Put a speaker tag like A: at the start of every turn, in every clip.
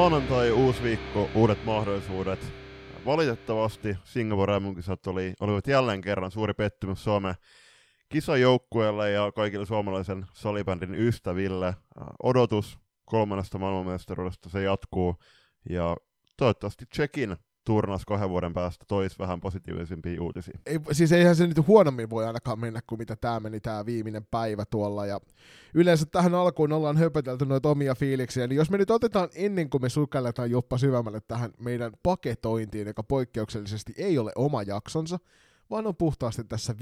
A: Maanantai, uusi viikko, uudet mahdollisuudet. Valitettavasti Singapore MM-kisat oli, olivat jälleen kerran suuri pettymys Suomen kisajoukkueelle ja kaikille suomalaisen salibändin ystäville. Odotus kolmannesta maailmanmestaruudesta se jatkuu ja toivottavasti Tsekin turnas kahden vuoden päästä tois vähän positiivisempia uutisia.
B: Ei, siis eihän se nyt huonommin voi ainakaan mennä kuin mitä tämä meni tämä viimeinen päivä tuolla. Ja yleensä tähän alkuun ollaan höpötelty noita omia fiiliksiä, niin jos me nyt otetaan ennen kuin me sukelletaan joppa syvemmälle tähän meidän paketointiin, joka poikkeuksellisesti ei ole oma jaksonsa, vaan on puhtaasti tässä 5-8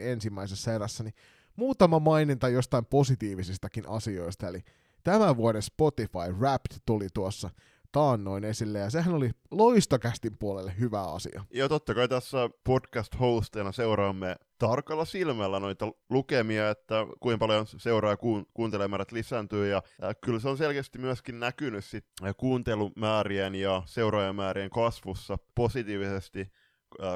B: ensimmäisessä erässä, niin muutama maininta jostain positiivisistakin asioista, eli tämän vuoden Spotify Wrapped tuli tuossa taannoin esille, ja sehän oli loistokästin puolelle hyvä asia.
A: Ja totta kai tässä podcast-hosteina seuraamme tarkalla silmällä noita lukemia, että kuinka paljon seuraa kuun, kuuntelemäärät lisääntyy, ja kyllä se on selkeästi myöskin näkynyt sit kuuntelumäärien ja seuraajamäärien kasvussa positiivisesti,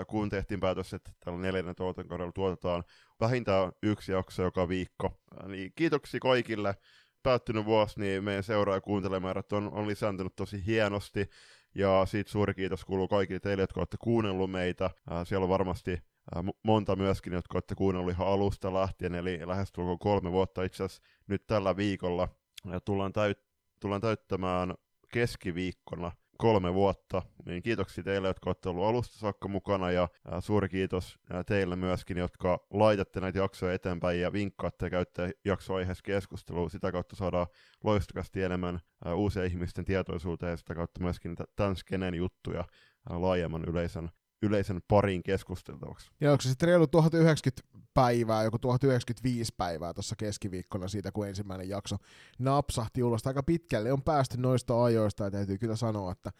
A: kun tehtiin päätös, että tällä neljännen tuotantokaudella tuotetaan vähintään yksi jakso joka viikko. Niin kiitoksia kaikille päättynyt vuosi, niin meidän seuraaja kuuntelemäärät on, on lisääntynyt tosi hienosti, ja siitä suuri kiitos kuuluu kaikille teille, jotka olette kuunnellut meitä. Ää, siellä on varmasti ää, monta myöskin, jotka olette kuunnellut ihan alusta lähtien, eli lähestulkoon kolme vuotta itse asiassa nyt tällä viikolla. Ja tullaan, täyt, tullaan täyttämään keskiviikkona kolme vuotta, niin kiitoksia teille, jotka olette olleet alusta saakka mukana, ja suuri kiitos teille myöskin, jotka laitatte näitä jaksoja eteenpäin ja vinkkaatte ja käytte jaksoaiheessa keskustelua. Sitä kautta saadaan loistakasti enemmän uusia ihmisten tietoisuuteen ja sitä kautta myöskin tämän skenen juttuja laajemman yleisön yleisen parin keskusteltavaksi.
B: Ja onko se sitten reilu 1090 päivää, joku 1095 päivää tuossa keskiviikkona siitä, kun ensimmäinen jakso napsahti ulos. Aika pitkälle on päästy noista ajoista ja täytyy kyllä sanoa, että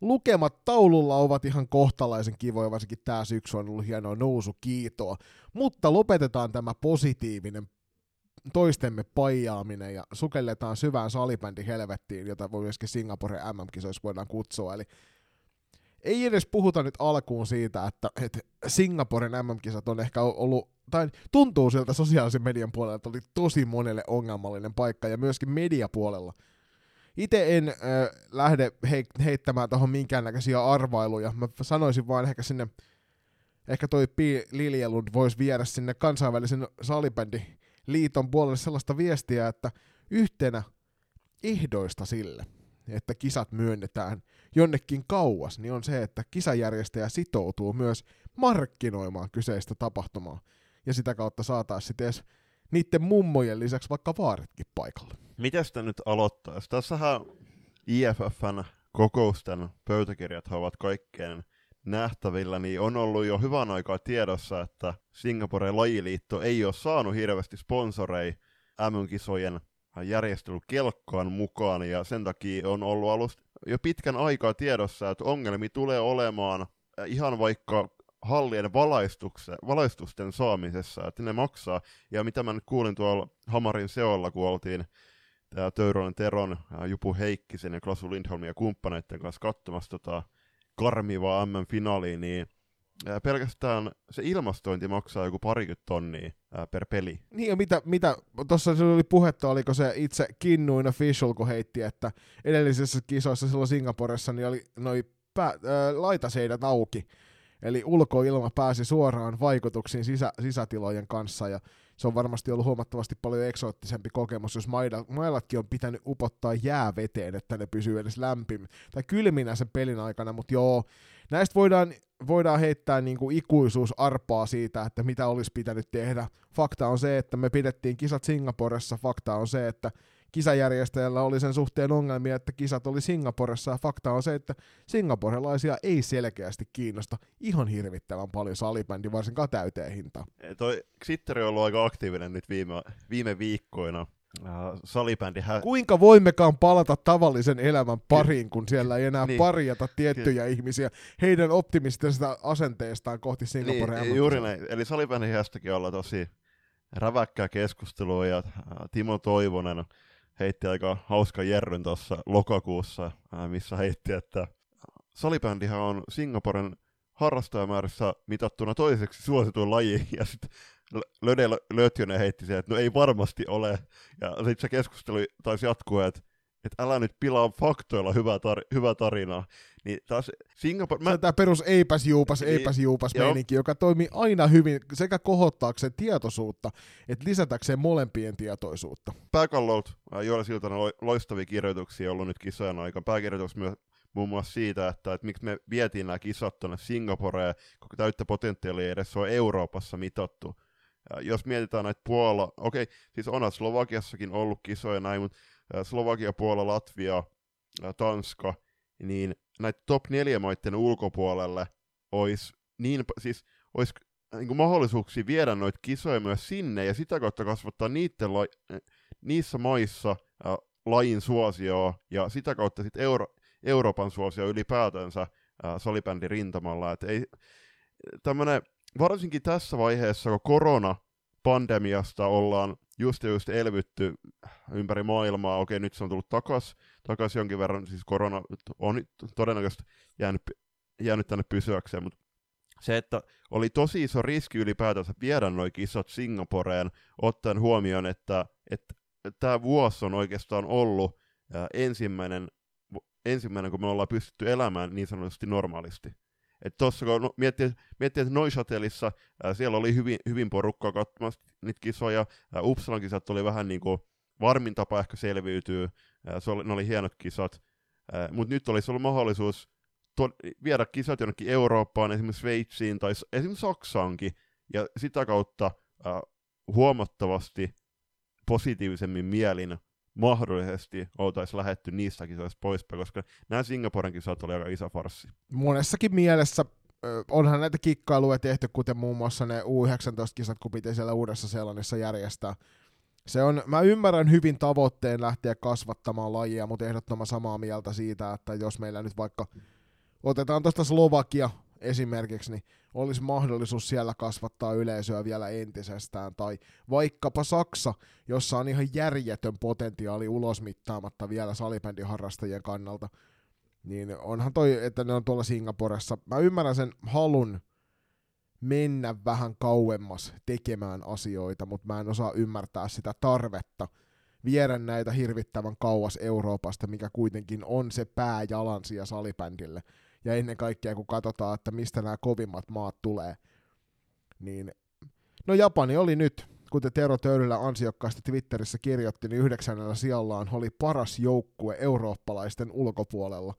B: lukemat taululla ovat ihan kohtalaisen kivoja, varsinkin tämä syksy on ollut hienoa nousu, kiitoa. Mutta lopetetaan tämä positiivinen toistemme paijaaminen ja sukelletaan syvään salibändi helvettiin, jota voi myöskin Singapore MM-kisoissa voidaan kutsua. Eli ei edes puhuta nyt alkuun siitä, että, että Singaporen MM-kisat on ehkä ollut, tai tuntuu sieltä sosiaalisen median puolella, että oli tosi monelle ongelmallinen paikka, ja myöskin mediapuolella. Itse en äh, lähde he- heittämään tuohon minkäännäköisiä arvailuja. Mä sanoisin vaan ehkä sinne, ehkä toi Pi Liljelund voisi viedä sinne kansainvälisen salibändiliiton puolelle sellaista viestiä, että yhtenä ehdoista sille – että kisat myönnetään jonnekin kauas, niin on se, että kisajärjestäjä sitoutuu myös markkinoimaan kyseistä tapahtumaa. Ja sitä kautta saataisiin sitten edes niiden mummojen lisäksi vaikka vaaritkin paikalle.
A: Miten sitä nyt aloittaisi? Tässähän IFFn kokousten pöytäkirjat ovat kaikkeen nähtävillä, niin on ollut jo hyvän aikaa tiedossa, että Singaporen lajiliitto ei ole saanut hirveästi sponsoreja MM-kisojen järjestelykelkkaan mukaan, ja sen takia on ollut alusta jo pitkän aikaa tiedossa, että ongelmi tulee olemaan ihan vaikka hallien valaistusten saamisessa, että ne maksaa. Ja mitä mä nyt kuulin tuolla Hamarin seolla, kun oltiin tämä Töyronen Teron, Jupu Heikkisen ja Klasu Lindholmin ja kumppaneiden kanssa katsomassa tota karmivaa MM-finaaliin, niin pelkästään se ilmastointi maksaa joku parikymmentä tonnia per peli.
B: Niin ja mitä, mitä tuossa oli puhetta, oliko se itse Kinnuin official, kun heitti, että edellisissä kisoissa silloin Singaporessa niin oli noi pää, ää, laitaseinät auki, eli ulkoilma pääsi suoraan vaikutuksiin sisä, sisätilojen kanssa, ja se on varmasti ollut huomattavasti paljon eksoottisempi kokemus, jos mailatkin on pitänyt upottaa jääveteen, että ne pysyy edes lämpimä tai kylminä sen pelin aikana, mutta joo, näistä voidaan, voidaan heittää niin kuin ikuisuusarpaa siitä, että mitä olisi pitänyt tehdä. Fakta on se, että me pidettiin kisat Singaporessa, fakta on se, että kisajärjestäjällä oli sen suhteen ongelmia, että kisat oli Singaporessa, ja fakta on se, että singaporelaisia ei selkeästi kiinnosta ihan hirvittävän paljon salibändi, varsinkaan täyteen hintaan.
A: Toi Xitteri on ollut aika aktiivinen nyt viime, viime viikkoina. Uh, salibändi hä-
B: Kuinka voimmekaan palata tavallisen elämän pariin, kun siellä ei enää niin. parjata tiettyjä Ky- ihmisiä heidän optimistisesta asenteestaan kohti Singaporea?
A: Niin, juuri näin. Eli salibändin olla tosi räväkkää keskustelua ja Timo Toivonen heitti aika hauska jerryn tuossa lokakuussa, missä heitti, että salibändihän on Singaporen harrastajamäärässä mitattuna toiseksi suosituin laji, ja sitten Löde Lötjönen heitti sen, että no ei varmasti ole, ja sitten se keskustelu taisi jatkua, että että älä nyt pilaa faktoilla hyvää, tar- hyvää tarinaa. Niin taas Singapore...
B: Mä... Tämä perus eipäs juupas, niin, eipäs juupas meininki, joka toimii aina hyvin sekä kohottaakseen tietoisuutta, että lisätäkseen molempien tietoisuutta.
A: Pääkallolta Joona Siltanen loistavia kirjoituksia ollut nyt kisojen aika. Pääkirjoitus myös muun muassa siitä, että, että miksi me vietiin nämä kisat tuonne Singaporeen, kun täyttä potentiaalia edes on Euroopassa mitattu. Ja jos mietitään näitä Puola, okei, okay, siis onhan Slovakiassakin ollut kisoja näin, mutta Slovakia, Puola, Latvia, Tanska, niin näitä top neljä maiden ulkopuolelle olisi niin, siis olisi niin kuin mahdollisuuksia viedä noita kisoja myös sinne ja sitä kautta kasvattaa niiden la, niissä maissa äh, lajin suosioa ja sitä kautta sitten Euro, Euroopan suosio ylipäätänsä äh, salibändin rintamalla. Et ei, tämmönen, varsinkin tässä vaiheessa, kun koronapandemiasta ollaan just just elvytty ympäri maailmaa. Okei, nyt se on tullut takas, takas jonkin verran, siis korona on todennäköisesti jäänyt, jäänyt tänne pysyäkseen, mutta se, että oli tosi iso riski ylipäätänsä viedä noin kisat Singaporeen, ottaen huomioon, että, että tämä vuosi on oikeastaan ollut ensimmäinen, ensimmäinen, kun me ollaan pystytty elämään niin sanotusti normaalisti. Että tuossa kun miettii, miettii, että Neuchatelissa ää, siellä oli hyvin, hyvin porukkaa katsomassa niitä kisoja, Uppsalan kisat oli vähän niin kuin varmin tapa ehkä selviytyä, ää, se oli, ne oli hienot kisat, mutta nyt olisi ollut mahdollisuus to, viedä kisat jonnekin Eurooppaan, esimerkiksi Sveitsiin tai esimerkiksi Saksaankin, ja sitä kautta ää, huomattavasti positiivisemmin mielin mahdollisesti oltaisiin lähetty niistä kisoista poispäin, koska nämä Singaporen kisat oli aika iso farssi.
B: Monessakin mielessä onhan näitä kikkailuja tehty, kuten muun muassa ne U19-kisat, kun piti siellä Uudessa Seelannissa järjestää. Se on, mä ymmärrän hyvin tavoitteen lähteä kasvattamaan lajia, mutta ehdottoman samaa mieltä siitä, että jos meillä nyt vaikka otetaan tuosta Slovakia esimerkiksi, niin olisi mahdollisuus siellä kasvattaa yleisöä vielä entisestään, tai vaikkapa Saksa, jossa on ihan järjetön potentiaali ulosmittaamatta vielä salibändiharrastajien kannalta, niin onhan toi, että ne on tuolla Singaporessa. Mä ymmärrän sen halun mennä vähän kauemmas tekemään asioita, mutta mä en osaa ymmärtää sitä tarvetta viedä näitä hirvittävän kauas Euroopasta, mikä kuitenkin on se pääjalansija salibändille ja ennen kaikkea kun katsotaan, että mistä nämä kovimmat maat tulee, niin no Japani oli nyt, kuten Tero Töyrylä ansiokkaasti Twitterissä kirjoitti, niin yhdeksännellä sijallaan oli paras joukkue eurooppalaisten ulkopuolella.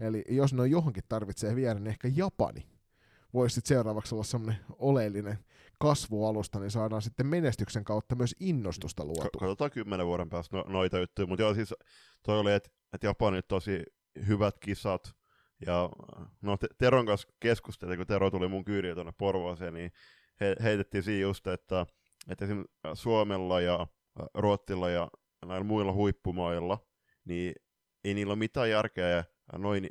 B: Eli jos ne johonkin tarvitsee viedä, niin ehkä Japani voisi sitten seuraavaksi olla semmoinen oleellinen kasvualusta, niin saadaan sitten menestyksen kautta myös innostusta luotua.
A: Katsotaan kymmenen vuoden päästä no, noita juttuja, mutta joo siis toi oli, että et Japani tosi hyvät kisat, ja no Teron kanssa keskusteltiin, kun Tero tuli mun kyyriä tuonne Porvooseen, niin he, heitettiin siinä just, että, että esimerkiksi Suomella ja Ruottilla ja näillä muilla huippumailla, niin ei niillä ole mitään järkeä noin,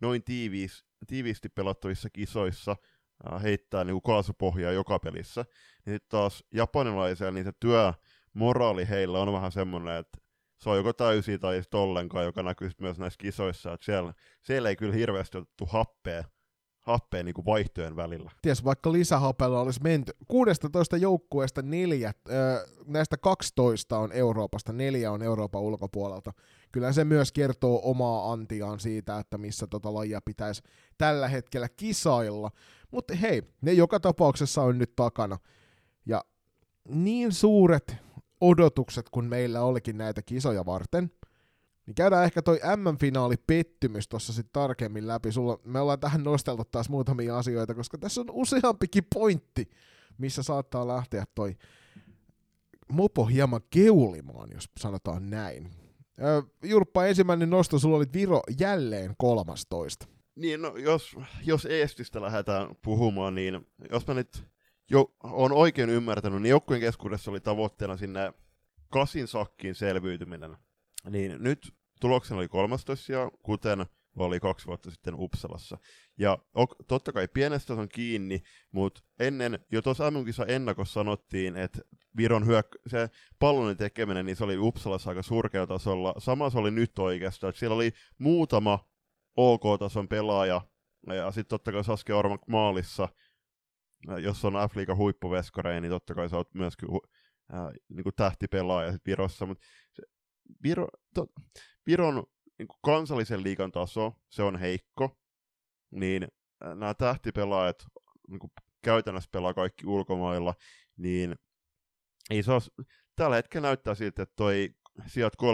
A: noin tiiviis, tiiviisti pelattavissa kisoissa heittää niin kuin kaasupohjaa joka pelissä. Niin sitten taas japanilaisilla niin se työmoraali heillä on vähän semmoinen, että se on joko täysi tai sitten ollenkaan, joka näkyy myös näissä kisoissa, että siellä, siellä ei kyllä hirveästi otettu happea, happea niin vaihtojen välillä.
B: Ties, vaikka lisähapella olisi menty. 16 joukkueesta neljä, näistä 12 on Euroopasta, neljä on Euroopan ulkopuolelta. Kyllä se myös kertoo omaa antiaan siitä, että missä tota lajia pitäisi tällä hetkellä kisailla. Mutta hei, ne joka tapauksessa on nyt takana. Ja niin suuret odotukset, kun meillä olikin näitä kisoja varten, niin käydään ehkä toi M-finaali pettymys tuossa sitten tarkemmin läpi. Sulla, me ollaan tähän nosteltu taas muutamia asioita, koska tässä on useampikin pointti, missä saattaa lähteä toi mopo hieman keulimaan, jos sanotaan näin. Jurppa, ensimmäinen nosto, sulla oli Viro jälleen 13.
A: Niin, no jos, jos Eestistä lähdetään puhumaan, niin jos mä nyt jo, on oikein ymmärtänyt, niin joukkueen keskuudessa oli tavoitteena sinne kasin sakkiin selviytyminen. Niin nyt tuloksena oli 13, kuten oli kaksi vuotta sitten Uppsalassa. Ja totta kai pienestä on kiinni, mutta ennen, jo tuossa mm ennakossa sanottiin, että Viron hyök- se pallon tekeminen, niin se oli Uppsalassa aika surkealla tasolla. Sama se oli nyt oikeastaan, että siellä oli muutama OK-tason pelaaja, ja sitten totta kai Saske Ormak maalissa, jos on Afrika huippuveskoreja, niin totta kai sä oot myöskin hu, äh, niin tähtipelaaja sit Virossa, mutta Viro, to, Viron niin kansallisen liikan taso, se on heikko, niin nämä tähtipelaajat niin käytännössä pelaa kaikki ulkomailla, niin ei se ole, tällä hetkellä näyttää siltä, että toi sijat 13-16,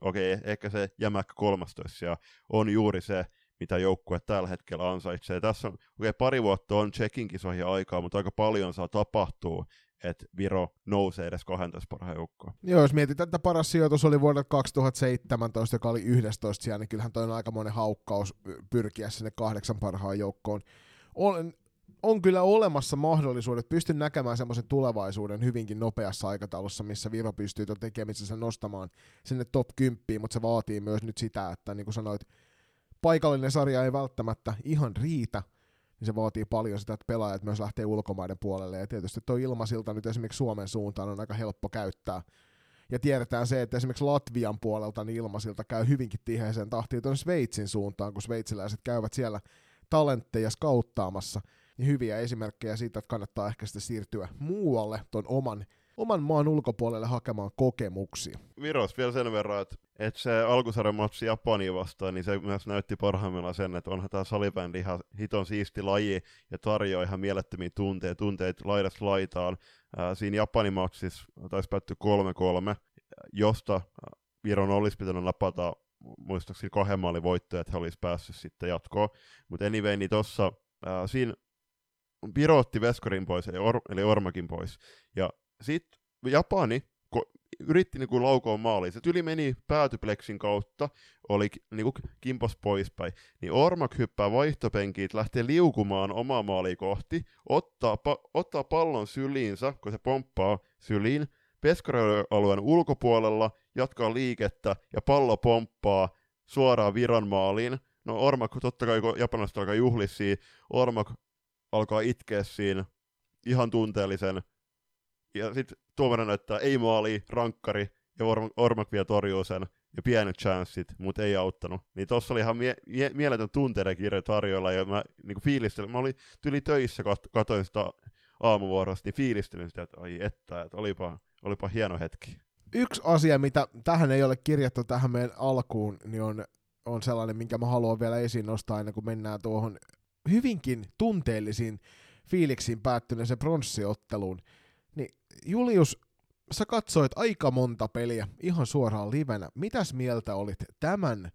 A: okei, ehkä se jämäkkä 13 on juuri se, mitä joukkue tällä hetkellä ansaitsee. Tässä on, okei, pari vuotta on Tsekin kisoihin aikaa, mutta aika paljon saa tapahtua, että Viro nousee edes 12 parhaan joukkoon.
B: Joo, jos mietitään, että paras sijoitus oli vuodelta 2017, joka oli 11 siellä, niin kyllähän toi on aika monen haukkaus pyrkiä sinne kahdeksan parhaan joukkoon. On, on kyllä olemassa mahdollisuudet, pystyn näkemään semmoisen tulevaisuuden hyvinkin nopeassa aikataulussa, missä Viro pystyy tuon tekemisensä nostamaan sinne top 10, mutta se vaatii myös nyt sitä, että niin kuin sanoit, paikallinen sarja ei välttämättä ihan riitä, niin se vaatii paljon sitä, että pelaajat myös lähtee ulkomaiden puolelle, ja tietysti tuo ilmasilta nyt esimerkiksi Suomen suuntaan on aika helppo käyttää, ja tiedetään se, että esimerkiksi Latvian puolelta niin ilmasilta käy hyvinkin tiheeseen tahtiin tuonne Sveitsin suuntaan, kun sveitsiläiset käyvät siellä talentteja skauttaamassa, niin hyviä esimerkkejä siitä, että kannattaa ehkä sitten siirtyä muualle tuon oman oman maan ulkopuolelle hakemaan kokemuksia.
A: Viros vielä sen verran, että, että se alkusarjan matsi Japania vastaan, niin se myös näytti parhaimmillaan sen, että onhan tämä salibändi ihan hiton siisti laji ja tarjoaa ihan mielettömiä tunteita, tunteita laidasta laitaan. Siinä Japanin matsissa taisi päättyä 3-3, josta Viron olisi pitänyt napata muistaakseni kahden maalin voittoja, että he olisi päässyt sitten jatkoon. Mutta anyway, niin tossa, ää, siinä Viro otti Veskorin pois, eli, Or- eli Ormakin pois, ja sitten Japani ko- yritti niinku laukoa maaliin. Se tyli meni päätypleksin kautta, oli niinku kimpos poispäin. Niin Ormak hyppää vaihtopenkiit, lähtee liukumaan omaa maaliin kohti, ottaa, pa- ottaa pallon syliinsä, kun se pomppaa syliin, Peskorealueen ulkopuolella, jatkaa liikettä ja pallo pomppaa suoraan Viran maaliin. No Ormak, totta kai kun japanilaiset alkaa juhlissia, Ormak alkaa itkeä siinä ihan tunteellisen ja sitten tuomari näyttää ei maali, rankkari, ja Orm- Ormak vielä torjuu sen, ja pienet chanssit, mutta ei auttanut. Niin tossa oli ihan mie- mie- mieletön tunteiden kirja tarjolla, ja mä niinku fiilistelin, mä olin tyli töissä, kat- katoin sitä aamuvuorosta, niin fiilistelin sitä, että ai että, että olipa, olipa hieno hetki.
B: Yksi asia, mitä tähän ei ole kirjattu tähän meidän alkuun, niin on, on sellainen, minkä mä haluan vielä esiin nostaa ennen kuin mennään tuohon hyvinkin tunteellisiin fiiliksiin päättyneeseen pronssiotteluun. Julius, sä katsoit aika monta peliä ihan suoraan livenä. Mitäs mieltä olit tämän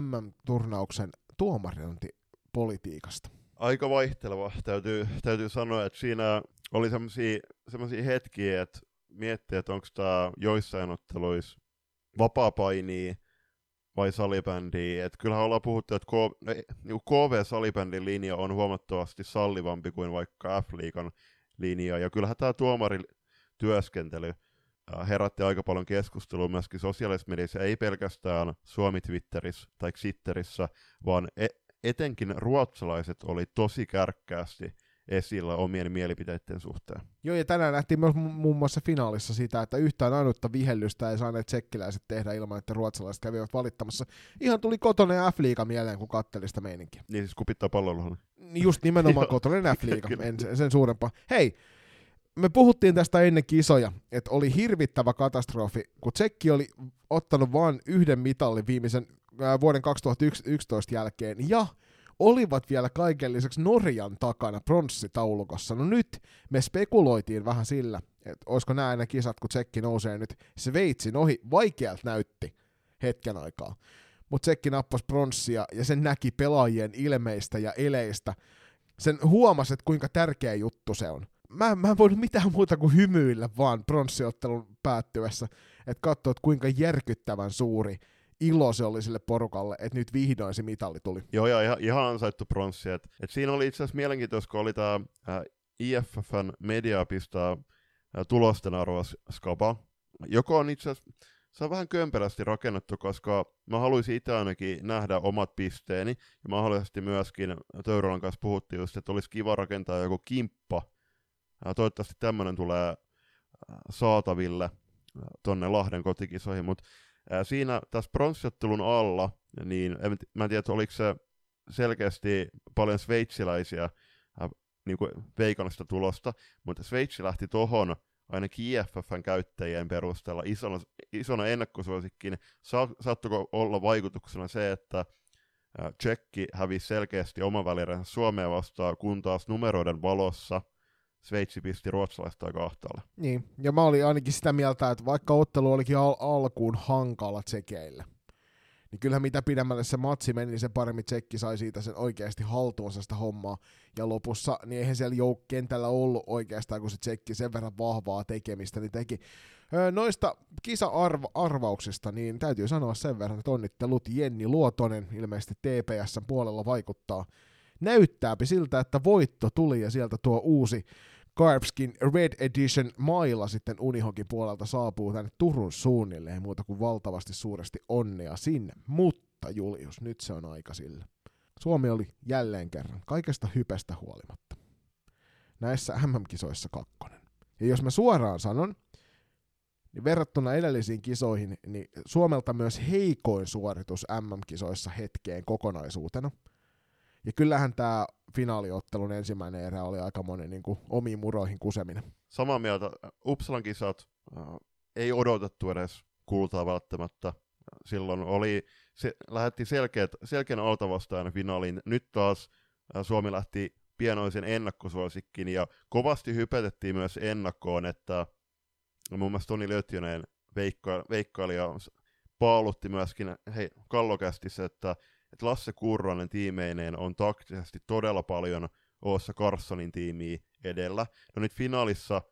B: MM-turnauksen tuomarinointipolitiikasta?
A: Aika vaihteleva, täytyy, täytyy sanoa, että siinä oli sellaisia hetkiä, että miettii, että onko tämä joissain otteluissa vapaa-painia vai salibändiä. Että kyllähän ollaan puhuttu, että KV-salibändin niin linja on huomattavasti sallivampi kuin vaikka F-liigan linja. Ja kyllähän tämä tuomarityöskentely äh, herätti aika paljon keskustelua myöskin sosiaalisessa mediassa, ei pelkästään Suomi Twitterissä tai Xitterissä, vaan e- etenkin ruotsalaiset oli tosi kärkkäästi esillä omien mielipiteiden suhteen.
B: Joo, ja tänään nähtiin myös muun muassa finaalissa sitä, että yhtään ainutta vihellystä ei saaneet tsekkiläiset tehdä ilman, että ruotsalaiset kävivät valittamassa. Ihan tuli kotonen F-liiga mieleen, kun katteli sitä meininkiä.
A: Niin siis kun pitää pallolla.
B: Just nimenomaan kotonen F-liiga, en sen suurempaa. Hei, me puhuttiin tästä ennen kisoja, että oli hirvittävä katastrofi, kun Tsekki oli ottanut vain yhden mitallin viimeisen äh, vuoden 2011 jälkeen, ja olivat vielä kaiken lisäksi Norjan takana pronssitaulukossa. No nyt me spekuloitiin vähän sillä, että olisiko nämä ne kisat, kun Tsekki nousee nyt Sveitsin ohi. Vaikealta näytti hetken aikaa. Mutta Tsekki nappasi pronssia ja sen näki pelaajien ilmeistä ja eleistä. Sen huomasi, että kuinka tärkeä juttu se on. Mä, mä en voinut mitään muuta kuin hymyillä vaan pronssiottelun päättyessä, että katsoa, että kuinka järkyttävän suuri ilo se oli sille porukalle, että nyt vihdoin se mitalli tuli.
A: Joo, ja ihan, ihan ansaittu pronssi. Et, et siinä oli itse asiassa mielenkiintoista, kun oli tämä IFFn media pistää äh, tulosten arvoskapa, joka on itse asiassa se on vähän kömpelästi rakennettu, koska mä haluaisin itse ainakin nähdä omat pisteeni, ja mahdollisesti myöskin Töyrolan kanssa puhuttiin just, että olisi kiva rakentaa joku kimppa. Toivottavasti tämmöinen tulee saataville tonne Lahden kotikisoihin, mutta siinä tässä pronssiottelun alla, niin en, mä en tiedä, oliko se selkeästi paljon sveitsiläisiä niin kuin veikonista tulosta, mutta Sveitsi lähti tohon ainakin IFFn käyttäjien perusteella isona, isona ennakkosuosikki, niin sa, saattuiko olla vaikutuksena se, että Tsekki hävisi selkeästi oman väliränsä Suomea vastaan, kun taas numeroiden valossa Sveitsi pisti ruotsalaista aika ahtaalle.
B: Niin, ja mä olin ainakin sitä mieltä, että vaikka ottelu olikin al- alkuun hankala tsekeille, niin kyllähän mitä pidemmälle se matsi meni, niin se paremmin tsekki sai siitä sen oikeasti haltuunsa sitä hommaa. Ja lopussa, niin eihän siellä jouk- kentällä ollut oikeastaan, kun se tsekki sen verran vahvaa tekemistä, niin teki. Öö, noista kisa-arvauksista, niin täytyy sanoa sen verran, että onnittelut Jenni Luotonen ilmeisesti TPSn puolella vaikuttaa. Näyttääpi siltä, että voitto tuli ja sieltä tuo uusi Carpskin Red Edition mailla sitten Unihokin puolelta saapuu tänne Turun suunnille, ei muuta kuin valtavasti suuresti onnea sinne. Mutta Julius, nyt se on aika sille. Suomi oli jälleen kerran kaikesta hypestä huolimatta. Näissä MM-kisoissa kakkonen. Ja jos mä suoraan sanon, niin verrattuna edellisiin kisoihin, niin Suomelta myös heikoin suoritus MM-kisoissa hetkeen kokonaisuutena – ja kyllähän tämä finaaliottelun ensimmäinen erä oli aika monen niin kuin, omiin muroihin kuseminen.
A: Samaa mieltä. Uppsalan kisat äh, ei odotettu edes kultaa välttämättä. Silloin oli, se, lähetti selkeät, selkeän altavastajan finaaliin. Nyt taas äh, Suomi lähti pienoisen ennakkosuosikkin ja kovasti hypetettiin myös ennakkoon, että mun mielestä Toni Lötjönen veikka, veikkaili ja paalutti myöskin hei, kallokästissä, että että Lasse Kurronen tiimeineen on taktisesti todella paljon Oossa Carssonin tiimiä edellä. No nyt finaalissa,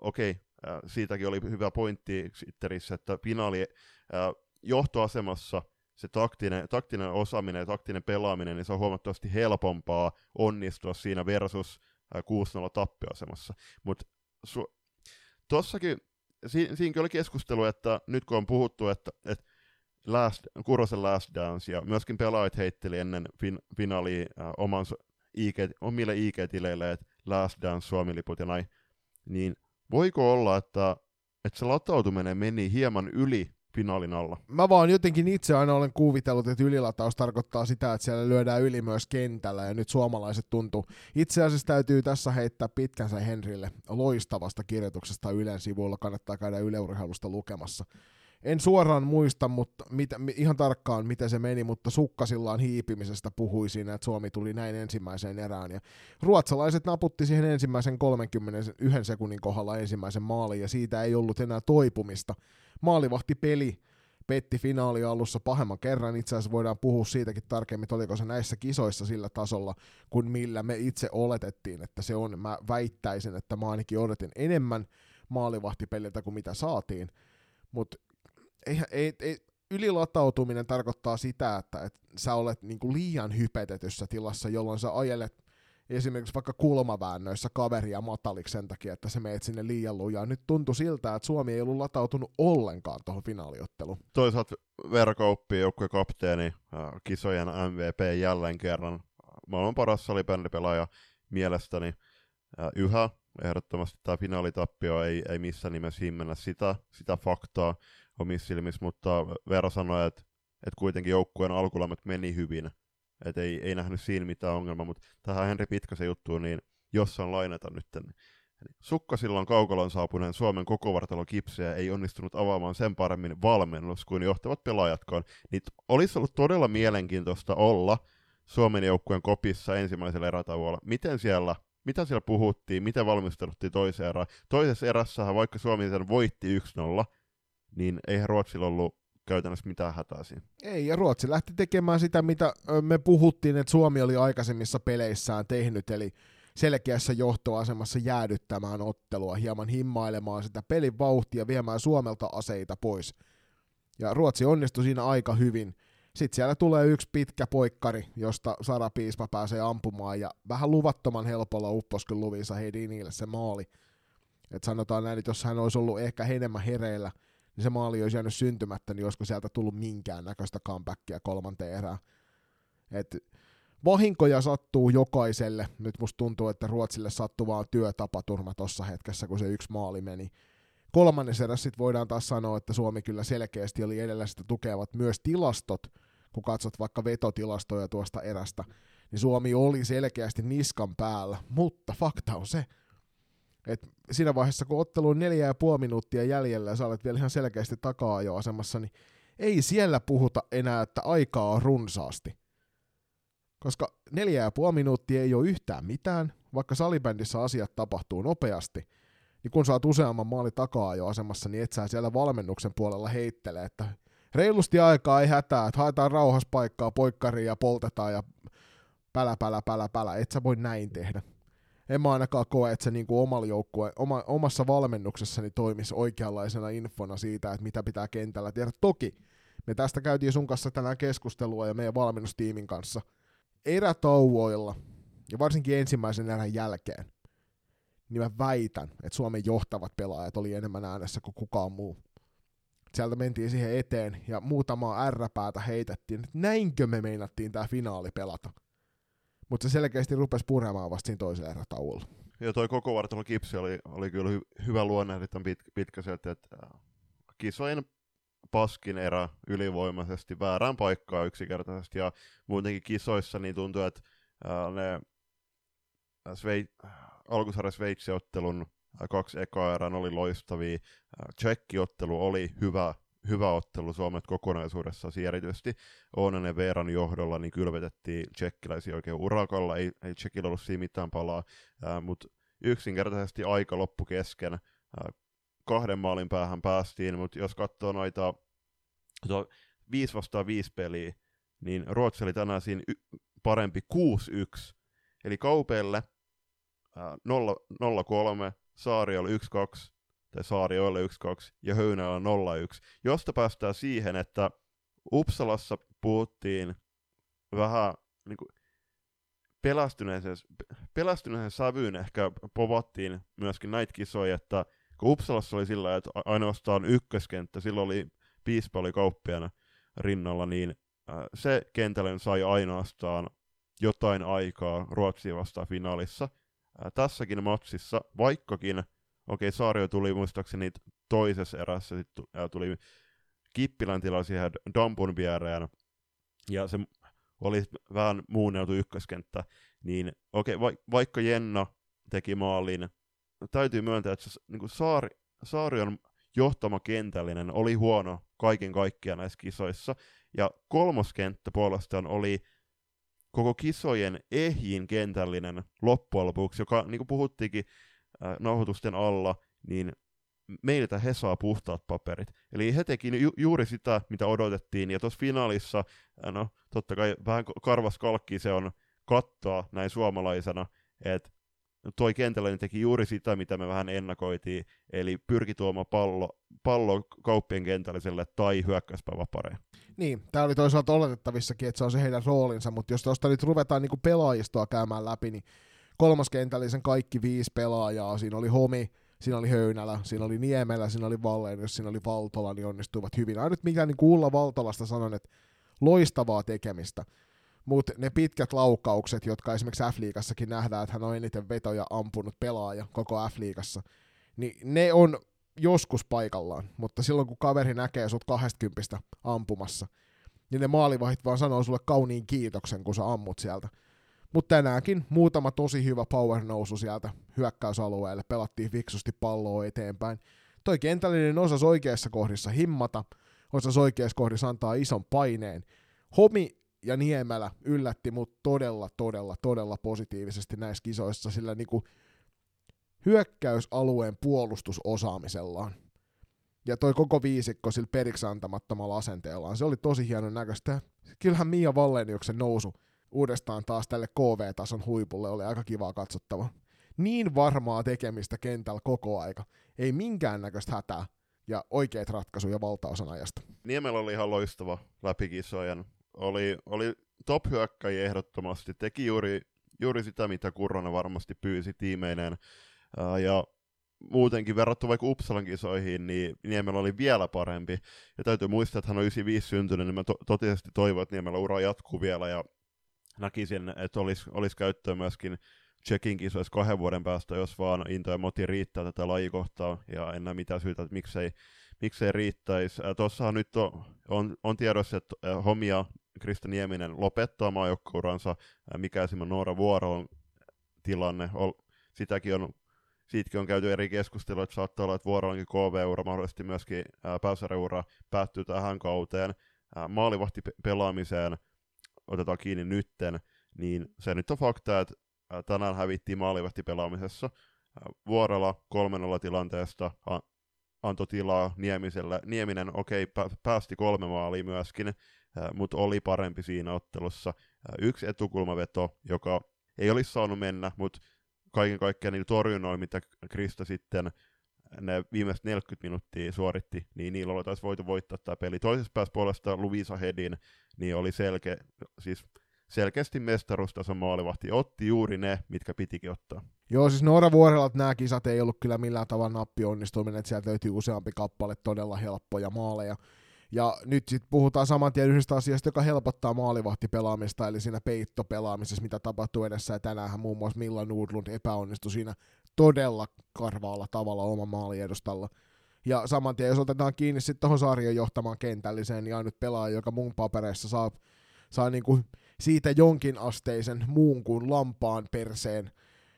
A: okei, okay, äh, siitäkin oli hyvä pointti Twitterissä, että finaali äh, johtoasemassa se taktinen, taktinen osaaminen ja taktinen pelaaminen, niin se on huomattavasti helpompaa onnistua siinä versus 6-0 äh, tappioasemassa. Mutta tossakin, si- siinäkin oli keskustelu, että nyt kun on puhuttu, että, että Last, Kurosen Last Dance, ja myöskin pelaajat heitteli ennen fin, finaalia äh, oman, IG, omille IG-tileille, että Last Dance Suomi-liput ja näin, niin voiko olla, että, että se latautuminen meni hieman yli finaalin alla.
B: Mä vaan jotenkin itse aina olen kuvitellut, että ylilataus tarkoittaa sitä, että siellä lyödään yli myös kentällä, ja nyt suomalaiset tuntuu. Itse asiassa täytyy tässä heittää pitkänsä Henrille loistavasta kirjoituksesta Ylen sivuilla, kannattaa käydä yleurheilusta lukemassa en suoraan muista mutta mitä, ihan tarkkaan, miten se meni, mutta sukkasillaan hiipimisestä puhui siinä, että Suomi tuli näin ensimmäiseen erään. Ja ruotsalaiset naputti siihen ensimmäisen 31 sekunnin kohdalla ensimmäisen maalin, ja siitä ei ollut enää toipumista. Maalivahti peli petti finaali alussa pahemman kerran. Itse asiassa voidaan puhua siitäkin tarkemmin, oliko se näissä kisoissa sillä tasolla, kuin millä me itse oletettiin, että se on. Mä väittäisin, että mä ainakin odotin enemmän maalivahtipeliltä kuin mitä saatiin. Mutta ei, ei, ei, ylilatautuminen tarkoittaa sitä, että, että sä olet niin kuin liian hypetetyssä tilassa, jolloin sä ajelet esimerkiksi vaikka kulmaväännöissä kaveria mataliksi sen takia, että se meet sinne liian lujaa. Nyt tuntui siltä, että Suomi ei ollut latautunut ollenkaan tuohon finaaliotteluun.
A: Toisaalta verkooppi joukkueen kapteeni, äh, kisojen MVP jälleen kerran. Maailman paras salibändipelaaja mielestäni. Äh, yhä ehdottomasti tämä finaalitappio ei, ei missään nimessä himmennä sitä, sitä faktaa omissa silmissä, mutta Veera sanoi, että, että kuitenkin joukkueen alkulämmöt meni hyvin, että ei, ei nähnyt siinä mitään ongelmaa, mutta tähän Henri Pitkäsen juttuun, niin jossain lainata nyt. Sukkasillan kaukalon saapuneen Suomen koko vartalon kipseä ei onnistunut avaamaan sen paremmin valmennus kuin johtavat pelaajatkaan. Niin olisi ollut todella mielenkiintoista olla Suomen joukkueen kopissa ensimmäisellä erätauolla. Miten siellä, mitä siellä puhuttiin, miten valmistelut toiseen erään. Toisessa erässähän, vaikka Suomi sen voitti 1-0, niin eihän Ruotsilla ollut käytännössä mitään hätää siinä.
B: Ei, ja Ruotsi lähti tekemään sitä, mitä me puhuttiin, että Suomi oli aikaisemmissa peleissään tehnyt, eli selkeässä johtoasemassa jäädyttämään ottelua, hieman himmailemaan sitä pelin vauhtia, viemään Suomelta aseita pois. Ja Ruotsi onnistui siinä aika hyvin. Sitten siellä tulee yksi pitkä poikkari, josta Sara Piispa pääsee ampumaan, ja vähän luvattoman helpolla uppos kyllä Luvisa Hedinille se maali. Et sanotaan näin, että jos hän olisi ollut ehkä enemmän hereillä – niin se maali olisi jäänyt syntymättä, niin olisiko sieltä tullut minkään näköistä comebackia kolmanteen erään. Et vahinkoja sattuu jokaiselle. Nyt musta tuntuu, että Ruotsille sattuu vaan työtapaturma tuossa hetkessä, kun se yksi maali meni. Kolmannes eräs sitten voidaan taas sanoa, että Suomi kyllä selkeästi oli edellä sitä tukevat myös tilastot, kun katsot vaikka vetotilastoja tuosta erästä, niin Suomi oli selkeästi niskan päällä, mutta fakta on se, Et siinä vaiheessa, kun ottelu on neljä ja puoli minuuttia jäljellä ja sä olet vielä ihan selkeästi takaa jo asemassa, niin ei siellä puhuta enää, että aikaa on runsaasti. Koska neljä ja puoli minuuttia ei ole yhtään mitään, vaikka salibändissä asiat tapahtuu nopeasti, niin kun saat useamman maali takaa jo asemassa, niin et sä siellä valmennuksen puolella heittele, että reilusti aikaa ei hätää, että haetaan rauhassa paikkaa poikkariin ja poltetaan ja pälä, pälä, pälä, pälä, et sä voi näin tehdä. En mä ainakaan koe, että se niinku omalla joukkue, oma, omassa valmennuksessani toimisi oikeanlaisena infona siitä, että mitä pitää kentällä tehdä. Toki me tästä käytiin sun kanssa tänään keskustelua ja meidän valmennustiimin kanssa erätauoilla ja varsinkin ensimmäisen erän jälkeen, niin mä väitän, että Suomen johtavat pelaajat oli enemmän äänessä kuin kukaan muu. Sieltä mentiin siihen eteen ja muutamaa R-päätä heitettiin, että näinkö me meinattiin tämä finaali pelata. Mutta se selkeästi rupesi puremaan vasta siinä toisella erätauolla.
A: Ja toi koko vartalo kipsi oli, oli kyllä hy- hyvä luonne, pit, pitkä sieltä, että äh, kisojen paskin erä ylivoimaisesti väärään paikkaan yksinkertaisesti, ja muutenkin kisoissa niin tuntuu, että äh, ne Svei- alkusarjan Sveitsi-ottelun kaksi ekaa erän oli loistavia. Tsekkiottelu oli hyvä, hyvä ottelu Suomet kokonaisuudessaan, erityisesti. Oonen ja Veeran johdolla niin kylvetettiin tsekkiläisiä oikein urakalla, ei, ei Tsekillä ollut siinä mitään palaa, mutta yksinkertaisesti aika loppu kesken, ää, kahden maalin päähän päästiin, mutta jos katsoo noita to, 5 vastaan 5 peliä, niin Ruotsi oli tänään siinä y- parempi 6-1, eli Kaupelle – 0-3, Saari oli 1-2, tai Saari oli 1-2, ja Höynällä 0-1, josta päästään siihen, että Uppsalassa puhuttiin vähän niin kuin pelästyneeseen, pelästyneeseen sävyyn ehkä povattiin myöskin näitä kisoja, että kun Uppsalassa oli sillä, että ainoastaan ykköskenttä, silloin oli Piispa oli kauppiana rinnalla, niin se kentälle sai ainoastaan jotain aikaa Ruotsia vastaan finaalissa, ää, tässäkin matsissa, vaikkakin, okei, Saario tuli muistaakseni toisessa erässä, sit tuli Kippilän tila siihen Dampun viereen, ja se oli vähän muunneltu ykköskenttä, niin okei, va- vaikka Jenna teki maalin, täytyy myöntää, että se, niin Saari, Saarion johtama kentällinen oli huono kaiken kaikkiaan näissä kisoissa, ja kolmoskenttä puolestaan oli koko kisojen ehjin kentällinen loppujen lopuksi, joka niin kuin puhuttiinkin äh, nauhoitusten alla, niin meiltä he saa puhtaat paperit. Eli he teki ju- juuri sitä, mitä odotettiin, ja tuossa finaalissa, no totta kai vähän karvas kalkki se on kattoa näin suomalaisena, että toi kentällä teki juuri sitä, mitä me vähän ennakoitiin, eli pyrki tuomaan pallo, pallo kauppien kentälliselle tai hyökkäyspäiväpareen.
B: Niin, tämä oli toisaalta oletettavissakin, että se on se heidän roolinsa, mutta jos tuosta nyt ruvetaan niinku pelaajistoa käymään läpi, niin kolmas kentällisen kaikki viisi pelaajaa, siinä oli Homi, siinä oli Höynälä, siinä oli Niemelä, siinä oli Valleenius, siinä oli Valtola, niin onnistuivat hyvin. Ainut mikä niin kuulla Valtolasta sanon, että loistavaa tekemistä. Mutta ne pitkät laukaukset, jotka esimerkiksi F-liigassakin nähdään, että hän on eniten vetoja ampunut pelaaja koko F-liigassa, niin ne on joskus paikallaan, mutta silloin kun kaveri näkee sut 20 ampumassa, niin ne maalivahit vaan sanoo sulle kauniin kiitoksen, kun sä ammut sieltä. Mutta tänäänkin muutama tosi hyvä power nousu sieltä hyökkäysalueelle, pelattiin fiksusti palloa eteenpäin. Toi kentällinen osas oikeassa kohdissa himmata, osas oikeassa kohdissa antaa ison paineen. Homi ja Niemelä yllätti mut todella, todella, todella positiivisesti näissä kisoissa, sillä niinku hyökkäysalueen puolustusosaamisellaan. Ja toi koko viisikko sillä periksi antamattomalla asenteellaan, se oli tosi hienon näköistä. Kyllähän Mia Valleniuksen nousu uudestaan taas tälle KV-tason huipulle oli aika kivaa katsottava. Niin varmaa tekemistä kentällä koko aika. Ei minkäännäköistä hätää ja oikeat ratkaisuja valtaosan ajasta.
A: Niemellä oli ihan loistava läpikisojen. Oli, oli top hyökkäjä ehdottomasti. Teki juuri, juuri sitä, mitä Kurronen varmasti pyysi tiimeineen ja muutenkin verrattuna vaikka Uppsalan kisoihin, niin Niemellä oli vielä parempi. Ja täytyy muistaa, että hän on 95 syntynyt, niin mä to- totisesti toivon, että Niemellä ura jatkuu vielä, ja näkisin, että olisi, olisi käyttöä myöskin Tsekin kisoissa kahden vuoden päästä, jos vaan into ja moti riittää tätä lajikohtaa, ja en näe mitään syytä, että miksei, miksei riittäisi. Tuossahan nyt on, on, on tiedossa, että Homia Krista Nieminen lopettaa maajoukkouransa, mikä esimerkiksi Noora Vuoron tilanne, sitäkin on siitäkin on käyty eri keskustelua, että saattaa olla, että vuorollakin KV-ura, mahdollisesti myöskin pääsarjaura päättyy tähän kauteen. Maalivahti pelaamiseen otetaan kiinni nytten, niin se nyt on fakta, että tänään hävittiin maalivahti pelaamisessa. Vuorolla 3-0 tilanteesta antoi tilaa Niemiselle. Nieminen, okei, okay, päästi kolme maalia myöskin, mutta oli parempi siinä ottelussa. Yksi etukulmaveto, joka ei olisi saanut mennä, mutta kaiken kaikkiaan niillä torjunnoilla, mitä Krista sitten ne viimeiset 40 minuuttia suoritti, niin niillä oltaisiin voitu voittaa tämä peli. Toisessa päässä puolesta Luisa Hedin, niin oli selkeä, siis selkeästi mestaruustason maalivahti. Otti juuri ne, mitkä pitikin ottaa.
B: Joo, siis Noora Vuorella nämä kisat ei ollut kyllä millään tavalla nappi onnistuminen, että sieltä löytyy useampi kappale todella helppoja maaleja. Ja nyt sitten puhutaan saman tien yhdestä asiasta, joka helpottaa maalivahtipelaamista, eli siinä peittopelaamisessa, mitä tapahtuu edessä. Ja tänään muun muassa Milla Nordlund epäonnistui siinä todella karvaalla tavalla oma maali edustalla. Ja saman tien, jos otetaan kiinni sitten tuohon sarjan johtamaan kentälliseen, niin ainut pelaaja, joka mun papereissa saa, saa niinku siitä jonkin asteisen muun kuin lampaan perseen.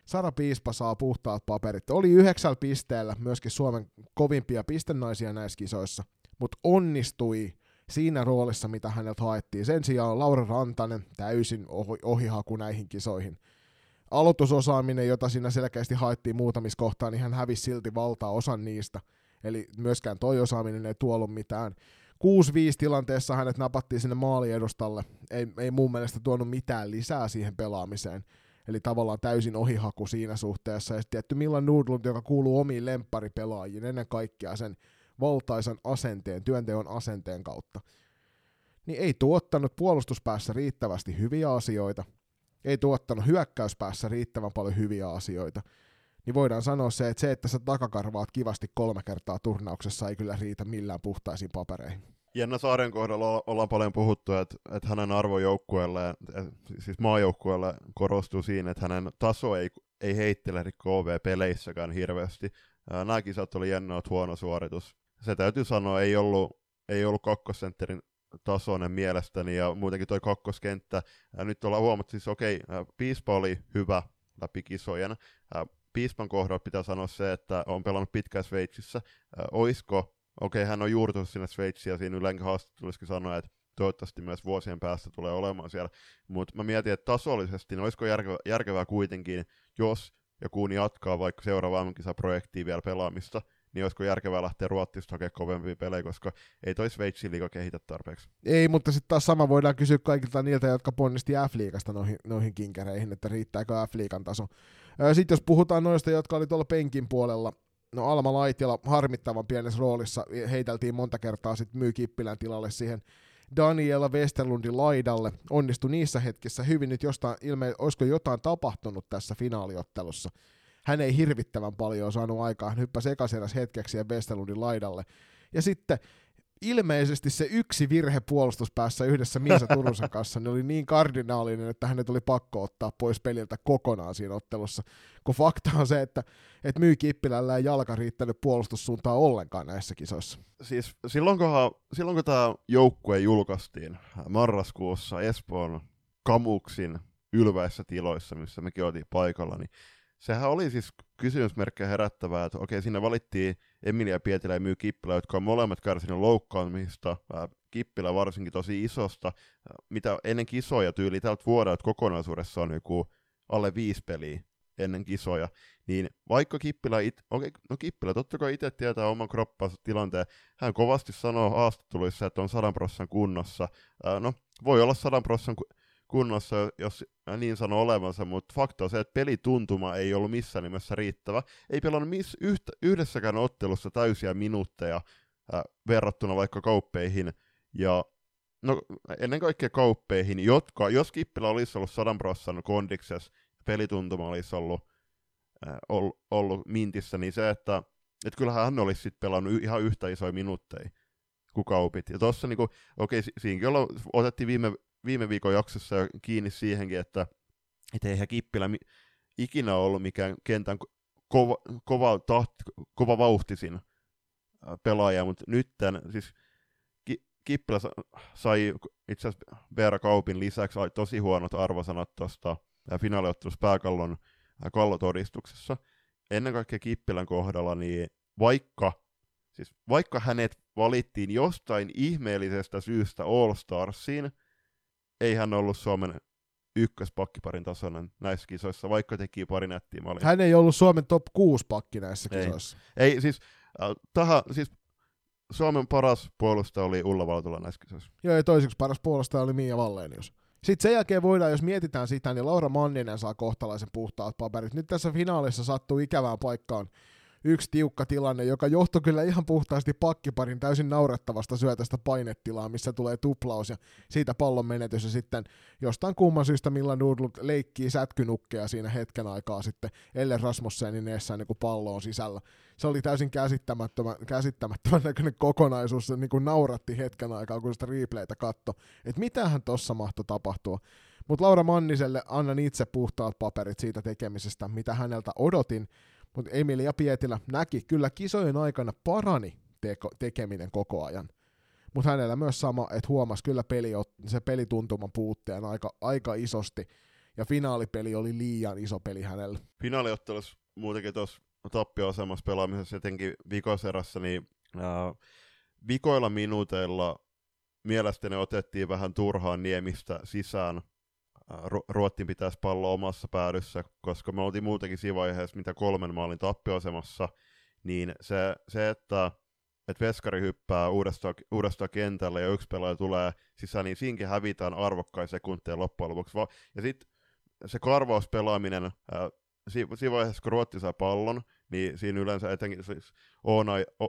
B: Sara Piispa saa puhtaat paperit. Oli yhdeksällä pisteellä myöskin Suomen kovimpia pistennaisia näissä kisoissa mutta onnistui siinä roolissa, mitä häneltä haettiin. Sen sijaan Laura Rantanen täysin ohi, ohihaku näihin kisoihin. Aloitusosaaminen, jota siinä selkeästi haettiin muutamissa kohtaa, niin hän hävisi silti valtaosan niistä. Eli myöskään toi osaaminen ei tuollut mitään. 6-5 tilanteessa hänet napattiin sinne maaliedustalle. Ei, ei mun mielestä tuonut mitään lisää siihen pelaamiseen. Eli tavallaan täysin ohihaku siinä suhteessa. Ja tietty Milan Nudlund, joka kuuluu omiin lempparipelaajiin, ennen kaikkea sen valtaisan asenteen, työnteon asenteen kautta, niin ei tuottanut puolustuspäässä riittävästi hyviä asioita, ei tuottanut hyökkäyspäässä riittävän paljon hyviä asioita, niin voidaan sanoa se, että se, että sä takakarvaat kivasti kolme kertaa turnauksessa, ei kyllä riitä millään puhtaisiin papereihin.
A: Jenna Saaren kohdalla ollaan paljon puhuttu, että, että hänen arvojoukkueelle, siis maajoukkueelle korostuu siinä, että hänen taso ei, ei heittele KV-peleissäkään hirveästi. Nämä kisat oli Jenna huono suoritus se täytyy sanoa, ei ollut, ei ollut kakkosentterin tasoinen mielestäni, ja muutenkin toi kakkoskenttä, ja nyt ollaan huomattu, siis okei, okay, Piispa oli hyvä läpi kisojen, Piispan kohdalla pitää sanoa se, että on pelannut pitkään Sveitsissä, oisko, okei, okay, hän on juurtunut sinne Sveitsiin, ja siinä yleensä haastattelussa sanoa, että toivottavasti myös vuosien päästä tulee olemaan siellä, mutta mä mietin, että tasollisesti, niin olisiko järkevää, järkevää kuitenkin, jos ja kun jatkaa vaikka seuraavaan projektiin vielä pelaamista, niin olisiko järkevää lähteä Ruotsista hakemaan kovempia pelejä, koska ei toi Sveitsin liiga kehitä tarpeeksi.
B: Ei, mutta sitten taas sama voidaan kysyä kaikilta niiltä, jotka ponnisti F-liigasta noihin, noihin kinkereihin, että riittääkö F-liigan taso. Sitten jos puhutaan noista, jotka oli tuolla penkin puolella, no Alma Laitila harmittavan pienessä roolissa, heiteltiin monta kertaa sitten myy Kippilän tilalle siihen Daniela Westerlundin laidalle, onnistui niissä hetkissä hyvin, nyt jostain ilme, olisiko jotain tapahtunut tässä finaaliottelussa, hän ei hirvittävän paljon saanut aikaa, hän hyppäsi ekaseräs hetkeksi ja Westerlundin laidalle. Ja sitten ilmeisesti se yksi virhe puolustuspäässä yhdessä Miisa Turusen kanssa niin oli niin kardinaalinen, että hänet oli pakko ottaa pois peliltä kokonaan siinä ottelussa. Kun fakta on se, että, että Myy Kippilällä ei jalka riittänyt puolustussuuntaan ollenkaan näissä kisoissa.
A: Siis silloin, kun, silloin kun tämä joukkue julkaistiin marraskuussa Espoon Kamuksin ylväissä tiloissa, missä mekin oltiin paikalla, niin sehän oli siis kysymysmerkkejä herättävää, että okei, siinä valittiin Emilia Pietilä ja Myy Kippilä, jotka on molemmat kärsineet loukkaamista, Kippilä varsinkin tosi isosta, mitä ennen kisoja tyyli tältä vuodelta kokonaisuudessa on joku alle viisi peliä ennen kisoja, niin vaikka Kippilä, it, okei, no Kippilä totta kai itse tietää oman kroppansa tilanteen, hän kovasti sanoo haastatteluissa, että on sadan prossan kunnossa, no voi olla sadan prossan kunnossa, jos niin sanoo olevansa, mutta fakta on se, että pelituntuma ei ollut missään nimessä riittävä. Ei pelannut miss, yhtä, yhdessäkään ottelussa täysiä minuutteja äh, verrattuna vaikka kauppeihin, ja no, ennen kaikkea kauppeihin, jotka, jos Kippilä olisi ollut sadan prossan kondikses, pelituntuma olisi ollut, äh, ollut, ollut mintissä, niin se, että et kyllähän hän olisi sitten pelannut ihan yhtä isoja minuutteja kuin kaupit. Ja tuossa niinku, okei, siinäkin otettiin viime viime viikon jaksossa jo kiinni siihenkin, että et eihän Kippilä mi- ikinä ollut mikään kentän kova, kova, tahti, kova vauhtisin pelaaja, mutta nyt tämän, siis Ki- Kippilä sai itse asiassa Veera Kaupin lisäksi tosi huonot arvosanat tuosta finaaliottelussa pääkallon kallotodistuksessa. ennen kaikkea Kippilän kohdalla, niin vaikka, siis vaikka hänet valittiin jostain ihmeellisestä syystä All Starsiin, ei hän ollut Suomen ykköspakkiparin tasoinen näissä kisoissa, vaikka teki pari nättiä maalia.
B: Hän ei ollut Suomen top 6 pakki näissä
A: Ei.
B: kisoissa.
A: Ei, siis, äh, tähän, siis Suomen paras puolustaja oli Ulla Valtola näissä kisoissa.
B: Joo, ja toiseksi paras puolustaja oli Mia Vallenius. Sitten sen jälkeen voidaan, jos mietitään sitä, niin Laura Manninen saa kohtalaisen puhtaat paperit. Nyt tässä finaalissa sattuu ikävään paikkaan yksi tiukka tilanne, joka johtui kyllä ihan puhtaasti pakkiparin täysin naurettavasta syötästä painetilaa, missä tulee tuplaus ja siitä pallon menetys ja sitten jostain kumman syystä Milla Nudlut leikkii sätkynukkeja siinä hetken aikaa sitten Elle Rasmussenin eessä niin kuin pallo on sisällä. Se oli täysin käsittämättömän, käsittämättömän näköinen kokonaisuus, se niin kuin nauratti hetken aikaa, kun sitä replaytä katto, että mitähän tossa mahtoi tapahtua. Mutta Laura Manniselle annan itse puhtaat paperit siitä tekemisestä, mitä häneltä odotin, mutta Emilia Pietilä näki kyllä kisojen aikana parani teko, tekeminen koko ajan. Mutta hänellä myös sama, että huomasi kyllä peli, se pelituntuman puutteen aika, aika isosti, ja finaalipeli oli liian iso peli hänelle.
A: Finaaliottelussa muutenkin tuossa tappio-asemassa pelaamisessa, etenkin vikoserassa, niin ää, vikoilla minuuteilla mielestäni otettiin vähän turhaan Niemistä sisään. Ää, Ru- Ruottin pitäisi pallo omassa päädyssä, koska me oltiin muutenkin siinä vaiheessa, mitä kolmen maalin tappioasemassa, niin se, se että että veskari hyppää uudestaan, uudestaan kentälle ja yksi pelaaja tulee sisään, niin siinkin hävitään arvokkain sekunteja loppujen lopuksi. Ja sitten se karvauspelaaminen, ää, si- siinä vaiheessa kun Ruotti saa pallon, niin siinä yleensä etenkin siis Oona, o,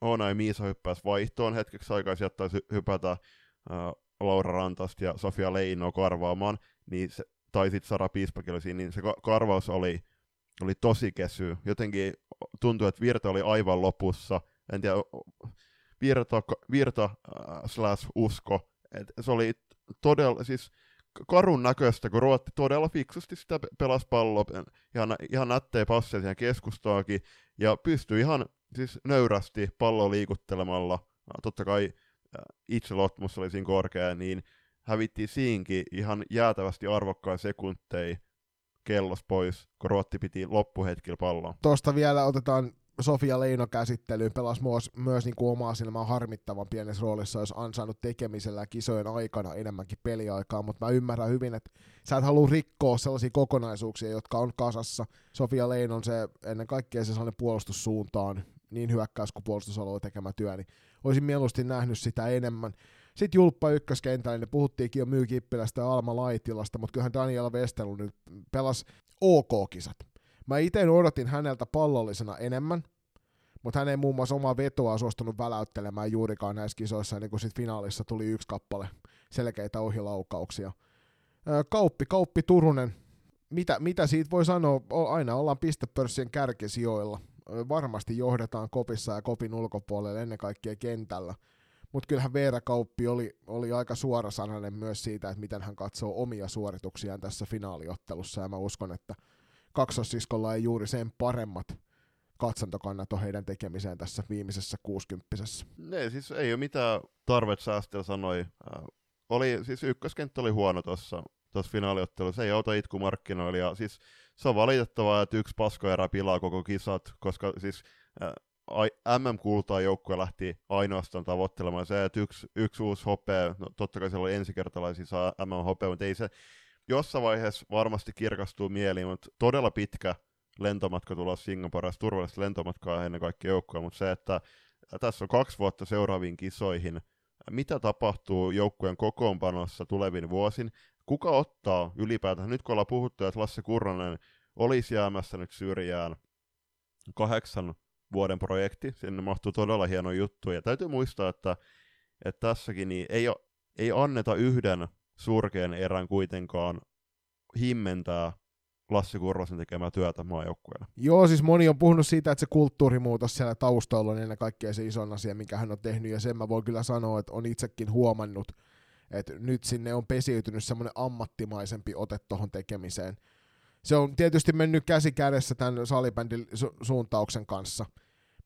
A: Oona ja Miisa hyppäisi vaihtoon hetkeksi aikaa, sieltä taisi hypätä ää, Laura Rantasta ja Sofia Leino karvaamaan, niin se, tai sitten Sara Piispakilla siinä, niin se ka- karvaus oli, oli tosi kesy. Jotenkin tuntui, että virta oli aivan lopussa. En tiedä, virta, virta äh, slash usko. Et se oli todella, siis karun näköistä, kun Ruotti todella fiksusti sitä pe- pelasi palloa, ihan, ihan nättejä passeja siihen keskustaakin, ja pystyi ihan siis nöyrästi palloa liikuttelemalla, totta kai äh, itse oli siinä korkea, niin hävittiin siinkin ihan jäätävästi arvokkaan sekunteja kellos pois, kun Ruotti piti loppuhetkillä palloa.
B: Tuosta vielä otetaan Sofia Leino käsittelyyn, pelasi myös, myös niin kuin omaa silmää harmittavan pienessä roolissa, jos ansainnut tekemisellä kisojen aikana enemmänkin peliaikaa, mutta mä ymmärrän hyvin, että sä et halua rikkoa sellaisia kokonaisuuksia, jotka on kasassa. Sofia Leinon se ennen kaikkea se sellainen puolustussuuntaan, niin hyökkäys kuin puolustusalue tekemä työ, niin olisin mieluusti nähnyt sitä enemmän. Sitten Julppa ykköskentällä, niin puhuttiinkin jo Myy Kippilästä ja Alma Laitilasta, mutta kyllähän Daniela Westerlund nyt pelasi OK-kisat. Mä itse odotin häneltä pallollisena enemmän, mutta hän ei muun muassa omaa vetoa suostunut väläyttelemään juurikaan näissä kisoissa, niin kuin sit finaalissa tuli yksi kappale selkeitä ohilaukauksia. Kauppi, Kauppi Turunen, mitä, mitä siitä voi sanoa, aina ollaan pistepörssien kärkisijoilla. Varmasti johdetaan kopissa ja kopin ulkopuolella ennen kaikkea kentällä. Mutta kyllähän Veera Kauppi oli, oli aika suorasanainen myös siitä, että miten hän katsoo omia suorituksiaan tässä finaaliottelussa, ja mä uskon, että kaksossiskolla ei juuri sen paremmat katsantokannat on heidän tekemiseen tässä viimeisessä kuusikymppisessä.
A: Ne, siis ei ole mitään tarvet säästellä sanoi. Äh, oli, siis ykköskenttä oli huono tuossa finaaliottelussa, ei auta itkumarkkinoilla, ja siis se on valitettavaa, että yksi paskoerä pilaa koko kisat, koska siis äh, MM-kultaa joukkue lähti ainoastaan tavoittelemaan. Se, että yksi, yksi uusi hopea, no totta kai siellä oli ensikertalaisia saa MM-hopea, mutta ei se jossain vaiheessa varmasti kirkastuu mieliin, mutta todella pitkä lentomatka tulla Singaporesta, turvallista lentomatkaa ennen kaikkea joukkoja, mutta se, että tässä on kaksi vuotta seuraaviin kisoihin, mitä tapahtuu joukkueen kokoonpanossa tulevin vuosin, kuka ottaa ylipäätään, nyt kun ollaan puhuttu, että Lasse Kurronen olisi jäämässä nyt syrjään kahdeksan vuoden projekti, sinne mahtuu todella hieno juttu, ja täytyy muistaa, että, että tässäkin niin ei, ei anneta yhden surkean erän kuitenkaan himmentää Lassi Kurrosen tekemää työtä maajoukkueella.
B: Joo, siis moni on puhunut siitä, että se kulttuurimuutos siellä taustalla on ennen kaikkea se ison asia, minkä hän on tehnyt, ja sen mä voin kyllä sanoa, että on itsekin huomannut, että nyt sinne on pesiytynyt semmoinen ammattimaisempi ote tuohon tekemiseen. Se on tietysti mennyt käsi kädessä tämän salibändin su- suuntauksen kanssa,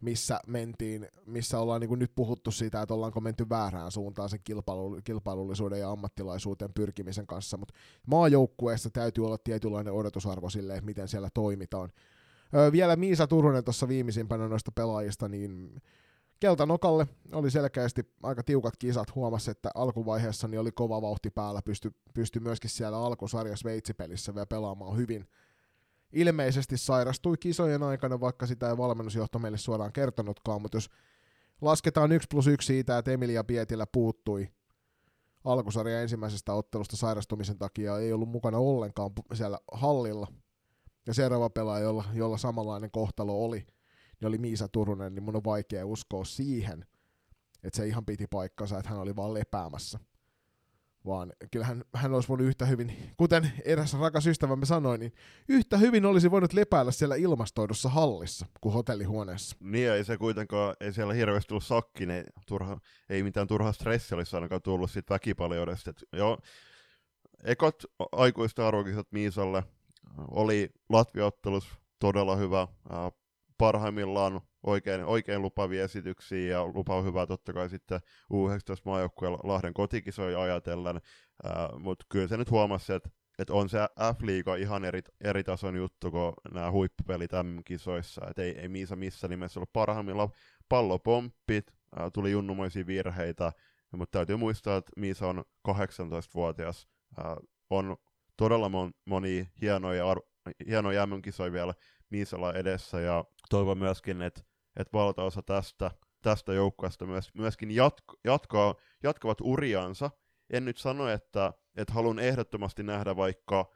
B: missä mentiin, missä ollaan niin nyt puhuttu siitä, että ollaanko menty väärään suuntaan sen kilpailu, kilpailullisuuden ja ammattilaisuuteen pyrkimisen kanssa, mutta maajoukkueessa täytyy olla tietynlainen odotusarvo sille, että miten siellä toimitaan. Öö, vielä Miisa Turunen tuossa viimeisimpänä noista pelaajista, niin Keltanokalle. Oli selkeästi aika tiukat kisat, huomasi, että alkuvaiheessa niin oli kova vauhti päällä, pystyi pysty myöskin siellä alkusarja Sveitsipelissä vielä pelaamaan hyvin. Ilmeisesti sairastui kisojen aikana, vaikka sitä ei valmennusjohto meille suoraan kertonutkaan, mutta jos lasketaan 1 plus 1 siitä, että Emilia Pietilä puuttui alkusarjan ensimmäisestä ottelusta sairastumisen takia, ei ollut mukana ollenkaan siellä hallilla, ja seuraava pelaaja, jolla, jolla samanlainen kohtalo oli, niin oli Miisa Turunen, niin mun on vaikea uskoa siihen, että se ihan piti paikkansa, että hän oli vaan lepäämässä. Vaan kyllähän hän olisi voinut yhtä hyvin, kuten eräs rakas ystävämme sanoi, niin yhtä hyvin olisi voinut lepäällä siellä ilmastoidussa hallissa kuin hotellihuoneessa.
A: Niin, ei se kuitenkaan, ei siellä hirveästi tullut sakki, niin turha, ei mitään turhaa stressiä olisi ainakaan tullut siitä väkipaljoudesta. joo, ekot aikuista arvokisat Miisalle oli Latvia-ottelus todella hyvä parhaimmillaan oikein, oikein lupavia esityksiä ja lupa hyvää totta kai sitten U19 maajoukkueen Lahden kotikisoja ajatellen, mutta kyllä se nyt huomasi, että että on se F-liiga ihan eri, eri tason juttu kuin nämä huippupelit M-kisoissa, että ei, ei Miisa missä nimessä ollut parhaimmillaan pallopomppit, ää, tuli junnumaisia virheitä, mutta täytyy muistaa, että Miisa on 18-vuotias, ää, on todella mon, moni hienoja, ar- hienoja M-kisoja vielä Miisala edessä ja toivon myöskin, että, että valtaosa tästä, tästä joukkueesta myös, myöskin jatko, jatkaa, jatkavat uriansa. En nyt sano, että, että haluan ehdottomasti nähdä vaikka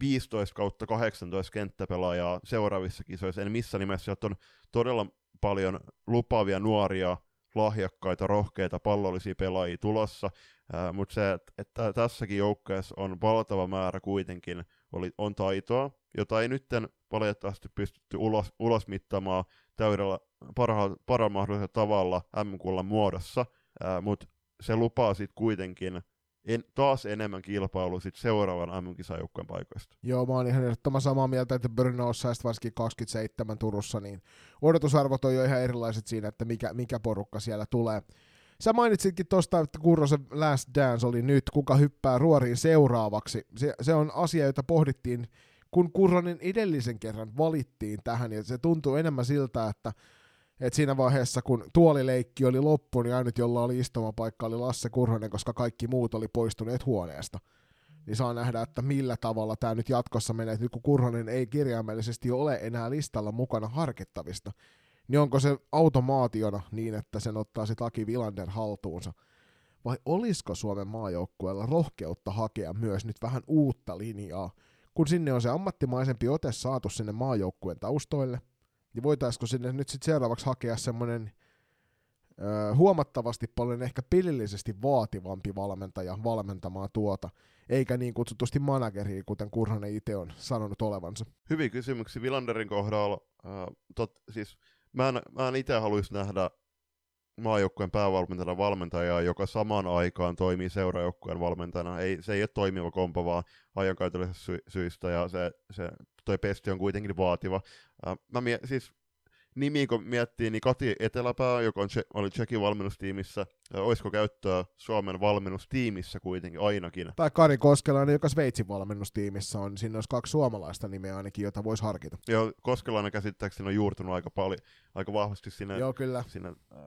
A: 15 kautta 18 kenttäpelaajaa seuraavissa kisoissa. En missä nimessä, että on todella paljon lupaavia nuoria, lahjakkaita, rohkeita, pallollisia pelaajia tulossa, mutta se, että tässäkin joukkueessa on valtava määrä kuitenkin oli, on taitoa, jota ei nytten valitettavasti pystytty ulos, ulos mittaamaan täydellä parha, parhaalla mahdollisella tavalla M-kullan muodossa, mutta se lupaa sitten kuitenkin en, taas enemmän kilpailua sit seuraavan MM-kisajoukkueen paikoista.
B: Joo, mä oon ihan ehdottoman samaa mieltä, että Brynoossa ja varsinkin 27 Turussa, niin odotusarvot on jo ihan erilaiset siinä, että mikä, mikä porukka siellä tulee. Sä mainitsitkin tuosta, että Kurrosen Last Dance oli nyt, kuka hyppää ruoriin seuraavaksi. Se, se on asia, jota pohdittiin, kun Kurronen edellisen kerran valittiin tähän, ja se tuntuu enemmän siltä, että, että siinä vaiheessa, kun tuolileikki oli loppu, niin ainut, jolla oli istumapaikka, oli Lasse Kurronen, koska kaikki muut oli poistuneet huoneesta. Niin saa nähdä, että millä tavalla tämä nyt jatkossa menee, että nyt kun Kurronen ei kirjaimellisesti ole enää listalla mukana harkittavista, niin onko se automaationa niin, että sen ottaa sitten Aki Vilander haltuunsa? Vai olisiko Suomen maajoukkueella rohkeutta hakea myös nyt vähän uutta linjaa, kun sinne on se ammattimaisempi ote saatu sinne maajoukkueen taustoille, niin voitaisiko sinne nyt sitten seuraavaksi hakea semmoinen huomattavasti paljon ehkä pelillisesti vaativampi valmentaja valmentamaan tuota, eikä niin kutsutusti manageri, kuten Kurhanen itse on sanonut olevansa.
A: Hyviä kysymyksiä Vilanderin kohdalla. Äh, tot, siis mä en, en itse haluaisi nähdä maajoukkueen päävalmentajana valmentajaa, joka samaan aikaan toimii seurajoukkueen valmentajana. Ei, se ei ole toimiva kompo, vaan ajankäytöllisistä sy- syistä, ja se, se toi pesti on kuitenkin vaativa. Äh, mä mie- siis nimi, kun miettii, niin Kati Eteläpää, joka on oli Tsekin valmennustiimissä, ja olisiko käyttöä Suomen valmennustiimissä kuitenkin ainakin?
B: Tai Kari Koskelainen, joka Sveitsin valmennustiimissä on, siinä olisi kaksi suomalaista nimeä ainakin, jota voisi harkita.
A: Joo, Koskelainen käsittääkseni on juurtunut aika paljon, aika vahvasti sinne,
B: Joo, kyllä.
A: sinne äh,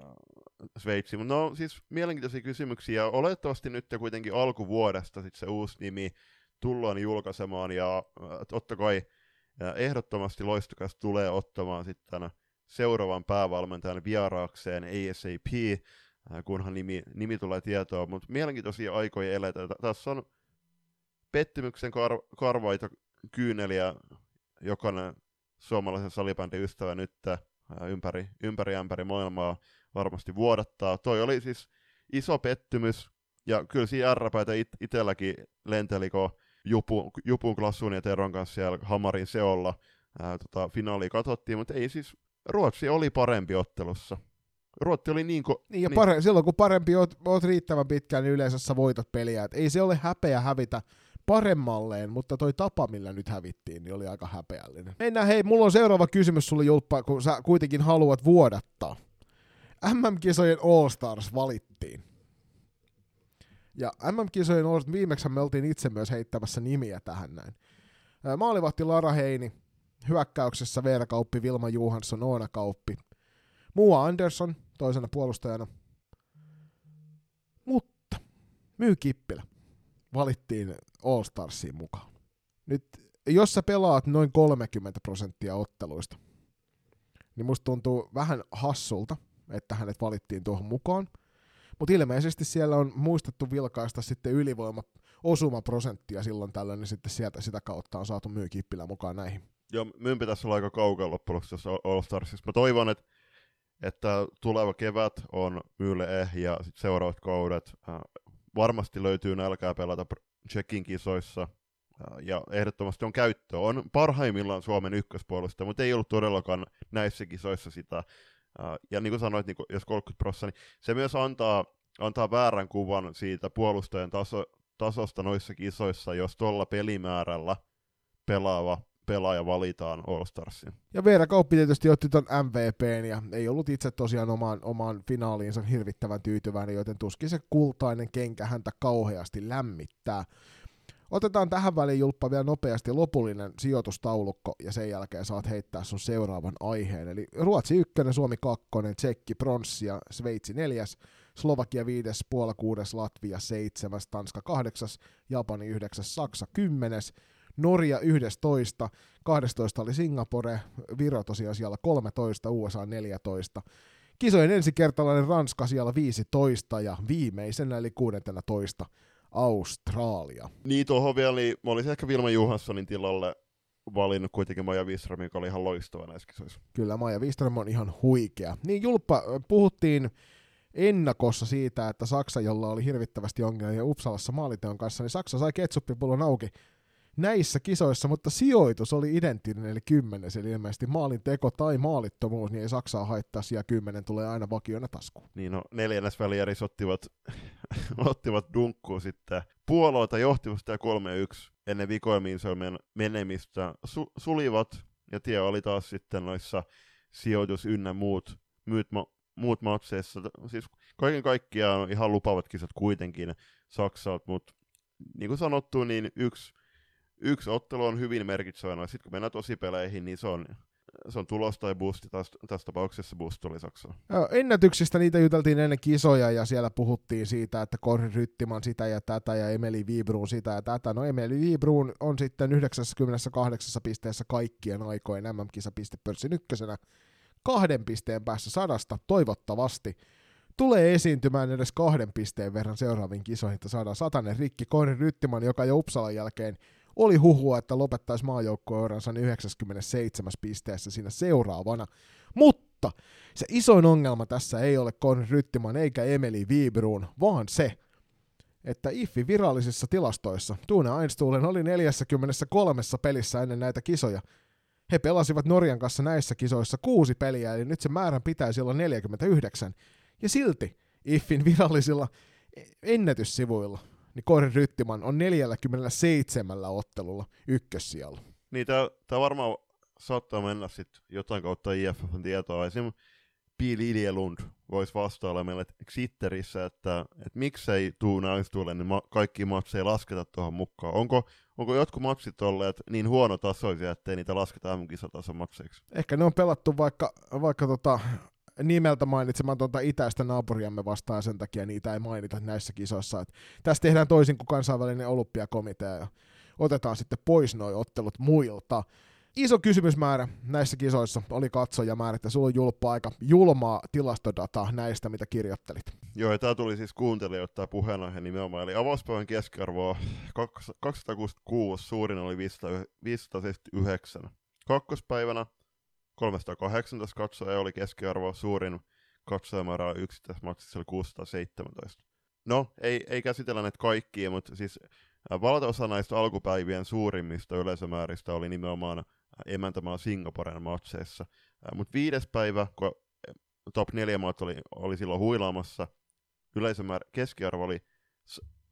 A: Sveitsiin. Mutta no siis mielenkiintoisia kysymyksiä, olettavasti nyt jo kuitenkin alkuvuodesta sit se uusi nimi tullaan julkaisemaan, ja äh, totta kai äh, ehdottomasti Loistokas tulee ottamaan sitten seuraavan päävalmentajan vieraakseen ASAP, äh, kunhan nimi, nimi tulee tietoon, mutta mielenkiintoisia aikoja eletä. Tässä on pettymyksen kar- karvaita kyyneliä jokainen suomalaisen salibändin ystävä nyt äh, ympäri, ympäri ämpäri maailmaa varmasti vuodattaa. Toi oli siis iso pettymys, ja kyllä siinä ärräpäitä it- itselläkin lenteli, kun Jupu, Jupun Klassun ja Teron kanssa siellä Hamarin seolla ää, tota, finaali katsottiin, mutta ei siis Ruotsi oli parempi ottelussa. Ruotsi oli niin kuin...
B: Niin, ja pare- niin. silloin kun parempi oot, oot riittävän pitkään, niin yleensä sä voitat peliä. Et ei se ole häpeä hävitä paremmalleen, mutta toi tapa, millä nyt hävittiin, niin oli aika häpeällinen. Mennään, hei, mulla on seuraava kysymys sulle, Julppa, kun sä kuitenkin haluat vuodattaa. MM-kisojen All-Stars valittiin. Ja MM-kisojen All viimeksi me oltiin itse myös heittämässä nimiä tähän näin. Maalivahti Lara Heini, Hyökkäyksessä Veera Kauppi, Vilma Johansson, Oona Kauppi, Mua Andersson toisena puolustajana. Mutta Myy Kippilä valittiin All Starsiin mukaan. Nyt jos sä pelaat noin 30 prosenttia otteluista, niin musta tuntuu vähän hassulta, että hänet valittiin tuohon mukaan. Mutta ilmeisesti siellä on muistettu vilkaista sitten ylivoima osumaprosenttia silloin tällöin, niin sitten sieltä sitä kautta on saatu myy Kippilä mukaan näihin.
A: Joo, myyn pitäisi olla aika kaukana loppujen All Starsissa. Mä toivon, että, että tuleva kevät on myylle eh ja sit seuraavat kaudet. Äh, varmasti löytyy nälkää pelata Tsekin kisoissa, ja ehdottomasti on käyttö. On parhaimmillaan Suomen ykköspuolusta, mutta ei ollut todellakaan näissä kisoissa sitä. Ja niin kuin sanoit, niin jos 30 prosenttia, niin se myös antaa, antaa väärän kuvan siitä puolustajan taso, tasosta noissa kisoissa, jos tuolla pelimäärällä pelaava pelaaja valitaan All Starsiin.
B: Ja Veera Kauppi tietysti otti ton MVPn ja ei ollut itse tosiaan omaan, omaan finaaliinsa hirvittävän tyytyväinen, joten tuskin se kultainen kenkä häntä kauheasti lämmittää. Otetaan tähän väliin Julppa vielä nopeasti lopullinen sijoitustaulukko ja sen jälkeen saat heittää sun seuraavan aiheen. Eli Ruotsi ykkönen, Suomi kakkonen, Tsekki pronssi ja Sveitsi neljäs, Slovakia viides, Puola kuudes, Latvia seitsemäs, Tanska kahdeksas, Japani yhdeksäs, Saksa kymmenes, Norja 11, 12 oli Singapore, Viro tosiaan siellä 13, USA 14. Kisojen ensikertalainen Ranska siellä 15 ja viimeisenä eli 16 Australia.
A: Niin tuohon vielä, niin mä olisin ehkä Vilma Johanssonin tilalle valinnut kuitenkin Maja Wistrom, joka oli ihan loistava näissä kisoissa.
B: Kyllä, Maja Wistrom on ihan huikea. Niin Julppa, puhuttiin ennakossa siitä, että Saksa, jolla oli hirvittävästi ongelmia Uppsalassa maaliteon kanssa, niin Saksa sai ketsuppipullon auki näissä kisoissa, mutta sijoitus oli identtinen, eli kymmenes, eli ilmeisesti maalin teko tai maalittomuus, niin ei Saksaa haittaa, ja kymmenen tulee aina vakiona taskuun.
A: Niin no, neljännes välijäris ottivat, ottivat dunkkuun sitten puoloita johtivusta ja 3-1 ennen vikoimiinsolmien menemistä su- sulivat, ja tie oli taas sitten noissa sijoitus ynnä muut, muut, ma- muut matseissa. Siis kaiken kaikkiaan ihan lupavat kisat kuitenkin Saksalta, mutta niin kuin sanottu, niin yksi yksi ottelu on hyvin merkitsevä, sitten kun mennään peleihin, niin se on, se on tulos tai boosti, tässä, tässä tapauksessa boost oli.
B: Ennätyksistä niitä juteltiin ennen kisoja ja siellä puhuttiin siitä, että Korri Ryttiman sitä ja tätä ja Emeli Viibruun sitä ja tätä. No Emeli Viibruun on sitten 98 pisteessä kaikkien aikojen MM-kisapistepörssin ykkösenä kahden pisteen päässä sadasta, toivottavasti tulee esiintymään edes kahden pisteen verran seuraaviin kisoihin, että saadaan satanen rikki. Korri Ryttiman, joka jo Uppsalan jälkeen oli huhua, että lopettaisi maajoukkueuransa 97 pisteessä siinä seuraavana. Mutta se isoin ongelma tässä ei ole Conny Ryttiman eikä Emeli Viibruun, vaan se, että IFFin virallisissa tilastoissa Tune Einstuhlen oli 43 pelissä ennen näitä kisoja. He pelasivat Norjan kanssa näissä kisoissa kuusi peliä, eli nyt se määrän pitäisi olla 49. Ja silti IFFin virallisilla ennätyssivuilla niin Kori Ryttiman on 47 ottelulla ykkössijalla.
A: Niin, tämä varmaan saattaa mennä sitten jotain kautta IFFn tietoa. Esimerkiksi Pili Iljelund voisi vastailla meille Twitterissä, että, että miksei tuu naistuille, niin ma- kaikki matseja lasketa tuohon mukaan. Onko, onko jotkut matsit olleet niin huonotasoisia, ettei niitä lasketa M-kisatason matseiksi?
B: Ehkä ne on pelattu vaikka, vaikka tota, nimeltä mainitsematonta itäistä naapuriamme vastaan sen takia niitä ei mainita näissä kisoissa. Et tässä tehdään toisin kuin kansainvälinen olympiakomitea ja otetaan sitten pois nuo ottelut muilta. Iso kysymysmäärä näissä kisoissa oli katsojamäärä, että sulla on julppa aika julmaa tilastodata näistä, mitä kirjoittelit.
A: Joo, ja tämä tuli siis kuuntelijoita tämä puheenaihe nimenomaan, eli avauspäivän keskiarvo 266, suurin oli 579. Kakkospäivänä 318 katsojaa oli keskiarvo, suurin katsojamäärä yksittäismaksissa oli 617. No, ei, ei käsitellä näitä kaikkia, mutta siis valtaosa näistä alkupäivien suurimmista yleisömääristä oli nimenomaan emäntämaa Singaporen matseissa. Mutta viides päivä, kun top 4 maat oli, oli silloin huilaamassa, yleisömäärä keskiarvo oli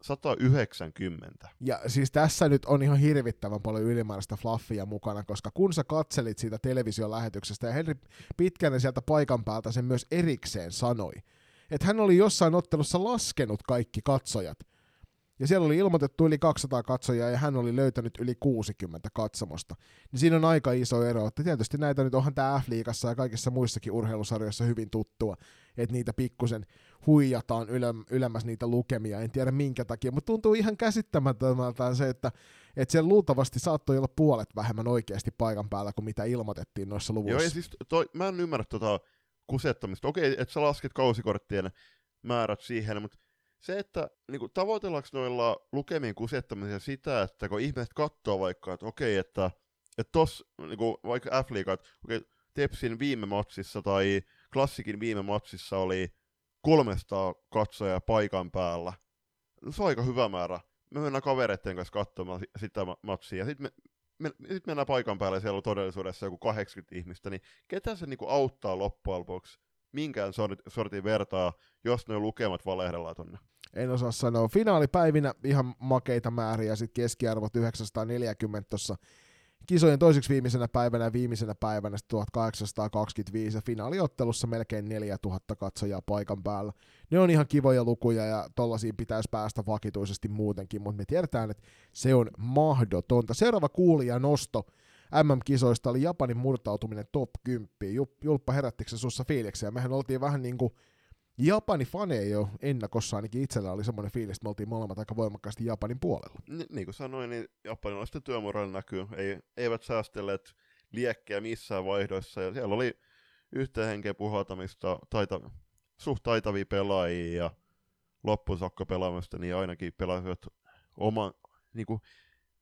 A: 190.
B: Ja siis tässä nyt on ihan hirvittävän paljon ylimääräistä fluffia mukana, koska kun sä katselit siitä television lähetyksestä, ja Henri Pitkänen sieltä paikan päältä sen myös erikseen sanoi, että hän oli jossain ottelussa laskenut kaikki katsojat, ja siellä oli ilmoitettu yli 200 katsojaa ja hän oli löytänyt yli 60 katsomosta. Niin siinä on aika iso ero, että tietysti näitä nyt onhan tämä F-liigassa ja kaikissa muissakin urheilusarjoissa hyvin tuttua, että niitä pikkusen huijataan ylem, ylemmäs niitä lukemia, en tiedä minkä takia, mutta tuntuu ihan käsittämättömältä se, että, että siellä luultavasti saattoi olla puolet vähemmän oikeasti paikan päällä kuin mitä ilmoitettiin noissa luvuissa.
A: Joo, ja siis toi, mä en ymmärrä tota kusettamista. Okei, että sä lasket kausikorttien määrät siihen, mutta se, että niin kuin, tavoitellaanko noilla lukemien kusettamisia sitä, että kun ihmiset katsoo vaikka, että okei, että, että tos, niin kuin, vaikka f että okei, Tepsin viime matsissa tai Klassikin viime matsissa oli 300 katsojaa paikan päällä. No, se on aika hyvä määrä. Me mennään kavereiden kanssa katsomaan sitä matsia, sitten me, me, sit mennään paikan päälle, ja siellä on todellisuudessa joku 80 ihmistä, niin ketä se niinku auttaa loppujen lopuksi minkään sortin vertaa, jos ne lukemat valehdellaan tonne?
B: En osaa sanoa. Finaalipäivinä ihan makeita määriä, sitten keskiarvot 940 tuossa kisojen toiseksi viimeisenä päivänä ja viimeisenä päivänä 1825 ja finaaliottelussa melkein 4000 katsojaa paikan päällä. Ne on ihan kivoja lukuja ja tollaisiin pitäisi päästä vakituisesti muutenkin, mutta me tiedetään, että se on mahdotonta. Seuraava kuulija nosto MM-kisoista oli Japanin murtautuminen top 10. Julppa, herättikö se sussa fiiliksiä? Mehän oltiin vähän niin kuin Japani fane jo ennakossa ainakin itsellä oli semmoinen fiilis, että me oltiin molemmat aika voimakkaasti Japanin puolella.
A: Ni- niin kuin sanoin, niin japanilaisten työmoraali näkyy. Ei, eivät säästelleet liekkiä missään vaihdoissa. Ja siellä oli yhteen henkeä puhaltamista, taita, suht taitavia pelaajia ja loppusakko pelaamista, niin ainakin pelasivat oman, niin kuin,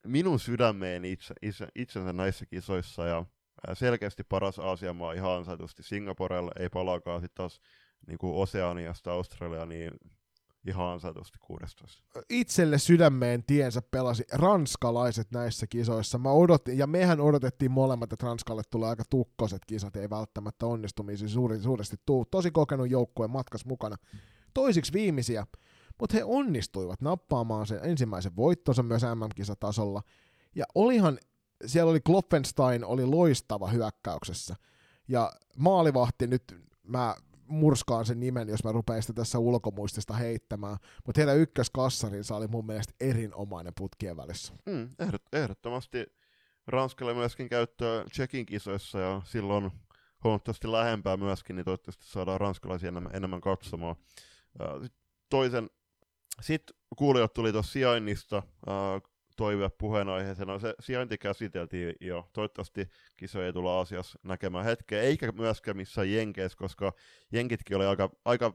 A: minun sydämeen itse, itse, itsensä näissä kisoissa. Ja selkeästi paras Aasian maa ihan ansaitusti Singaporelle, ei palaakaan sitten taas niin kuin Oseaniasta Australia, niin ihan ansaitusti 16.
B: Itselle sydämeen tiensä pelasi ranskalaiset näissä kisoissa. Mä odotin, ja mehän odotettiin molemmat, että Ranskalle tulee aika tukkoset kisat, ei välttämättä onnistumisia suuri, suuresti tuu. Tosi kokenut joukkue matkas mukana. Toisiksi viimeisiä, mutta he onnistuivat nappaamaan sen ensimmäisen voittonsa myös MM-kisatasolla. Ja olihan, siellä oli Kloppenstein oli loistava hyökkäyksessä. Ja maalivahti nyt, mä murskaan sen nimen, jos mä rupean sitä tässä ulkomuistista heittämään. Mutta heidän ykköskassarinsa oli mun mielestä erinomainen putkien välissä.
A: Mm, ehdot, ehdottomasti Ranskalle myöskin käyttöä Tsekin kisoissa ja silloin huomattavasti lähempää myöskin, niin toivottavasti saadaan ranskalaisia enemmän, enemmän katsomaan. Sitten toisen, sitten kuulijat tuli tuossa sijainnista, toive puheenaiheesena. Se sijainti käsiteltiin jo. Toivottavasti kisoja ei tulla Aasiassa näkemään hetkeä, eikä myöskään missään Jenkeissä, koska Jenkitkin oli aika, aika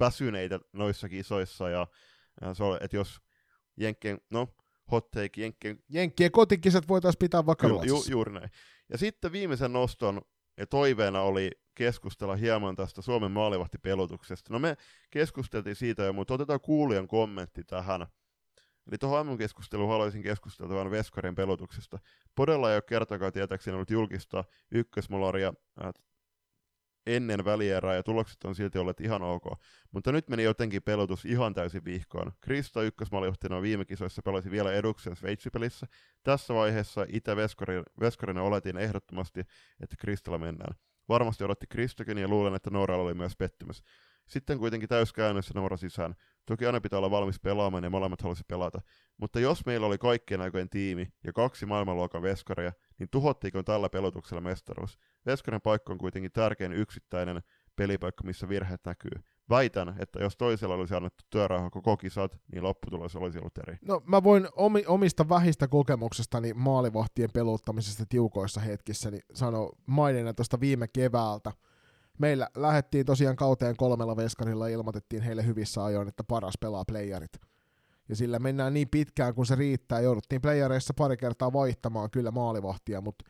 A: väsyneitä noissa kisoissa, ja, ja se oli, että jos Jenkkien, no, hot take, Jenkkien...
B: Jenkkien kotikisat voitaisiin pitää vaikka Kyllä,
A: ju, juuri näin. Ja sitten viimeisen noston ja toiveena oli keskustella hieman tästä Suomen maalivahtipelutuksesta. No me keskusteltiin siitä jo, mutta otetaan kuulijan kommentti tähän. Eli tuohon aamun keskusteluun haluaisin keskustella vain Veskarin pelotuksesta. Podella ei ole kertakaan tietääkseni ollut julkista ykkösmolaria ennen välierää ja tulokset on silti olleet ihan ok. Mutta nyt meni jotenkin pelotus ihan täysin vihkoon. Krista ykkösmaaliohtajana viime kisoissa pelasi vielä eduksen Sveitsipelissä. Tässä vaiheessa Itä-Veskarina oletin ehdottomasti, että Kristalla mennään. Varmasti odotti Kristokin ja luulen, että Nooralla oli myös pettymys. Sitten kuitenkin täyskäännössä Noora sisään. Toki aina pitää olla valmis pelaamaan ja molemmat halusi pelata. Mutta jos meillä oli kaikkien aikojen tiimi ja kaksi maailmanluokan veskaria, niin tuhottiinko tällä pelotuksella mestaruus? Veskarin paikka on kuitenkin tärkein yksittäinen pelipaikka, missä virheet näkyy. Väitän, että jos toisella olisi annettu työrauha koko kisat, niin lopputulos olisi ollut eri.
B: No mä voin omi, omista vähistä kokemuksestani maalivahtien peluttamisesta tiukoissa hetkissä niin sanoa mainina tuosta viime keväältä – meillä lähdettiin tosiaan kauteen kolmella veskarilla ja ilmoitettiin heille hyvissä ajoin, että paras pelaa playerit. Ja sillä mennään niin pitkään, kun se riittää. Jouduttiin playereissa pari kertaa vaihtamaan kyllä maalivahtia, mutta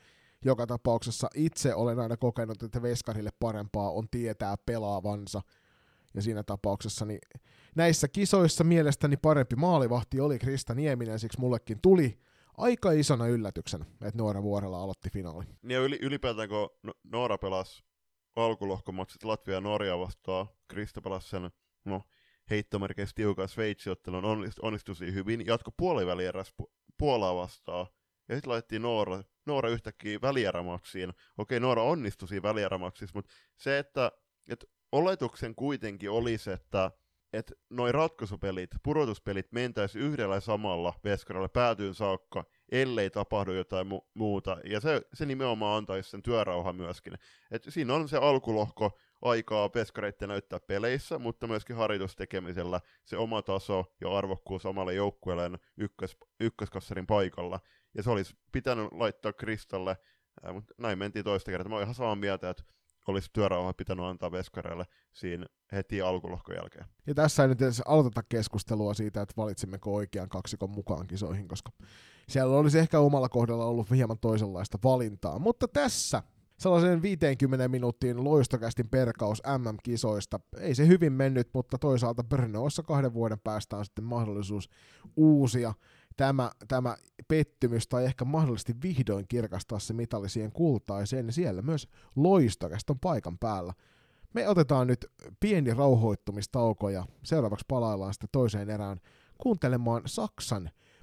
B: joka tapauksessa itse olen aina kokenut, että veskarille parempaa on tietää pelaavansa. Ja siinä tapauksessa niin näissä kisoissa mielestäni parempi maalivahti oli Krista Nieminen, siksi mullekin tuli aika isona yllätyksen, että Noora Vuorella aloitti finaali.
A: Niin yli, ylipäätään kun Noora pelasi alkulohkomatsit Latvia ja Norja vastaan. Krista pelasi sen, no, heittomerkeissä tiukan Sveitsiottelun onnistui, onnistui hyvin. Jatko puolivälieräs pu- Puolaa vastaan. Ja sitten laitettiin Noora, Noora yhtäkkiä välierämaksiin. Okei, Noora onnistui siinä välierämaksissa, mutta se, että, että oletuksen kuitenkin olisi, että että noin ratkaisupelit, pudotuspelit mentäisi yhdellä samalla veskaralla päätyyn saakka, ellei tapahdu jotain mu- muuta. Ja se, se nimenomaan antaisi sen työrauhan myöskin. Et siinä on se alkulohko aikaa peskareiden näyttää peleissä, mutta myöskin harjoitustekemisellä se oma taso ja arvokkuus omalle joukkueelleen ykkös, ykköskassarin paikalla. Ja se olisi pitänyt laittaa Kristalle, mutta näin mentiin toista kertaa. Mä oon ihan samaa mieltä, että olisi työrauha pitänyt antaa veskareille siinä heti alkulohkon jälkeen.
B: Ja tässä ei nyt edes aloiteta keskustelua siitä, että valitsimmeko oikean kaksikon mukaan kisoihin, koska siellä olisi ehkä omalla kohdalla ollut hieman toisenlaista valintaa. Mutta tässä sellaisen 50 minuuttiin loistokästin perkaus MM-kisoista. Ei se hyvin mennyt, mutta toisaalta Brnoissa kahden vuoden päästä on sitten mahdollisuus uusia tämä, tämä pettymys tai ehkä mahdollisesti vihdoin kirkastaa se mitalli siihen kultaiseen, niin siellä myös loistokästä on paikan päällä. Me otetaan nyt pieni rauhoittumistauko ja seuraavaksi palaillaan sitten toiseen erään kuuntelemaan Saksan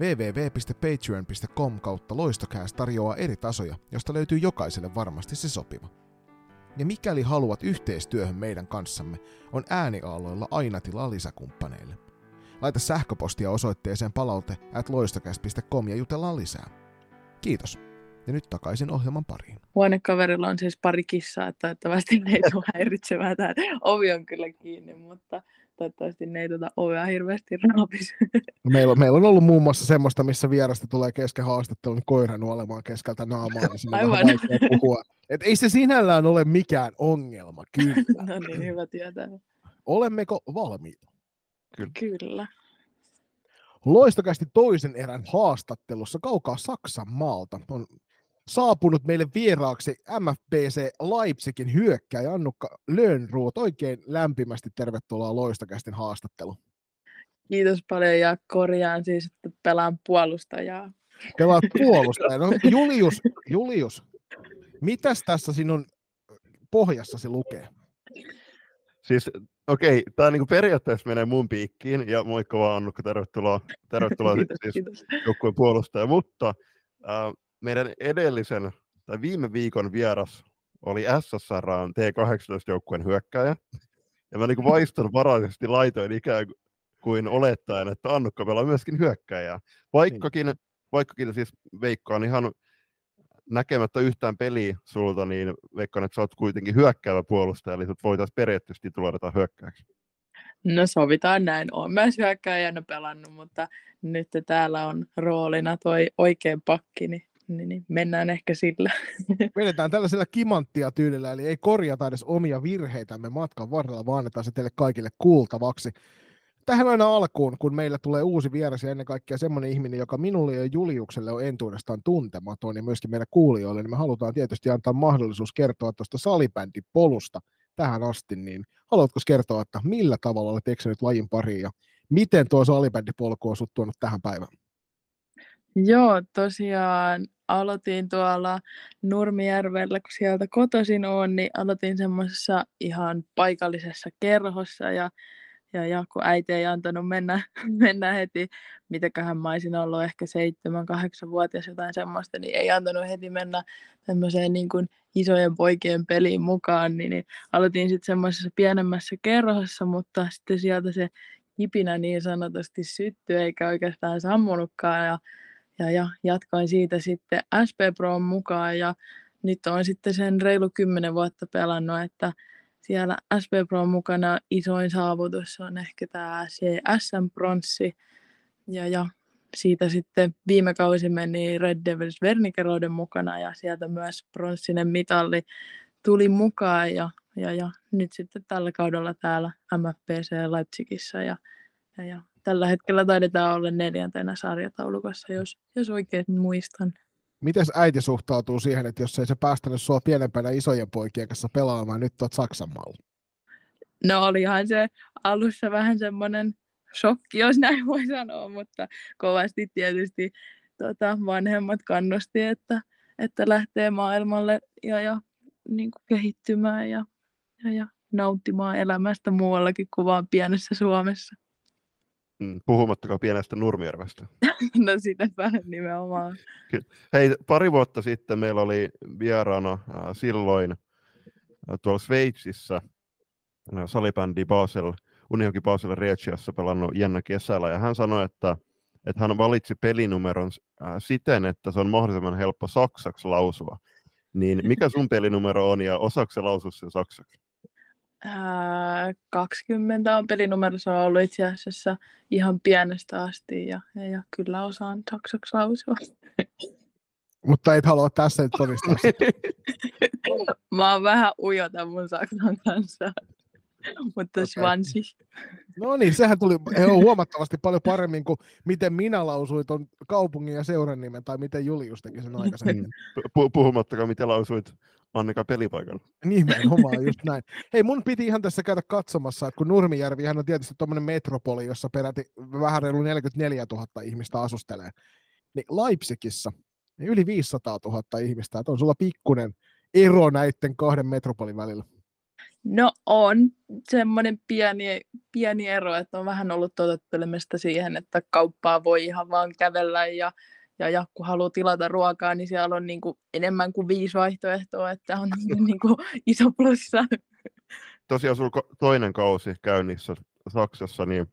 B: www.patreon.com kautta loistokääst tarjoaa eri tasoja, josta löytyy jokaiselle varmasti se sopiva. Ja mikäli haluat yhteistyöhön meidän kanssamme, on ääniaaloilla aina tilaa lisäkumppaneille. Laita sähköpostia osoitteeseen palaute at ja jutellaan lisää. Kiitos. Ja nyt takaisin ohjelman pariin.
C: Huonekaverilla on siis pari kissaa, että toivottavasti ne ei tule häiritsemään. Tämä ovi on kyllä kiinni, mutta toivottavasti ne ei tuota ovea hirveästi raapisi.
B: Meillä, on, meillä on ollut muun muassa semmoista, missä vierasta tulee kesken haastattelun koira nuolemaan keskeltä naamaa, niin Aivan. puhua. Et ei se sinällään ole mikään ongelma, kyllä.
C: no niin, hyvä tietää.
B: Olemmeko valmiita?
C: Kyllä. Kyllä.
B: Loistokästi toisen erän haastattelussa kaukaa Saksan maalta on saapunut meille vieraaksi MFBC Leipzigin hyökkäjä Annukka Lönnruot. Oikein lämpimästi tervetuloa Loistokästin haastattelu.
C: Kiitos paljon ja korjaan siis, että pelaan puolustajaa.
B: Pelaat puolustajaa. No, Julius, Julius, mitäs tässä sinun pohjassasi lukee?
A: Siis okei, okay, tämä niinku periaatteessa menee mun piikkiin, ja moikka vaan Annukka, tervetuloa, tervetuloa kiitos, siis kiitos. joukkueen puolustaja, mutta äh, meidän edellisen tai viime viikon vieras oli SSR T18-joukkueen hyökkäjä, ja mä niinku vaiston varaisesti laitoin ikään kuin olettaen, että Annukka pelaa myöskin hyökkäjää, vaikkakin, vaikkakin siis veikkaan ihan näkemättä yhtään peliä sulta, niin veikkaan, että sä oot kuitenkin hyökkäävä puolustaja, eli sut voitaisiin periaatteessa tituloida hyökkääksi.
C: No sovitaan näin. Olen myös hyökkääjänä pelannut, mutta nyt täällä on roolina toi oikein pakki, niin, niin, niin mennään ehkä sillä.
B: Vedetään tällaisella kimanttia tyylillä, eli ei korjata edes omia virheitämme matkan varrella, vaan annetaan se teille kaikille kuultavaksi tähän aina alkuun, kun meillä tulee uusi vieras ja ennen kaikkea semmoinen ihminen, joka minulle ja Juliukselle on entuudestaan tuntematon ja myöskin meidän kuulijoille, niin me halutaan tietysti antaa mahdollisuus kertoa tuosta salibändipolusta tähän asti, niin haluatko kertoa, että millä tavalla olet eksynyt lajin pariin ja miten tuo salibändipolku on sut tuonut tähän päivään?
C: Joo, tosiaan aloitin tuolla Nurmijärvellä, kun sieltä kotoisin on, niin aloitin semmoisessa ihan paikallisessa kerhossa ja ja, ja kun äiti ei antanut mennä, mennä heti, mitäköhän mä olisin ollut ehkä seitsemän, kahdeksan vuotias jotain semmoista, niin ei antanut heti mennä tämmöiseen niin kuin isojen poikien peliin mukaan, niin, niin aloitin sitten semmoisessa pienemmässä kerhossa, mutta sitten sieltä se kipinä niin sanotusti syttyi eikä oikeastaan sammunutkaan ja, ja, ja jatkoin siitä sitten SP Proon mukaan ja nyt on sitten sen reilu kymmenen vuotta pelannut, että siellä SP Pro mukana isoin saavutus on ehkä tämä CSM-pronssi. Ja, ja siitä sitten viime kausi meni Red Devils Vernikeroiden mukana ja sieltä myös pronssinen mitalli tuli mukaan ja, ja, ja nyt sitten tällä kaudella täällä MFPC Leipzigissä ja, ja, ja tällä hetkellä taidetaan olla neljäntenä sarjataulukossa, jos, jos oikein muistan.
B: Miten äiti suhtautuu siihen, että jos ei se päästänyt sua pienempänä isojen poikien kanssa pelaamaan, nyt oot Saksan maalla?
C: No olihan se alussa vähän semmoinen shokki, jos näin voi sanoa, mutta kovasti tietysti tota, vanhemmat kannusti, että, että lähtee maailmalle ja, ja niin kuin kehittymään ja, ja, ja nauttimaan elämästä muuallakin kuin vaan pienessä Suomessa.
A: Mm, puhumattakaan pienestä Nurmijärvestä.
C: no sitäpä nimenomaan.
A: Hei, pari vuotta sitten meillä oli vieraana äh, silloin äh, tuolla Sveitsissä äh, salibändi Basel, Unihoki Basel Regiassa pelannut Jenna Kesällä, ja hän sanoi, että, että hän valitsi pelinumeron äh, siten, että se on mahdollisimman helppo saksaksi lausua. Niin mikä sun pelinumero on, ja osaako lausua sen saksaksi?
C: 20 on pelinumero, se on ollut itse asiassa ihan pienestä asti ja, ja, kyllä osaan saksaksi lausua.
B: Mutta et halua tässä nyt todistaa
C: Mä oon vähän ujota mun saksan kanssa, mutta okay. Svansi.
B: No niin, sehän tuli huomattavasti paljon paremmin kuin miten minä lausuin ton kaupungin ja seuran nimen, tai miten Julius teki sen aikaisemmin.
A: Pu- puhumattakaan, miten lausuit Annika pelipaikalla.
B: Nimenomaan, just näin. Hei, mun piti ihan tässä käydä katsomassa, että kun Nurmijärvi on tietysti tuommoinen metropoli, jossa peräti vähän reilu 44 000 ihmistä asustelee, niin Leipzigissä niin yli 500 000 ihmistä, että on sulla pikkunen ero näiden kahden metropolin välillä.
C: No on semmoinen pieni, pieni ero, että on vähän ollut totuttelemista siihen, että kauppaa voi ihan vaan kävellä ja ja, ja kun haluaa tilata ruokaa, niin siellä on niin kuin enemmän kuin viisi vaihtoehtoa, että on niin kuin iso plussa.
A: Tosiaan sinulla toinen kausi käynnissä Saksassa, niin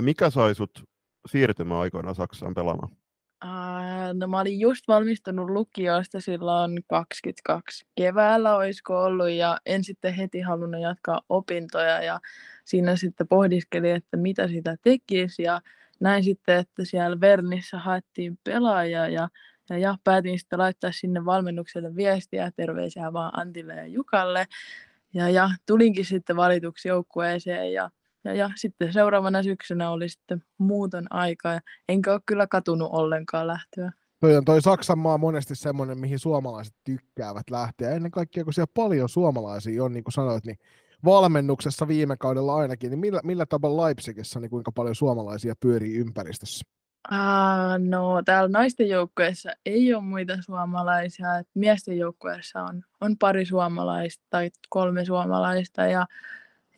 A: mikä sai sut siirtymään aikoina Saksaan pelaamaan?
C: Uh, no mä olin just valmistunut lukiosta silloin 22 keväällä olisiko ollut ja en sitten heti halunnut jatkaa opintoja ja siinä sitten pohdiskelin, että mitä sitä tekisi ja näin sitten, että siellä Vernissä haettiin pelaajaa ja, ja, ja päätin sitten laittaa sinne valmennukselle viestiä, terveisiä vaan Antille ja Jukalle. Ja, ja tulinkin sitten valituksi joukkueeseen ja, ja, ja sitten seuraavana syksynä oli sitten muuton aika ja enkä ole kyllä katunut ollenkaan lähtöä.
B: Toi on toi Saksan maa monesti semmoinen, mihin suomalaiset tykkäävät lähteä. Ennen kaikkea, kun siellä paljon suomalaisia on, niin kuin sanoit, niin valmennuksessa viime kaudella ainakin, niin millä, millä tavalla Leipzigissä, niin kuinka paljon suomalaisia pyörii ympäristössä?
C: Uh, no, täällä naisten joukkueessa ei ole muita suomalaisia. Et miesten joukkueessa on, on pari suomalaista tai kolme suomalaista. Ja,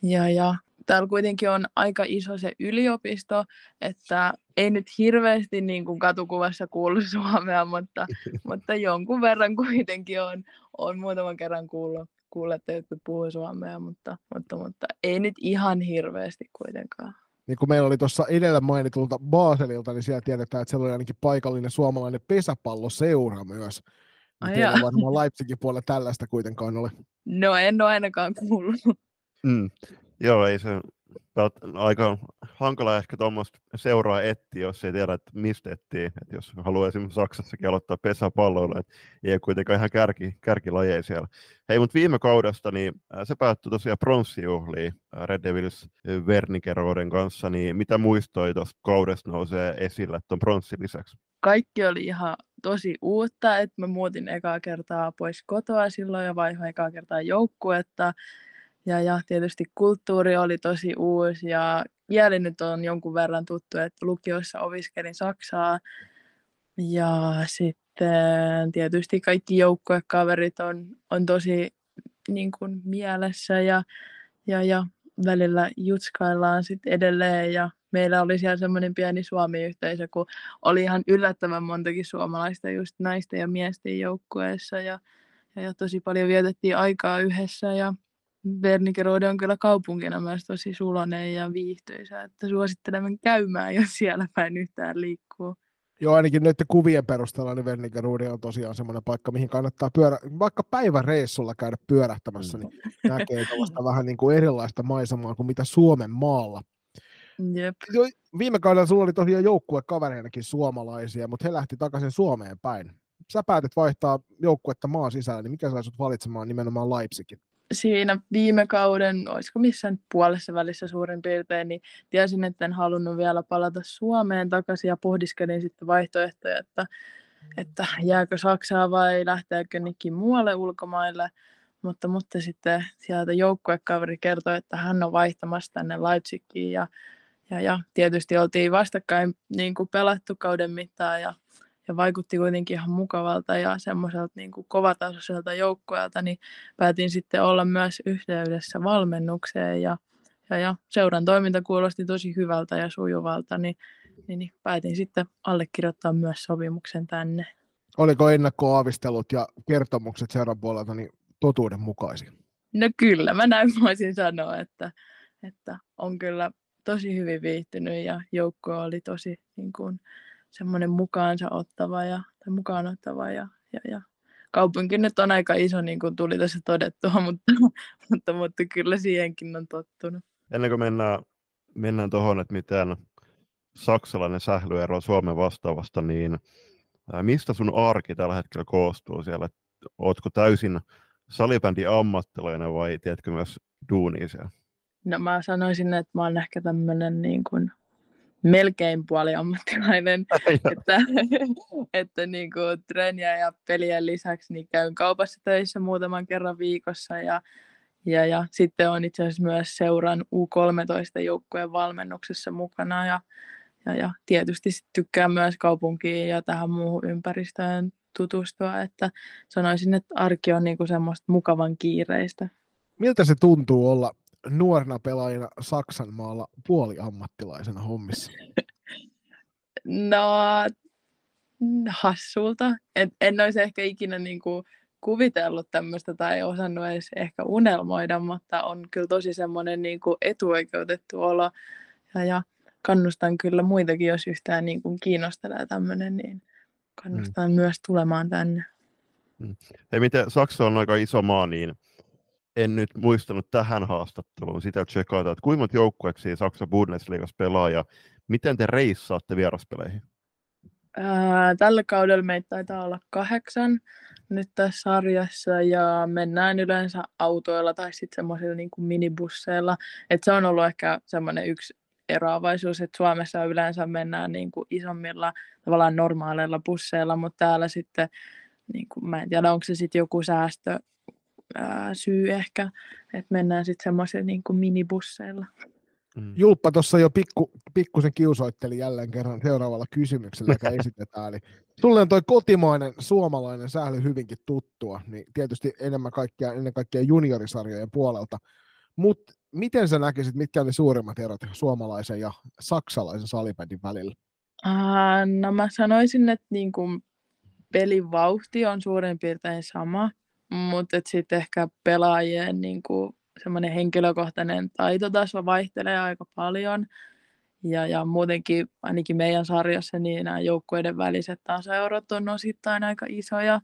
C: ja, ja täällä kuitenkin on aika iso se yliopisto, että ei nyt hirveästi niin kuin katukuvassa kuulu suomea, mutta, mutta jonkun verran kuitenkin on, on muutaman kerran kuullut, kuulla, että jotkut puhuu suomea, mutta, mutta, mutta ei nyt ihan hirveästi kuitenkaan.
B: Niin kuin meillä oli tuossa edellä mainitulta Baselilta, niin siellä tiedetään, että siellä oli ainakin paikallinen suomalainen pesäpalloseura myös. Ai niin varmaan Leipzigin puolella tällaista kuitenkaan ole.
C: No en ole ainakaan kuullut.
A: Mm. Joo, ei se aika hankala ehkä tuommoista seuraa etsiä, jos ei tiedä, että mistä etsii. Että jos haluaa esimerkiksi Saksassakin aloittaa pesäpalloilla, että ei kuitenkaan ihan kärki, kärkilajeja siellä. Hei, mutta viime kaudesta niin se päättyi tosiaan pronssijuhliin Red Devils Vernikeroiden kanssa, niin mitä muistoi tuosta kaudesta nousee esille tuon pronssin lisäksi?
C: Kaikki oli ihan tosi uutta, että mä muutin ekaa kertaa pois kotoa silloin ja vaihoin ekaa kertaa joukkuetta ja, ja tietysti kulttuuri oli tosi uusi ja kieli nyt on jonkun verran tuttu, että lukiossa opiskelin Saksaa. Ja sitten tietysti kaikki joukkuekaverit on, on tosi niin kuin mielessä ja, ja, ja välillä jutskaillaan sitten edelleen ja meillä oli siellä semmoinen pieni Suomi-yhteisö, kun oli ihan yllättävän montakin suomalaista just naisten ja miesten joukkueessa ja, ja, ja tosi paljon vietettiin aikaa yhdessä ja Wernigerode on kyllä kaupunkina myös tosi sulonen ja viihtyisä, että suosittelemme käymään, jos siellä päin yhtään liikkuu.
B: Joo, ainakin nyt kuvien perusteella niin Wernigerode on tosiaan semmoinen paikka, mihin kannattaa pyörä, vaikka päiväreissulla käydä pyörähtämässä, niin mm. näkee tällaista vähän niin kuin erilaista maisemaa kuin mitä Suomen maalla.
C: Jep.
B: Jo, viime kaudella sulla oli tosiaan joukkuekavereinakin suomalaisia, mutta he lähti takaisin Suomeen päin. Sä päätit vaihtaa joukkuetta maan sisällä, niin mikä sai sut valitsemaan nimenomaan Leipzigin?
C: Siinä viime kauden, olisiko missään puolessa välissä suurin piirtein, niin tiesin, että en halunnut vielä palata Suomeen takaisin ja pohdiskelin sitten vaihtoehtoja, että, että jääkö Saksaa vai lähteekö jonnekin muualle ulkomaille. mutta, mutta sitten sieltä joukkuekaveri kertoi, että hän on vaihtamassa tänne Leipzigiin ja, ja, ja tietysti oltiin vastakkain niin kuin pelattu kauden mittaan ja, ja vaikutti kuitenkin ihan mukavalta ja semmoiselta niin kuin kovatasoiselta joukkueelta, niin päätin sitten olla myös yhteydessä valmennukseen ja, ja, ja seuran toiminta kuulosti tosi hyvältä ja sujuvalta, niin, niin, niin päätin sitten allekirjoittaa myös sopimuksen tänne.
B: Oliko ennakkoaavistelut ja kertomukset seuran puolelta niin totuudenmukaisia?
C: No kyllä, mä näin voisin sanoa, että, että on kyllä tosi hyvin viihtynyt ja joukko oli tosi niin kuin, semmoinen mukaansa ottava ja, tai mukaan ottava ja, ja, ja kaupunki nyt on aika iso, niin kuin tuli tässä todettua, mutta, mutta, mutta kyllä siihenkin on tottunut.
A: Ennen kuin mennään, mennään tuohon, että miten saksalainen sählyero on Suomen vastaavasta, niin mistä sun arki tällä hetkellä koostuu siellä? Ootko täysin salibändi ammattilainen vai tiedätkö myös duunia siellä?
C: No mä sanoisin, että mä oon ehkä tämmöinen niin kuin melkein puoli ammattilainen, että, että niin kuin treeniä ja pelien lisäksi niin käyn kaupassa töissä muutaman kerran viikossa ja, ja, ja sitten on itse asiassa myös seuran U13-joukkueen valmennuksessa mukana ja, ja, ja tietysti tykkään myös kaupunkiin ja tähän muuhun ympäristöön tutustua, että sanoisin, että arki on niinku semmoista mukavan kiireistä.
B: Miltä se tuntuu olla nuorena pelaajana Saksan maalla puoliammattilaisena hommissa?
C: no, hassulta. En, en olisi ehkä ikinä niinku kuvitellut tämmöistä tai osannut edes ehkä unelmoida, mutta on kyllä tosi semmoinen niinku etuoikeutettu olo. Ja, ja kannustan kyllä muitakin, jos yhtään niin kuin kiinnostaa tämmöinen, niin kannustan mm. myös tulemaan tänne.
A: Mm. Hei, miten Saksa on aika iso maa, niin en nyt muistanut tähän haastatteluun sitä tsekata, että kuinka monta joukkueeksi Saksa Bundesliigassa pelaa ja miten te reissaatte vieraspeleihin?
C: Tällä kaudella meitä taitaa olla kahdeksan nyt tässä sarjassa ja mennään yleensä autoilla tai sitten semmoisilla niin minibusseilla. Et se on ollut ehkä semmoinen yksi eroavaisuus, että Suomessa yleensä mennään niin kuin isommilla tavallaan normaaleilla busseilla, mutta täällä sitten, niin kuin, mä en tiedä onko se sitten joku säästö ää, syy ehkä, että mennään sitten semmoisilla niin kuin minibusseilla.
B: Mm. Julppa tuossa jo pikku, pikkusen kiusoitteli jälleen kerran seuraavalla kysymyksellä, joka esitetään. Eli sulle on toi kotimainen suomalainen sähly hyvinkin tuttua, niin tietysti enemmän kaikkea, ennen kaikkea juniorisarjojen puolelta. Mutta miten sä näkisit, mitkä oli suurimmat erot suomalaisen ja saksalaisen salibändin välillä?
C: Uh, no mä sanoisin, että niin kuin pelin vauhti on suurin piirtein sama, mutta sitten ehkä pelaajien niin kuin semmoinen henkilökohtainen taitotaso vaihtelee aika paljon. Ja, ja muutenkin ainakin meidän sarjassa niin nämä joukkueiden väliset tasoerot on osittain aika isoja.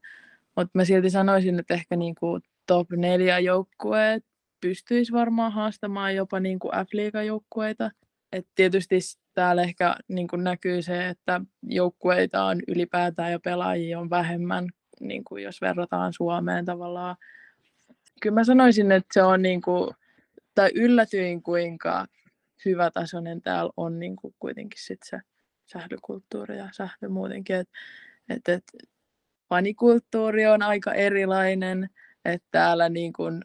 C: Mutta mä silti sanoisin, että ehkä niin kuin top 4 joukkueet pystyisi varmaan haastamaan jopa niin kuin F-liigajoukkueita. Et tietysti täällä ehkä niin kuin näkyy se, että joukkueita on ylipäätään ja pelaajia on vähemmän, niin kuin jos verrataan Suomeen tavallaan. Kyllä mä sanoisin, että se on niin kuin, tai yllätyin kuinka hyvätasoinen täällä on niin kuin kuitenkin sit se sählykulttuuri ja sähly muutenkin. Et, et, et, fanikulttuuri on aika erilainen, että täällä niin kuin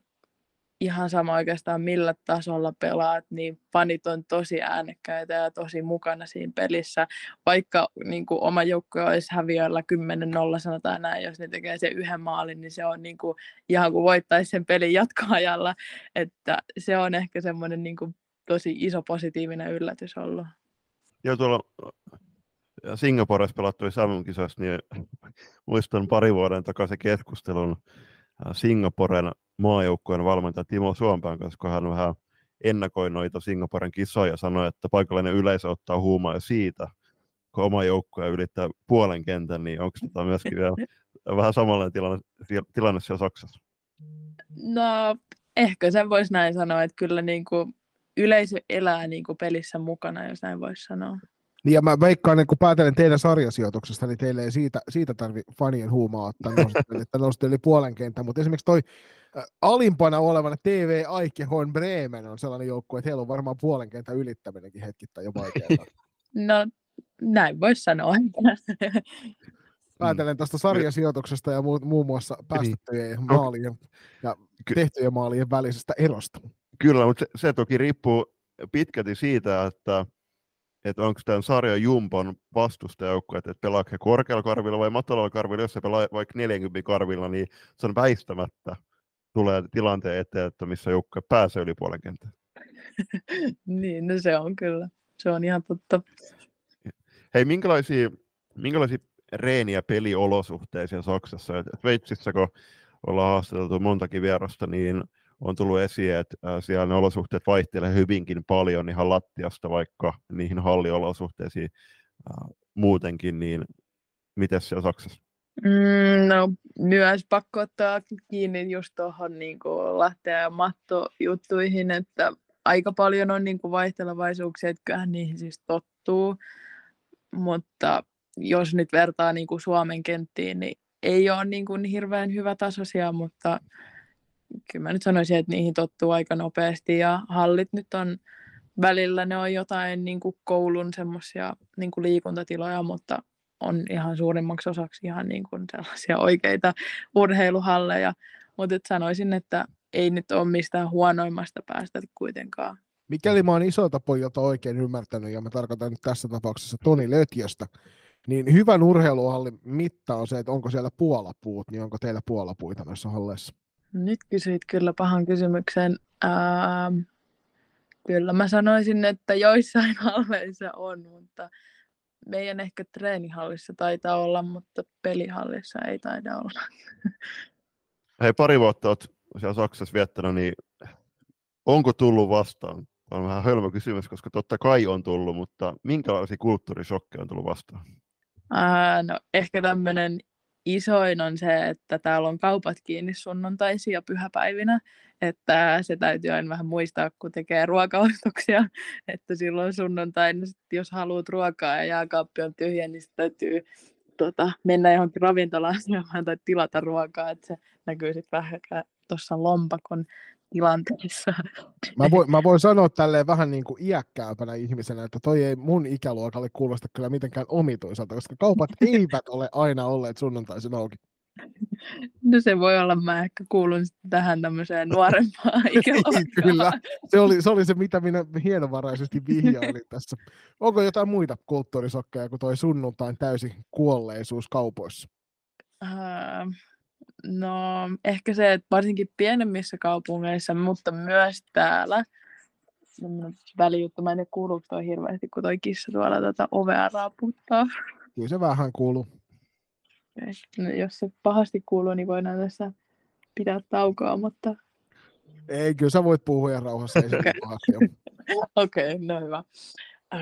C: ihan sama oikeastaan millä tasolla pelaat, niin fanit on tosi äänekkäitä ja tosi mukana siinä pelissä. Vaikka niin kuin oma joukkue olisi häviöllä 10-0 sanotaan näin, jos ne tekee sen yhden maalin, niin se on niin kuin, ihan kuin voittaisi sen pelin jatkoajalla. Että se on ehkä semmoinen niin kuin, tosi iso positiivinen yllätys ollut.
A: Joo, tuolla Singaporessa pelattui Samun kisoissa, niin muistan pari vuoden takaisin keskustelun Singaporen maajoukkueen valmentaja Timo Suompään kanssa, kun hän vähän ennakoi noita Singaporen kisoja ja sanoi, että paikallinen yleisö ottaa huumaa siitä, kun oma joukkue ylittää puolen kentän, niin onko tämä myöskin vielä vähän samanlainen tilanne, tilanne siellä Saksassa?
C: No, ehkä sen voisi näin sanoa, että kyllä niin kuin yleisö elää niin kuin pelissä mukana, jos näin voisi sanoa.
B: Niin ja mä veikkaan, että kun päätelen teidän sarjasijoituksesta, niin teille ei siitä, siitä tarvi fanien huumaa ottaa että nousitte yli puolen kentän, mutta esimerkiksi toi alimpana olevana TV Aikehorn Bremen on sellainen joukkue, että heillä on varmaan puolen kentän ylittäminenkin hetkittäin jo vaikeaa.
C: No, näin voisi sanoa.
B: päätellen tästä sarjasijoituksesta ja muu, muun muassa päästettyjen niin. maalien ja tehtyjen maalien välisestä erosta.
A: Kyllä, mutta se, se toki riippuu pitkälti siitä, että, että onko tämän sarjan Jumpon vastustajoukko, että pelaa he korkealla karvilla vai matalalla karvilla, jos se pelaa vaikka 40 karvilla, niin se on väistämättä tulee tilanteen eteen, että missä joukko pääsee yli puolen kentän.
C: niin, no se on kyllä. Se on ihan totta.
A: Hei, minkälaisia, minkälaisia reeni- ja peliolosuhteisia Saksassa? Et Sveitsissä, kun ollaan haastateltu montakin vierasta, niin on tullut esiin, että siellä ne olosuhteet vaihtelevat hyvinkin paljon ihan lattiasta vaikka niihin halliolosuhteisiin muutenkin, niin miten siellä Saksassa?
C: Mm, no myös pakko ottaa kiinni just tuohon niin lähteä mattojuttuihin, että aika paljon on niin kuin vaihtelevaisuuksia, että kyllähän niihin siis tottuu, mutta jos nyt vertaa niin kuin Suomen kenttiin, niin ei ole niin kuin hirveän hyvä tasoisia, mutta kyllä mä nyt sanoisin, että niihin tottuu aika nopeasti ja hallit nyt on välillä ne on jotain niin kuin koulun semmoisia niin kuin liikuntatiloja, mutta on ihan suurimmaksi osaksi ihan niin kuin sellaisia oikeita urheiluhalleja. Mutta sanoisin, että ei nyt ole mistään huonoimmasta päästä kuitenkaan.
B: Mikäli mä oon isolta pojalta oikein ymmärtänyt, ja mä tarkoitan nyt tässä tapauksessa Toni Lötjöstä, niin hyvän urheiluhallin mitta on se, että onko siellä puolapuut, niin onko teillä puolapuita noissa halleissa?
C: Nyt kysyit kyllä pahan kysymyksen. Ähm, kyllä mä sanoisin, että joissain halleissa on, mutta meidän ehkä treenihallissa taitaa olla, mutta pelihallissa ei taida olla.
A: Hei, pari vuotta olet siellä Saksassa viettänyt, niin onko tullut vastaan? On vähän hölmö kysymys, koska totta kai on tullut, mutta minkälaisia kulttuurishokkeja on tullut vastaan?
C: Ää, no ehkä tämmöinen isoin on se, että täällä on kaupat kiinni sunnuntaisin ja pyhäpäivinä, että se täytyy aina vähän muistaa, kun tekee ruokaostoksia, että silloin sunnuntaina, jos haluat ruokaa ja jääkaappi on tyhjä, niin täytyy tota, mennä johonkin ravintolaan tai tilata ruokaa, että se näkyy sitten vähän tuossa lompakon tilanteessa.
B: Mä voin, mä voin sanoa tälleen vähän niin kuin iäkkäämpänä ihmisenä, että toi ei mun ikäluokalle kuulosta kyllä mitenkään omituiselta, koska kaupat eivät ole aina olleet sunnuntaisin auki.
C: No se voi olla, mä ehkä kuulun tähän tämmöiseen nuorempaan ikäluokkaan.
B: Kyllä, se oli, se oli se, mitä minä hienovaraisesti vihjailin tässä. Onko jotain muita kulttuurisokkeja kuin toi sunnuntain täysi kuolleisuus kaupoissa?
C: Uh, No ehkä se, että varsinkin pienemmissä kaupungeissa, mutta myös täällä, välijuttu, mä en kuuluuko toi hirveästi, kun toi kissa tuolla tätä ovea raaputtaa.
B: Kyllä se vähän kuuluu.
C: No, jos se pahasti kuuluu, niin voidaan tässä pitää taukoa, mutta...
B: Ei, kyllä sä voit puhua ihan rauhassa.
C: Okei, okay, no hyvä. Öö,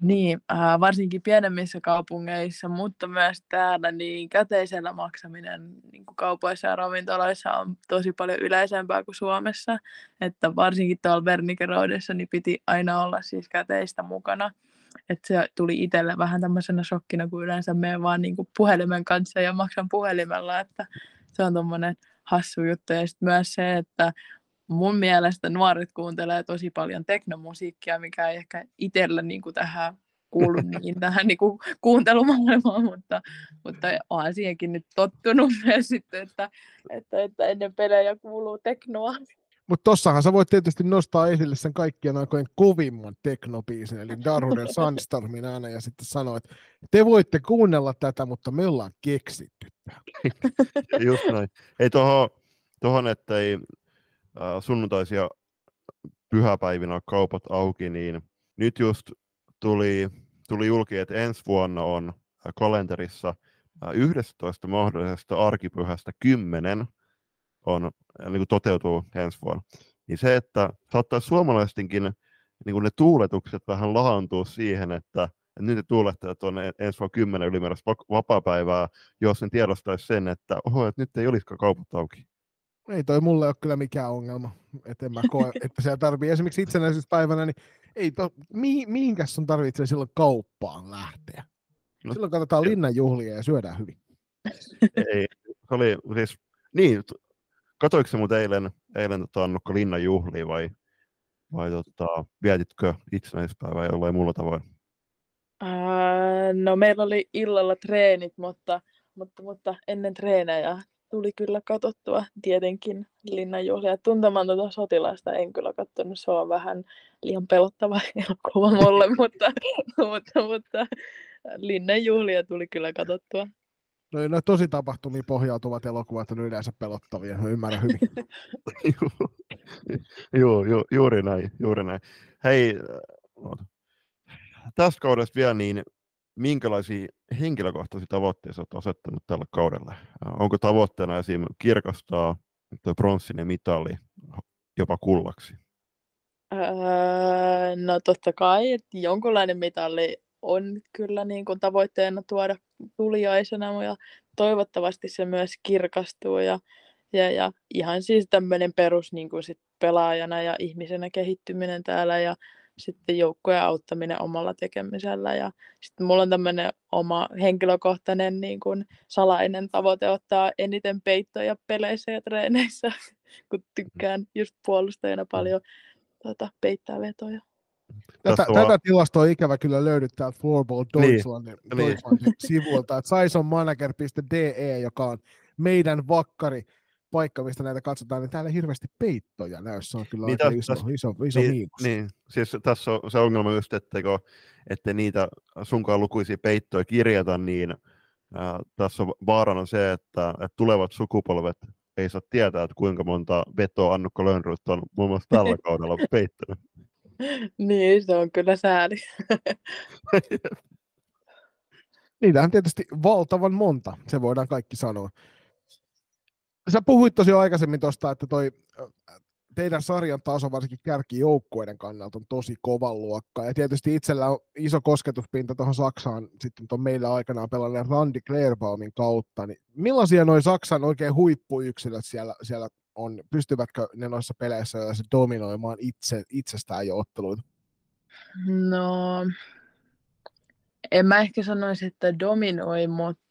C: niin, äh, varsinkin pienemmissä kaupungeissa, mutta myös täällä, niin käteisellä maksaminen niin kuin kaupoissa ja ravintoloissa on tosi paljon yleisempää kuin Suomessa. Että varsinkin tuolla Vernikeroidessa niin piti aina olla siis käteistä mukana. Että se tuli itselle vähän tämmöisenä shokkina, kun yleensä menen vaan niin kuin puhelimen kanssa ja maksan puhelimella, että se on tuommoinen hassu juttu. Ja sitten myös se, että mun mielestä nuoret kuuntelee tosi paljon teknomusiikkia, mikä ei ehkä itsellä niin kuin tähän kuulu niin tähän niin kuin kuuntelumaailmaan, mutta, mutta olen siihenkin nyt tottunut myös sitten, että, että, että ennen pelejä kuuluu teknoa.
B: Mutta tossahan sä voit tietysti nostaa esille sen kaikkien aikojen kovimman teknopiisin, eli Daruden Sunstormin ääne, ja sitten sanoa, että te voitte kuunnella tätä, mutta me ollaan keksitty
A: Just näin. Ei tohon, tohon että ei sunnuntaisia pyhäpäivinä kaupat auki, niin nyt just tuli, tuli julki, että ensi vuonna on kalenterissa 11 mahdollisesta arkipyhästä 10 on, niin kuin toteutuu ensi vuonna. Niin se, että saattaa suomalaistenkin niin kuin ne tuuletukset vähän lahantua siihen, että, että nyt ne tuulettajat on ensi vuonna 10 ylimääräistä vapaa-päivää, jos ne tiedostaisi sen, että oho, että nyt ei olisikaan kaupat auki.
B: Ei toi mulle ole kyllä mikään ongelma. Että en mä koe, että siellä tarvii esimerkiksi itsenäisyyspäivänä, niin ei to, mihin, mihinkäs sun tarvitsee silloin kauppaan lähteä? No. Silloin katsotaan linnanjuhlia ja syödään hyvin.
A: Ei, se oli siis, niin, katoiko muuten eilen, eilen tota, Annukka linnanjuhlia vai, vai tota, vietitkö itsenäispäivää jollain muulla tavoin?
C: Ää, no meillä oli illalla treenit, mutta, mutta, mutta ennen treenejä tuli kyllä katsottua tietenkin linnanjuhlia. Tuntematonta sotilasta en kyllä katsonut, se on vähän liian pelottava elokuva mulle, mutta, mutta, mutta linnanjuhlia tuli kyllä katsottua.
B: No, no tosi tapahtumiin pohjautuvat elokuvat on yleensä pelottavia, mä ymmärrän hyvin.
A: Joo, ju, juuri näin, juuri näin. Hei, äh, tästä kaudesta vielä, niin minkälaisia henkilökohtaisia tavoitteita olet asettanut tällä kaudella? Onko tavoitteena esim. kirkastaa tuo pronssinen mitali jopa kullaksi?
C: Öö, no totta kai, että jonkunlainen mitali on kyllä niin kuin tavoitteena tuoda tuliaisena ja toivottavasti se myös kirkastuu ja, ja, ja ihan siis tämmöinen perus niin kuin sit pelaajana ja ihmisenä kehittyminen täällä ja sitten joukkojen auttaminen omalla tekemisellä. Ja sitten mulla on tämmöinen oma henkilökohtainen niin kuin salainen tavoite ottaa eniten peittoja peleissä ja treeneissä, kun tykkään just puolustajana paljon tuota, peittää vetoja.
B: Tätä, tätä tilastoa ikävä kyllä löydyt täältä Floorball Deutschlandin, niin. Deutschlandin niin. sivuilta, että saisonmanager.de, joka on meidän vakkari paikka, mistä näitä katsotaan, niin täällä hirveästi peittoja näy. Se on kyllä niin aika iso, tässä, iso, iso
A: niin,
B: miinus.
A: Niin, siis tässä on se ongelma just, että että niitä sunkaan lukuisia peittoja kirjata, niin äh, tässä on vaarana se, että, että tulevat sukupolvet ei saa tietää, että kuinka monta vetoa Annukka Lönnrut on muun muassa tällä kaudella peittänyt.
C: niin, se on kyllä sääli.
B: Niitähän tietysti valtavan monta, se voidaan kaikki sanoa. Sä puhuit tosiaan aikaisemmin tuosta, että toi teidän sarjan taso varsinkin kärkijoukkueiden kannalta on tosi kovan luokka. Ja tietysti itsellä on iso kosketuspinta tuohon Saksaan sitten tuon meillä aikanaan pelanneen Randy Kleirbaumin kautta. Niin millaisia noin Saksan oikein huippuyksilöt siellä, siellä on, pystyvätkö ne noissa peleissä dominoimaan itse, itsestään jo otteluita?
C: No, en mä ehkä sanoisi, että dominoi, mutta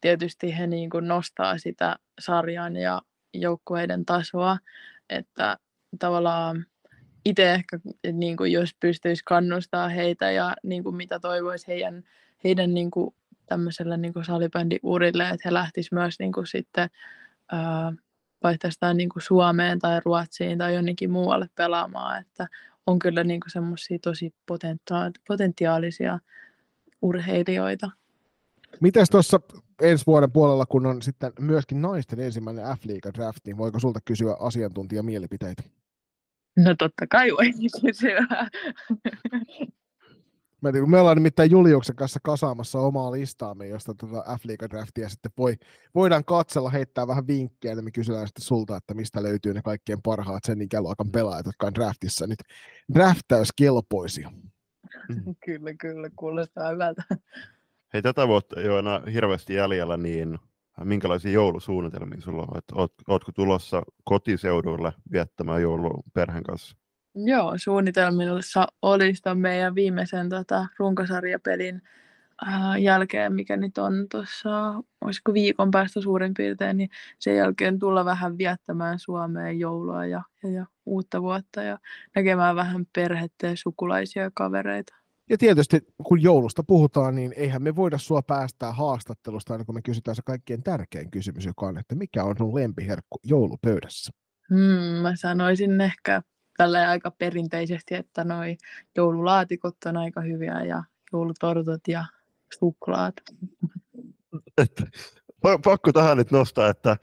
C: tietysti he niin kuin nostaa sitä sarjan ja joukkueiden tasoa, että tavallaan itse ehkä, niin kuin jos pystyisi kannustaa heitä ja niin kuin mitä toivoisi heidän, heidän niin kuin tämmöisellä niin kuin salibändiurille, että he lähtisivät myös niin kuin sitten ää, niin kuin Suomeen tai Ruotsiin tai jonnekin muualle pelaamaan, että on kyllä niin semmoisia tosi potentiaalisia urheilijoita.
B: Miten tuossa ensi vuoden puolella, kun on sitten myöskin naisten ensimmäinen F-liiga draft, niin voiko sulta kysyä asiantuntijamielipiteitä?
C: No totta kai voi kysyä.
B: Mä tiedän, me ollaan nimittäin Juliuksen kanssa kasaamassa omaa listaamme, josta tuota f draftia sitten voi, voidaan katsella, heittää vähän vinkkejä, ja me kysytään sitten sulta, että mistä löytyy ne kaikkien parhaat sen ikäluokan pelaajat, jotka on draftissa nyt draftauskelpoisia.
C: Kyllä, kyllä, kuulostaa hyvältä.
A: Hei, tätä vuotta ei ole enää hirveästi jäljellä, niin minkälaisia joulusuunnitelmia sulla on? Oot, ootko tulossa kotiseudulle viettämään joulua perheen kanssa?
C: Joo, suunnitelmissa olisi meidän viimeisen tota, runkosarjapelin ää, jälkeen, mikä nyt on tuossa, olisiko viikon päästä suurin piirtein, niin sen jälkeen tulla vähän viettämään Suomeen joulua ja, ja, ja uutta vuotta ja näkemään vähän perhettä ja sukulaisia ja kavereita.
B: Ja tietysti kun joulusta puhutaan, niin eihän me voida sua päästää haastattelusta aina kun me kysytään se kaikkien tärkein kysymys, joka on, että mikä on sun lempiherkku joulupöydässä?
C: Hmm, mä sanoisin ehkä tällä aika perinteisesti, että noi joululaatikot on aika hyviä ja joulutortot ja suklaat.
A: Pakko tähän nyt nostaa, että,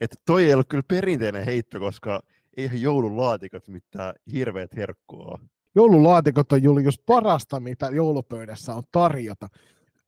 A: että toi ei ole kyllä perinteinen heitto, koska eihän joululaatikot mitään hirveät herkkua
B: Joululaatikot on Julius parasta, mitä joulupöydässä on tarjota.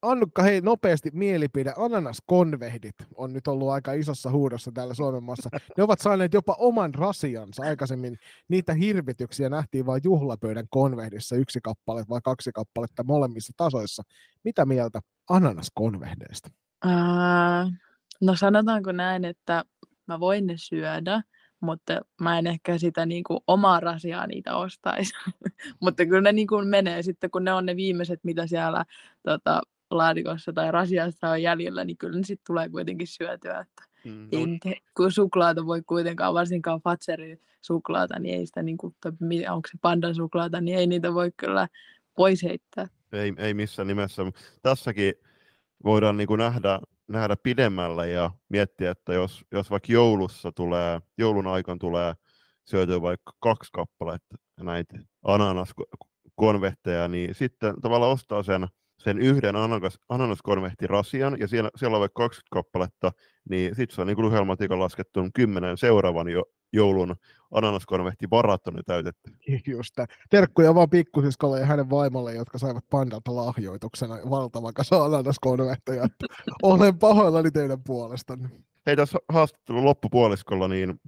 B: Annukka, hei nopeasti mielipide. Ananaskonvehdit on nyt ollut aika isossa huudossa täällä Suomen maassa. Ne ovat saaneet jopa oman rasiansa. Aikaisemmin niitä hirvityksiä nähtiin vain juhlapöydän konvehdissa yksi kappale vai kaksi kappaletta molemmissa tasoissa. Mitä mieltä ananaskonvehdeista?
C: Uh, no sanotaanko näin, että mä voin ne syödä, mutta mä en ehkä sitä niin kuin omaa rasiaa niitä ostaisi. mutta kyllä ne niin kuin menee sitten, kun ne on ne viimeiset, mitä siellä tota, laatikossa tai rasiassa on jäljellä, niin kyllä ne sitten tulee kuitenkin syötyä. Että mm, ei te, kun suklaata voi kuitenkaan, varsinkaan Fatserin suklaata, niin ei sitä, niin kuin, onko se pandan suklaata, niin ei niitä voi kyllä pois heittää.
A: Ei, ei missään nimessä. Tässäkin voidaan niin kuin nähdä, nähdä pidemmällä ja miettiä, että jos, jos vaikka joulussa tulee, joulun aikana tulee syötyä vaikka kaksi kappaletta näitä ananaskonvehteja, niin sitten tavallaan ostaa sen, sen yhden ananas, ananaskonvehtirasian, ja siellä, siellä on vaikka 20 kappaletta, niin sitten se on niin lyhyellä laskettu kymmenen seuraavan jo, joulun ananaskonvehti varat on jo täytetty.
B: Just Terkkuja vaan pikkusiskolle ja hänen vaimolle, jotka saivat pandalta lahjoituksena valtavan kasa ananaskonvehteja. Olen pahoillani teidän puolestanne.
A: Hei, tässä haastattelun loppupuoliskolla, niin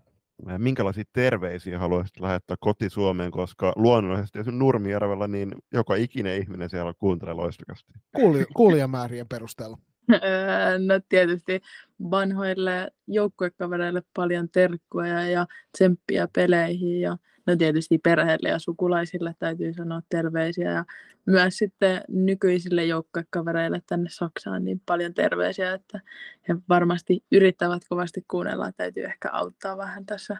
A: minkälaisia terveisiä haluaisit lähettää koti Suomeen, koska luonnollisesti esimerkiksi Nurmijärvellä niin joka ikinen ihminen siellä kuuntelee loistokasti.
B: Kuuli, kuulijamäärien perusteella.
C: no tietysti vanhoille joukkuekavereille paljon terkkuja ja tsemppiä peleihin ja no tietysti perheelle ja sukulaisille täytyy sanoa terveisiä ja myös sitten nykyisille joukkuekavereille tänne Saksaan niin paljon terveisiä, että he varmasti yrittävät kovasti kuunnella, täytyy ehkä auttaa vähän tässä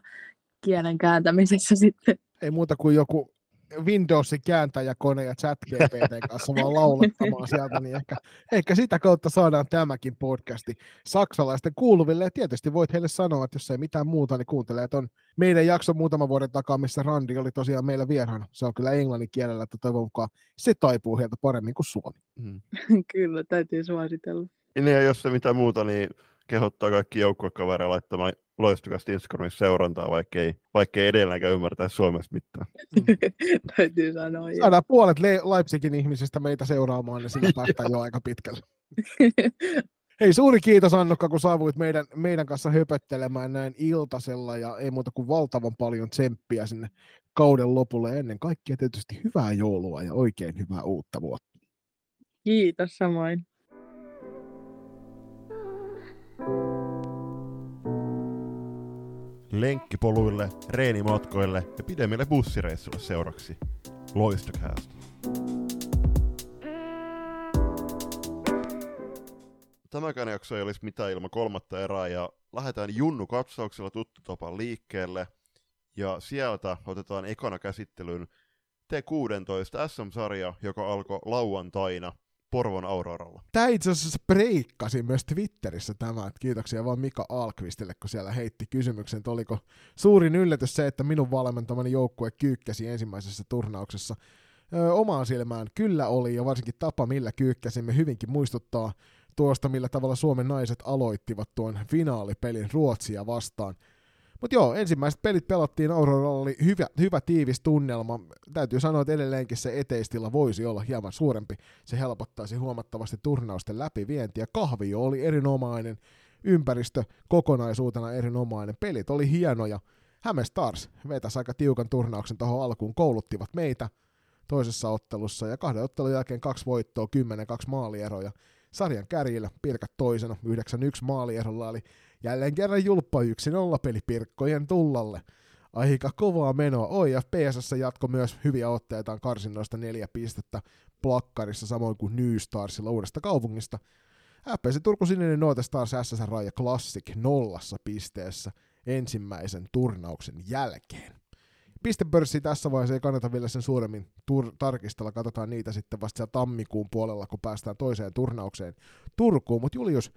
C: kielen kääntämisessä sitten.
B: Ei muuta kuin joku Windowsin kääntäjäkone ja chat GPT kanssa vaan laulettamaan sieltä, niin ehkä, ehkä sitä kautta saadaan tämäkin podcasti saksalaisten kuuluville. Ja tietysti voit heille sanoa, että jos ei mitään muuta, niin kuuntelee on meidän jakso muutama vuoden takaa, missä Randi oli tosiaan meillä vieraana. Se on kyllä englannin kielellä, että toivon mukaan se taipuu heiltä paremmin kuin suomi.
C: Mm. kyllä, täytyy suositella.
A: Niin, ja jos ei mitään muuta, niin kehottaa kaikki joukkuekavereja laittamaan loistukasta Instagramissa seurantaa, vaikka ei, vaikka ei edelleenkään ymmärtää Suomesta mitään.
C: Täytyy sanoa.
B: Saadaan puolet Leipzigin ihmisistä meitä seuraamaan, niin siinä päästään jo aika pitkälle. Hei, suuri kiitos Annukka, kun saavuit meidän, meidän kanssa höpöttelemään näin iltasella ja ei muuta kuin valtavan paljon tsemppiä sinne kauden lopulle. Ennen kaikkea tietysti hyvää joulua ja oikein hyvää uutta vuotta.
C: Kiitos samoin.
A: Lenkkipoluille, reenimatkoille ja pidemmille bussireissuille seuraksi. Loistokäästä. Tämäkään jakso ei olisi mitään ilman kolmatta erää ja lähdetään Junnu katsauksella tuttu tapa liikkeelle. Ja sieltä otetaan ekana käsittelyyn T16 SM-sarja, joka alkoi lauantaina – Porvon Auroralla.
B: Tämä itse asiassa breikkasi myös Twitterissä tämä, että kiitoksia vaan Mika Alkvistille, kun siellä heitti kysymyksen, että oliko suurin yllätys se, että minun valmentamani joukkue kyykkäsi ensimmäisessä turnauksessa öö, omaan silmään. Kyllä oli, ja varsinkin tapa, millä kyykkäsimme, hyvinkin muistuttaa tuosta, millä tavalla Suomen naiset aloittivat tuon finaalipelin Ruotsia vastaan – mutta joo, ensimmäiset pelit pelattiin, Auroralla oli hyvä, hyvä tiivis tunnelma. Täytyy sanoa, että edelleenkin se eteistila voisi olla hieman suurempi. Se helpottaisi huomattavasti turnausten läpivientiä. Kahvio oli erinomainen, ympäristö kokonaisuutena erinomainen. Pelit oli hienoja. Häme Stars vetäisi aika tiukan turnauksen tuohon alkuun, kouluttivat meitä toisessa ottelussa ja kahden ottelun jälkeen kaksi voittoa, 10-2 maalieroja. Sarjan kärjillä Pirkat toisena, 9-1 maalierolla, eli Jälleen kerran julppa 1-0 peli Pirkkojen tullalle. Aika kovaa menoa. Oi, ja PSS jatko myös hyviä otteita karsinnoista neljä pistettä plakkarissa, samoin kuin New Starsilla uudesta kaupungista. FPC Turku Sininen Noite Stars SSR ja Classic nollassa pisteessä ensimmäisen turnauksen jälkeen. Pistepörssi tässä vaiheessa ei kannata vielä sen suuremmin tur- tarkistella, katsotaan niitä sitten vasta tammikuun puolella, kun päästään toiseen turnaukseen Turkuun. Mutta Julius,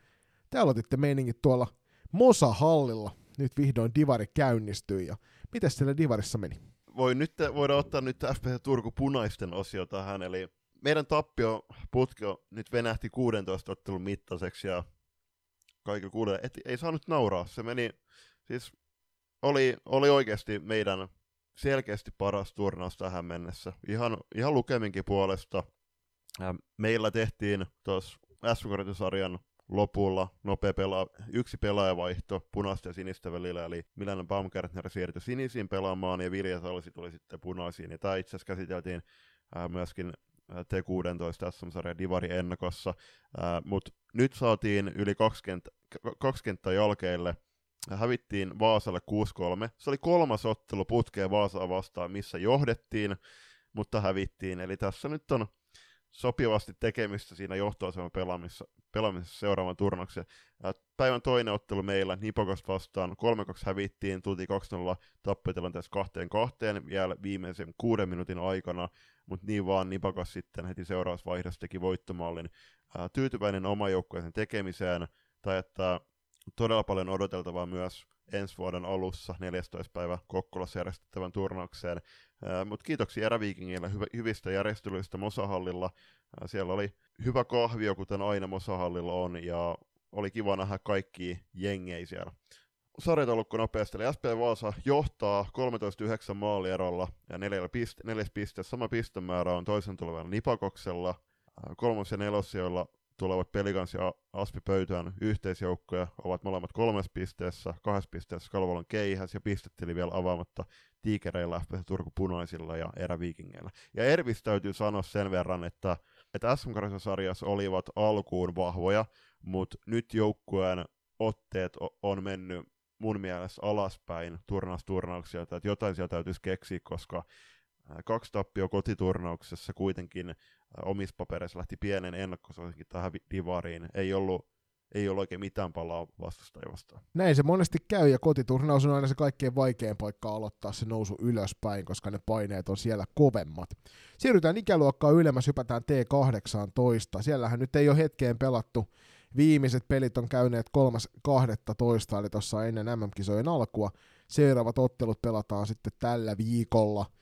B: te aloititte meiningit tuolla Mosa-hallilla nyt vihdoin Divari käynnistyi ja miten siellä Divarissa meni?
A: Voi nyt, voidaan ottaa nyt FPC Turku punaisten osio tähän, eli meidän tappio putki nyt venähti 16 ottelun mittaiseksi ja kaikilla kuulee, et ei saa nyt nauraa. Se meni, siis oli, oli oikeasti meidän selkeästi paras turnaus tähän mennessä. Ihan, ihan lukeminkin puolesta. Meillä tehtiin tuossa s lopulla nopea pela- yksi pelaajavaihto punaista ja sinistä välillä, eli Milan Baumgartner siirtyi sinisiin pelaamaan ja Vilja Salsi tuli sitten punaisiin. Ja tämä itse asiassa käsiteltiin ää, myöskin T16 SM-sarjan Divari ennakossa, mutta nyt saatiin yli 20, 20 jälkeelle, hävittiin Vaasalle 6-3. Se oli kolmas ottelu putkeen Vaasaa vastaan, missä johdettiin, mutta hävittiin. Eli tässä nyt on sopivasti tekemistä siinä johtoaseman pelaamisessa, pelaamisessa seuraavan turnauksen. Päivän toinen ottelu meillä Nipokosta vastaan 3-2 hävittiin, tultiin 2-0 tappiotilanteessa kahteen kahteen vielä viimeisen kuuden minuutin aikana, mutta niin vaan Nipokas sitten heti seuraavassa vaiheessa teki voittomallin. Tyytyväinen oma joukkueen tekemiseen, tai että todella paljon odoteltavaa myös ensi vuoden alussa 14. päivä Kokkolassa järjestettävän turnaukseen. Mutta kiitoksia Eräviikingille hyv- hyvistä järjestelyistä Mosahallilla. Siellä oli hyvä kahvio, kuten aina Mosahallilla on, ja oli kiva nähdä kaikki jengei siellä. Sarjataulukko nopeasti, eli SP Vaasa johtaa 13-9 maalierolla ja neljällä piste, neljäs piste. Sama pistemäärä on toisen tulevan Nipakoksella. Kolmos ja nelos, joilla tulevat Pelikans ja Aspi Pöytään yhteisjoukkoja, ovat molemmat kolmes pisteessä, kahdessa pisteessä Kalvolon keihäs ja pistetili vielä avaamatta Tiikereillä, FPC Turku Punaisilla ja Eräviikingeillä. Ja Ervis täytyy sanoa sen verran, että, että SM sarjassa olivat alkuun vahvoja, mutta nyt joukkueen otteet on mennyt mun mielestä alaspäin turnausturnauksia, että jotain sieltä täytyisi keksiä, koska kaksi kotiturnauksessa kuitenkin omissa papereissa lähti pienen ennakkosuosinkin tähän divariin. Ei ollut, ei ollut oikein mitään palaa vastustajia vastaan.
B: Näin se monesti käy, ja kotiturnaus on aina se kaikkein vaikein paikka aloittaa se nousu ylöspäin, koska ne paineet on siellä kovemmat. Siirrytään ikäluokkaa ylemmäs, hypätään T18. Siellähän nyt ei ole hetkeen pelattu. Viimeiset pelit on käyneet 3.12. eli tuossa ennen MM-kisojen alkua. Seuraavat ottelut pelataan sitten tällä viikolla –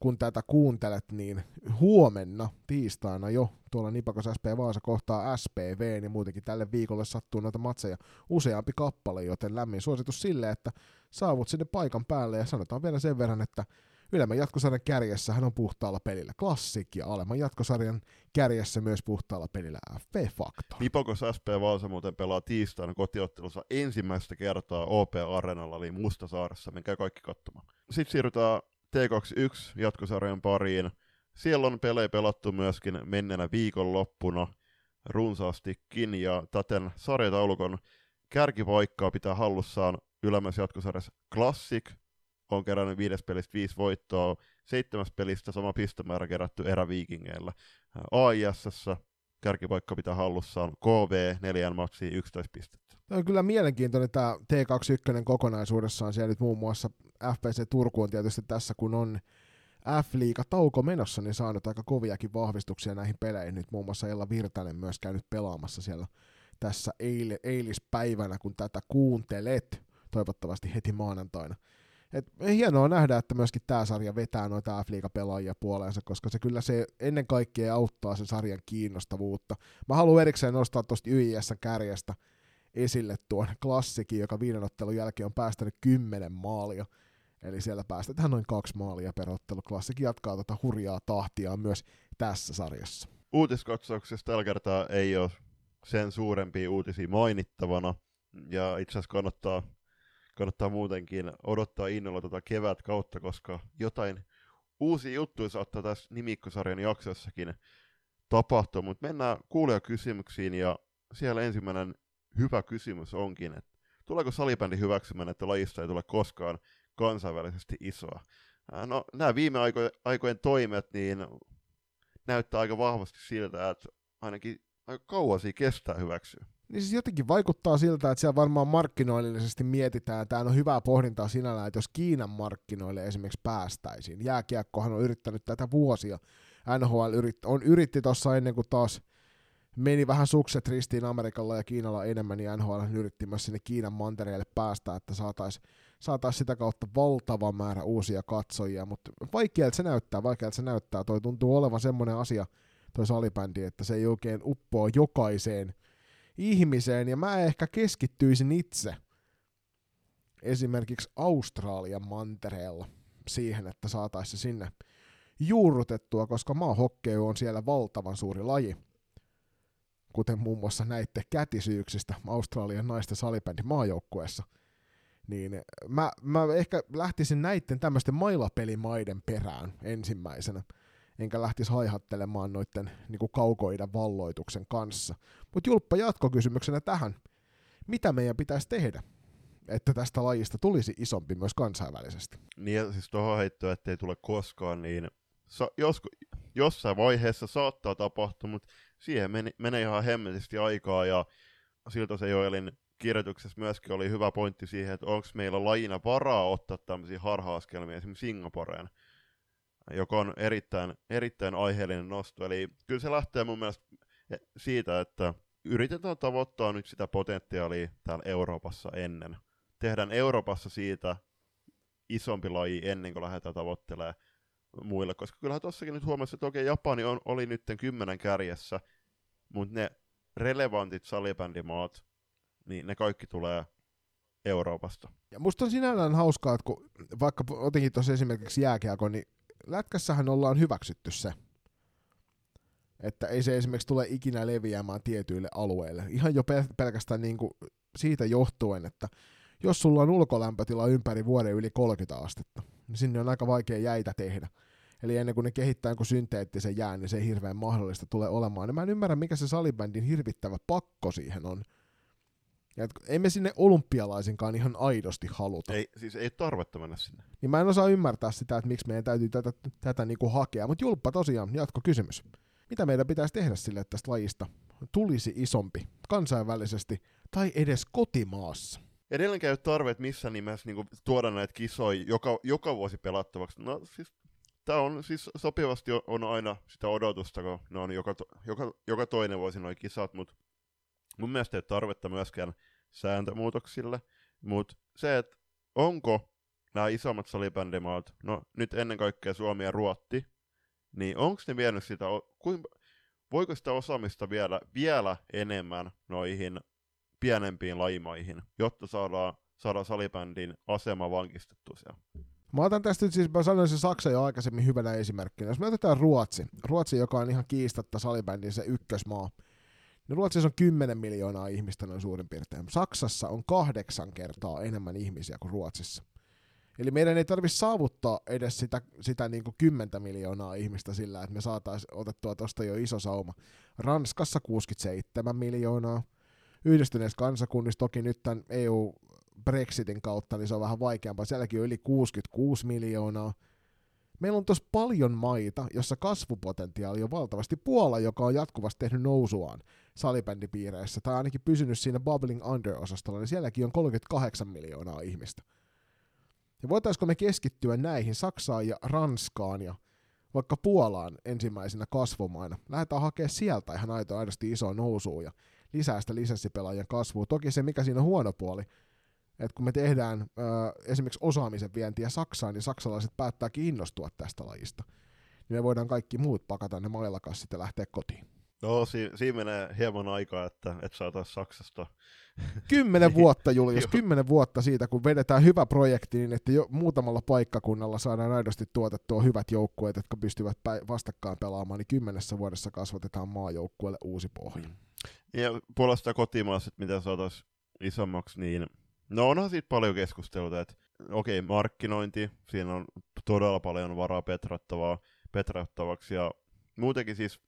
B: kun tätä kuuntelet, niin huomenna tiistaina jo tuolla Nipakos SP Vaasa kohtaa SPV, niin muutenkin tälle viikolle sattuu noita matseja useampi kappale, joten lämmin suositus sille, että saavut sinne paikan päälle ja sanotaan vielä sen verran, että Ylemmän jatkosarjan kärjessä hän on puhtaalla pelillä Classic ja alemman jatkosarjan kärjessä myös puhtaalla pelillä FP Factor.
A: Nipakos SP Vaasa muuten pelaa tiistaina kotiottelussa ensimmäistä kertaa OP Arenalla eli Mustasaaressa. Menkää kaikki katsomaan. Sitten siirrytään T21 jatkosarjan pariin. Siellä on pelejä pelattu myöskin menneenä viikonloppuna runsaastikin, ja täten sarjataulukon kärkipaikkaa pitää hallussaan ylemmässä jatkosarjassa Classic, on kerännyt viides pelistä viisi voittoa, seitsemäs pelistä sama pistemäärä kerätty eräviikingeillä. AISS kärkipaikka pitää hallussaan KV, neljän matsi 11 pistettä.
B: On kyllä mielenkiintoinen tämä T21 kokonaisuudessaan. Siellä nyt muun muassa FPC Turku on tietysti tässä, kun on F-liiga tauko menossa, niin saanut aika koviakin vahvistuksia näihin peleihin. Nyt muun muassa Ella Virtanen myös käynyt pelaamassa siellä tässä eil- eilispäivänä, kun tätä kuuntelet, toivottavasti heti maanantaina. Et hienoa nähdä, että myöskin tämä sarja vetää noita F-liiga-pelaajia puoleensa, koska se kyllä se ennen kaikkea auttaa sen sarjan kiinnostavuutta. Mä haluan erikseen nostaa tuosta YIS kärjestä esille tuon klassikin, joka viiden ottelun jälkeen on päästänyt kymmenen maalia. Eli siellä päästetään noin kaksi maalia per ottelu. Klassikin jatkaa tuota hurjaa tahtia myös tässä sarjassa.
A: Uutiskatsauksessa tällä kertaa ei ole sen suurempia uutisia mainittavana. Ja itse asiassa kannattaa kannattaa muutenkin odottaa innolla tuota kevät kautta, koska jotain uusia juttuja saattaa tässä nimikkosarjan jaksossakin tapahtua, mutta mennään kuulijakysymyksiin ja siellä ensimmäinen hyvä kysymys onkin, että tuleeko salibändi hyväksymään, että lajista ei tule koskaan kansainvälisesti isoa? No nämä viime aikojen, aikojen toimet niin näyttää aika vahvasti siltä, että ainakin aika kauan kestää hyväksyä.
B: Niin siis jotenkin vaikuttaa siltä, että siellä varmaan markkinoillisesti mietitään, tämä on hyvää pohdintaa sinällään, että jos Kiinan markkinoille esimerkiksi päästäisiin. Jääkiekkohan on yrittänyt tätä vuosia. NHL yritti, on yritti tuossa ennen kuin taas meni vähän sukset ristiin Amerikalla ja Kiinalla enemmän, niin NHL yritti myös sinne Kiinan mantereelle päästä, että saataisiin saatais sitä kautta valtava määrä uusia katsojia, mutta vaikealta se näyttää, vaikealta se näyttää. Toi tuntuu olevan semmoinen asia, toi salibändi, että se ei oikein uppoa jokaiseen ihmiseen, ja mä ehkä keskittyisin itse esimerkiksi Australian mantereella siihen, että saataisiin sinne juurrutettua, koska maahokkeu on siellä valtavan suuri laji. Kuten muun muassa näitte kätisyyksistä Australian naisten salibändin maajoukkueessa. Niin mä, mä ehkä lähtisin näiden tämmöisten mailapelimaiden perään ensimmäisenä enkä lähtisi haihattelemaan noiden niin kaukoiden valloituksen kanssa. Mutta Julppa jatkokysymyksenä tähän. Mitä meidän pitäisi tehdä, että tästä lajista tulisi isompi myös kansainvälisesti?
A: Niin ja siis tuohon heittoon, ettei tule koskaan, niin sa- joskus, jossain vaiheessa saattaa tapahtua, mutta siihen meni, menee ihan hemmetisti aikaa, ja siltä se Joelin kirjoituksessa myöskin oli hyvä pointti siihen, että onko meillä lajina varaa ottaa tämmöisiä harha-askelmia esimerkiksi Singaporeen, joka on erittäin, erittäin aiheellinen nosto. Eli kyllä se lähtee mun mielestä siitä, että yritetään tavoittaa nyt sitä potentiaalia täällä Euroopassa ennen. Tehdään Euroopassa siitä isompi laji ennen kuin lähdetään tavoittelemaan muille, koska kyllähän tuossakin nyt huomasi, että okei, Japani on, oli nyt kymmenen kärjessä, mutta ne relevantit salibändimaat, niin ne kaikki tulee Euroopasta.
B: Ja musta on sinällään hauskaa, että kun vaikka otinkin tuossa esimerkiksi jääkiekon, niin lätkässähän ollaan hyväksytty se, että ei se esimerkiksi tule ikinä leviämään tietyille alueille. Ihan jo pelkästään niin kuin siitä johtuen, että jos sulla on ulkolämpötila ympäri vuoden yli 30 astetta, niin sinne on aika vaikea jäitä tehdä. Eli ennen kuin ne kehittää jonkun synteettisen jään, niin se ei hirveän mahdollista tule olemaan. Ja mä en ymmärrä, mikä se salibändin hirvittävä pakko siihen on. Ja et, ei me sinne olympialaisinkaan ihan aidosti haluta.
A: Ei, siis ei tarvetta mennä sinne.
B: Niin mä en osaa ymmärtää sitä, että miksi meidän täytyy tätä, tätä niinku hakea. Mutta Julppa tosiaan, jatko kysymys. Mitä meidän pitäisi tehdä sille, että tästä lajista tulisi isompi kansainvälisesti tai edes kotimaassa?
A: Edelleenkään ei ole tarve, että missä nimessä niin tuoda näitä kisoja joka, joka vuosi pelattavaksi. No siis tämä on siis sopivasti on aina sitä odotusta, kun ne on joka, joka, joka toinen vuosi noin kisat, mutta mun mielestä ei ole tarvetta myöskään sääntömuutoksille, mutta se, että onko nämä isommat salibändimaat, no nyt ennen kaikkea Suomi ja Ruotti, niin onko ne vienyt sitä, kuin, voiko sitä osaamista vielä, vielä enemmän noihin pienempiin lajimaihin, jotta saadaan, saadaan salibändin asema vankistettua siellä?
B: Mä otan tästä nyt siis, mä sanoin se Saksa jo aikaisemmin hyvänä esimerkkinä. Jos me otetaan Ruotsi, Ruotsi, joka on ihan kiistatta salibändin se ykkösmaa, niin Ruotsissa on 10 miljoonaa ihmistä noin suurin piirtein. Saksassa on kahdeksan kertaa enemmän ihmisiä kuin Ruotsissa. Eli meidän ei tarvitse saavuttaa edes sitä, sitä niin kuin 10 miljoonaa ihmistä sillä, että me saataisiin otettua tuosta jo iso sauma. Ranskassa 67 miljoonaa. Yhdistyneessä kansakunnissa toki nyt tämän EU Brexitin kautta, niin se on vähän vaikeampaa. Sielläkin on yli 66 miljoonaa. Meillä on tosi paljon maita, jossa kasvupotentiaali on valtavasti. Puola, joka on jatkuvasti tehnyt nousuaan salibändipiireissä, tai ainakin pysynyt siinä bubbling under-osastolla, niin sielläkin on 38 miljoonaa ihmistä. Ja voitaisiko me keskittyä näihin Saksaan ja Ranskaan ja vaikka Puolaan ensimmäisenä kasvumaina. Lähdetään hakemaan sieltä ihan aito aidosti isoa nousua ja lisää sitä lisenssipelaajien kasvua. Toki se, mikä siinä on huono puoli, että kun me tehdään ö, esimerkiksi osaamisen vientiä Saksaan, niin saksalaiset päättääkin innostua tästä lajista. Niin me voidaan kaikki muut pakata ne mailakassit ja lähteä kotiin.
A: No, si- siinä menee hieman aikaa, että, että saataisiin Saksasta.
B: Kymmenen vuotta, Julius, kymmenen vuotta siitä, kun vedetään hyvä projekti, niin että jo muutamalla paikkakunnalla saadaan aidosti tuotettua hyvät joukkueet, jotka pystyvät vastakkain pelaamaan, niin kymmenessä vuodessa kasvatetaan maajoukkueelle uusi pohja.
A: Ja puolesta kotimaassa, miten saataisiin isommaksi, niin no onhan siitä paljon keskustelua, että okei, okay, markkinointi, siinä on todella paljon varaa petrattavaa, petrattavaksi, ja muutenkin siis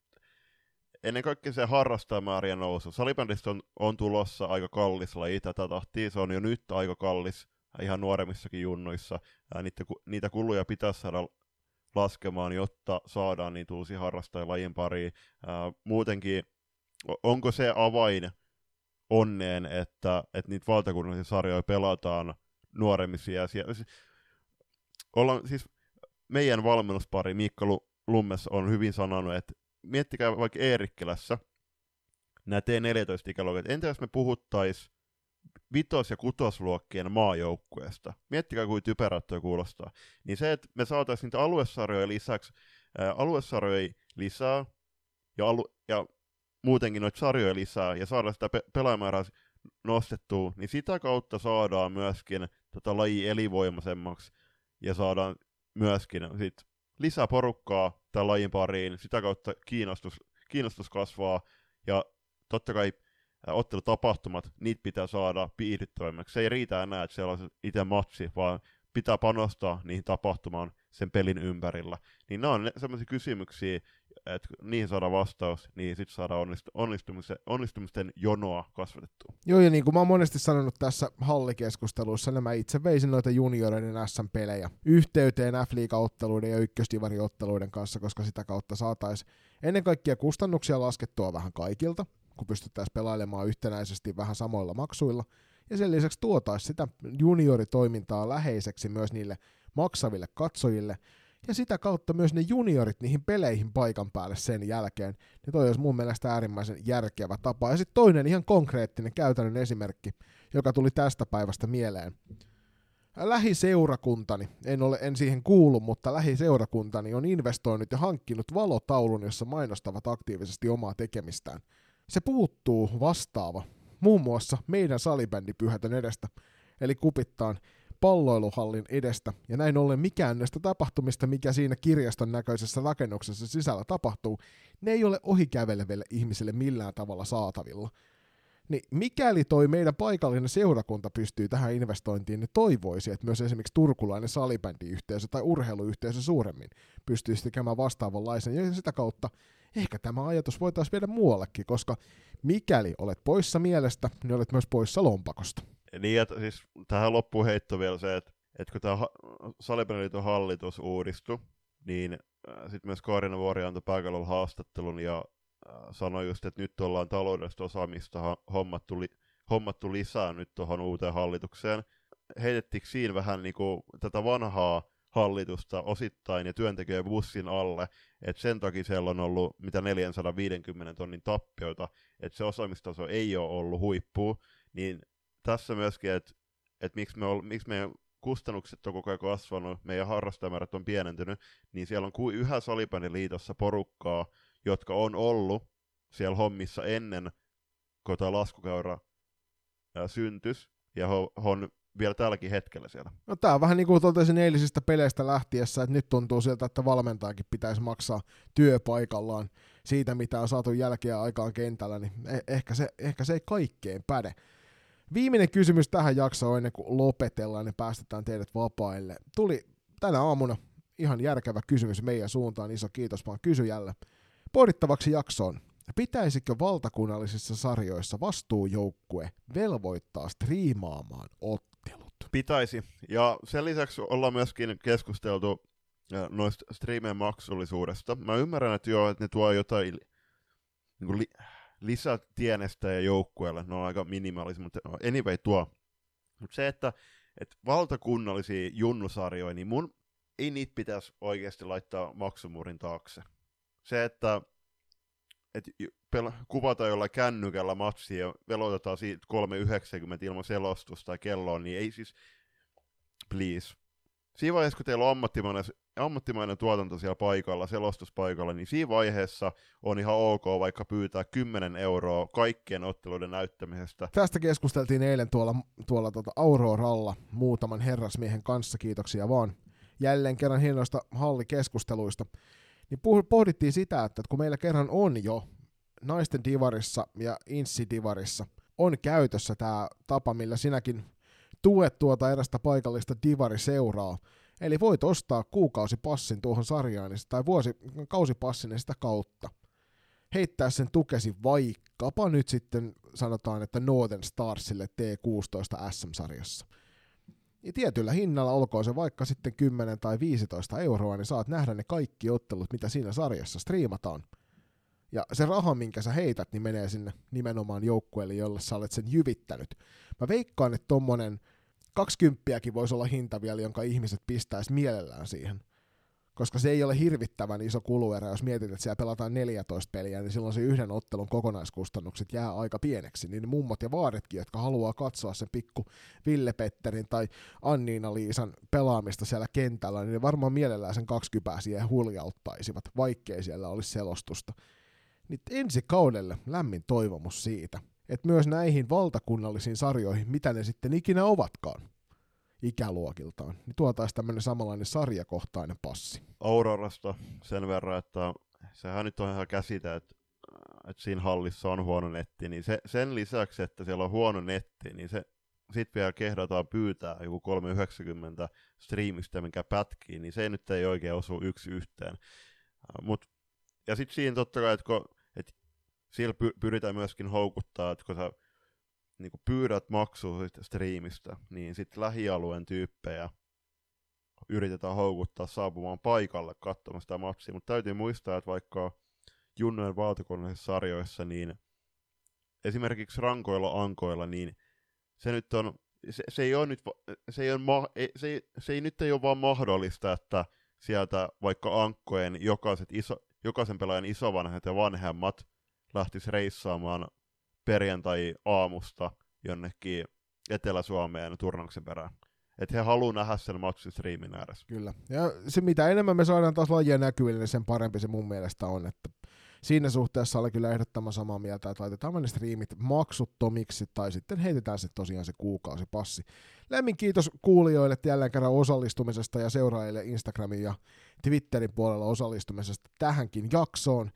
A: ennen kaikkea se harrastajamäärien nousu. Salibändistä on, on tulossa aika kallis laji tätä tahtia, se on jo nyt aika kallis ihan nuoremmissakin junnuissa. Ja niitä, niitä kuluja pitäisi saada laskemaan, jotta saadaan niitä uusia harrastajia lajin pariin. Ää, muutenkin, onko se avain onneen, että, että niitä valtakunnallisia sarjoja pelataan nuoremmissa iässä? Siis, ollaan, siis meidän valmennuspari Mikko Lummes on hyvin sanonut, että miettikää vaikka Eerikkilässä, nämä T14-ikäluokat, entä jos me puhuttais vitos- ja kutosluokkien maajoukkueesta. Miettikää, kuin typerät kuulostaa. Niin se, että me saataisiin niitä aluesarjoja lisäksi, ää, aluesarjoja lisää, ja, alu- ja muutenkin noita sarjoja lisää, ja saada sitä pe- pelaajamäärää nostettua, niin sitä kautta saadaan myöskin tota laji elinvoimaisemmaksi, ja saadaan myöskin sit lisää porukkaa tämän lajin pariin, sitä kautta kiinnostus, kiinnostus kasvaa, ja totta kai ottelutapahtumat, niitä pitää saada piihdyttävämmäksi. Se ei riitä enää, että siellä on itse matsi, vaan pitää panostaa niihin tapahtumaan sen pelin ympärillä. Niin ne on sellaisia kysymyksiä, että niihin saadaan vastaus, niin sitten saadaan onnistu- onnistumisten, onnistumisten jonoa kasvatettua.
B: Joo, ja niin kuin mä oon monesti sanonut tässä hallikeskustelussa, niin mä itse veisin noita junioreiden SM-pelejä yhteyteen F-liiga-otteluiden ja ykkösdivari-otteluiden kanssa, koska sitä kautta saataisiin ennen kaikkea kustannuksia laskettua vähän kaikilta, kun pystyttäisiin pelailemaan yhtenäisesti vähän samoilla maksuilla, ja sen lisäksi tuotaisiin sitä junioritoimintaa läheiseksi myös niille maksaville katsojille, ja sitä kautta myös ne juniorit niihin peleihin paikan päälle sen jälkeen. Niin toi olisi mun mielestä äärimmäisen järkevä tapa. Ja sitten toinen ihan konkreettinen käytännön esimerkki, joka tuli tästä päivästä mieleen. Lähiseurakuntani, en, ole, en siihen kuulu, mutta lähiseurakuntani on investoinut ja hankkinut valotaulun, jossa mainostavat aktiivisesti omaa tekemistään. Se puuttuu vastaava, muun muassa meidän salibändipyhätön edestä, eli kupittaan palloiluhallin edestä, ja näin ollen mikään näistä tapahtumista, mikä siinä kirjaston näköisessä rakennuksessa sisällä tapahtuu, ne ei ole ohikäveleville ihmisille millään tavalla saatavilla. Niin mikäli toi meidän paikallinen seurakunta pystyy tähän investointiin, niin toivoisi, että myös esimerkiksi turkulainen salibändiyhteisö tai urheiluyhteisö suuremmin pystyisi tekemään vastaavanlaisen, ja sitä kautta ehkä tämä ajatus voitaisiin viedä muuallekin, koska mikäli olet poissa mielestä, niin olet myös poissa lompakosta.
A: Niin, että siis tähän loppuun heitto vielä se, että, että kun tämä Salibändiliiton hallitus uudistui, niin äh, sitten myös Kaarina Vuori antoi pääkallolla haastattelun ja sanoi just, että nyt ollaan taloudellista osaamista hommattu, li- hommattu lisää nyt tuohon uuteen hallitukseen. Heitettikö siinä vähän niin kuin tätä vanhaa hallitusta osittain ja työntekijöiden bussin alle, että sen takia siellä on ollut mitä 450 tonnin tappioita, että se osaamistaso ei ole ollut huippu, niin tässä myöskin, että et miksi, me ol, miksi meidän kustannukset on koko ajan kasvanut, meidän harrastajamäärät on pienentynyt, niin siellä on kuin yhä liitossa porukkaa, jotka on ollut siellä hommissa ennen, kun tämä laskukäyrä syntys, ja on vielä tälläkin hetkellä siellä.
B: No tää on vähän niin kuin totesin eilisistä peleistä lähtiessä, että nyt tuntuu siltä, että valmentajakin pitäisi maksaa työpaikallaan siitä, mitä on saatu jälkeä aikaan kentällä, niin eh- ehkä se, ehkä se ei kaikkeen päde. Viimeinen kysymys tähän jaksoon ennen kuin lopetellaan ja päästetään teidät vapaille. Tuli tänä aamuna ihan järkevä kysymys meidän suuntaan, iso kiitos vaan kysyjälle. Pohdittavaksi jaksoon. Pitäisikö valtakunnallisissa sarjoissa vastuujoukkue velvoittaa striimaamaan ottelut?
A: Pitäisi. Ja sen lisäksi ollaan myöskin keskusteltu noista striimeen maksullisuudesta. Mä ymmärrän, että joo, että ne tuo jotain niin kuin li- lisätienestä ja joukkueelle, ne on aika minimaalisia, mutta anyway tuo. Mutta se, että, että valtakunnallisia junnusarjoja, niin mun ei niitä pitäisi oikeasti laittaa maksumuurin taakse. Se, että, että pel- kuvataan jollain kännykällä matsia ja velotetaan siitä 3,90 ilman selostusta kelloa, niin ei siis, please. Siinä vaiheessa, kun teillä on ammattimainen ammattimainen tuotanto siellä paikalla, selostuspaikalla, niin siinä vaiheessa on ihan ok vaikka pyytää 10 euroa kaikkien otteluiden näyttämisestä.
B: Tästä keskusteltiin eilen tuolla, tuolla tuota Auroralla muutaman herrasmiehen kanssa, kiitoksia vaan jälleen kerran hienoista hallikeskusteluista. Niin pohdittiin sitä, että kun meillä kerran on jo naisten divarissa ja insi-divarissa on käytössä tämä tapa, millä sinäkin tuet tuota erästä paikallista divariseuraa, Eli voit ostaa kuukausipassin tuohon sarjaan tai vuosi, kausipassin sitä kautta. Heittää sen tukesi vaikkapa nyt sitten sanotaan, että Northern Starsille T16 SM-sarjassa. Ja tietyllä hinnalla, olkoon se vaikka sitten 10 tai 15 euroa, niin saat nähdä ne kaikki ottelut, mitä siinä sarjassa striimataan. Ja se raha, minkä sä heität, niin menee sinne nimenomaan joukkueelle, jolle sä olet sen jyvittänyt. Mä veikkaan, että tommonen kaksikymppiäkin voisi olla hinta vielä, jonka ihmiset pistäisi mielellään siihen. Koska se ei ole hirvittävän iso kuluerä, jos mietit, että siellä pelataan 14 peliä, niin silloin se yhden ottelun kokonaiskustannukset jää aika pieneksi. Niin mummot ja vaaretkin, jotka haluaa katsoa sen pikku Ville Petterin tai Anniina Liisan pelaamista siellä kentällä, niin ne varmaan mielellään sen kaksikypää siihen huljauttaisivat, vaikkei siellä olisi selostusta. Niin ensi kaudelle lämmin toivomus siitä – että myös näihin valtakunnallisiin sarjoihin, mitä ne sitten ikinä ovatkaan ikäluokiltaan, niin tuotaisiin tämmöinen samanlainen sarjakohtainen passi.
A: Aurorasta sen verran, että sehän nyt on ihan käsite, että, että siinä hallissa on huono netti, niin se, sen lisäksi, että siellä on huono netti, niin se, sit vielä kehdataan pyytää joku 390 striimistä, mikä pätkii, niin se nyt ei oikein osu yksi yhteen. Mut, ja sitten siinä totta kai, että kun, et sillä py, pyritään myöskin houkuttaa, että kun sä niin pyydät maksua striimistä, niin sitten lähialueen tyyppejä yritetään houkuttaa saapumaan paikalle katsomaan sitä matsia, mutta täytyy muistaa, että vaikka junnojen valtakunnallisissa sarjoissa, niin esimerkiksi rankoilla ankoilla, niin se nyt on, se, se ei ole nyt, se ei, ole ma, se, ei, se ei nyt ei ole vaan mahdollista, että sieltä vaikka ankkojen jokaiset iso, jokaisen pelaajan isovanhemmat ja vanhemmat lähtis reissaamaan perjantai-aamusta jonnekin Etelä-Suomeen turnauksen perään. Että he haluaa nähdä sen matchin striimin ääressä.
B: Kyllä. Ja se mitä enemmän me saadaan taas lajia näkyville, niin sen parempi se mun mielestä on. Että siinä suhteessa oli kyllä ehdottoman samaa mieltä, että laitetaan ne striimit maksuttomiksi tai sitten heitetään se tosiaan se kuukausipassi. Lämmin kiitos kuulijoille jälleen kerran osallistumisesta ja seuraajille Instagramin ja Twitterin puolella osallistumisesta tähänkin jaksoon.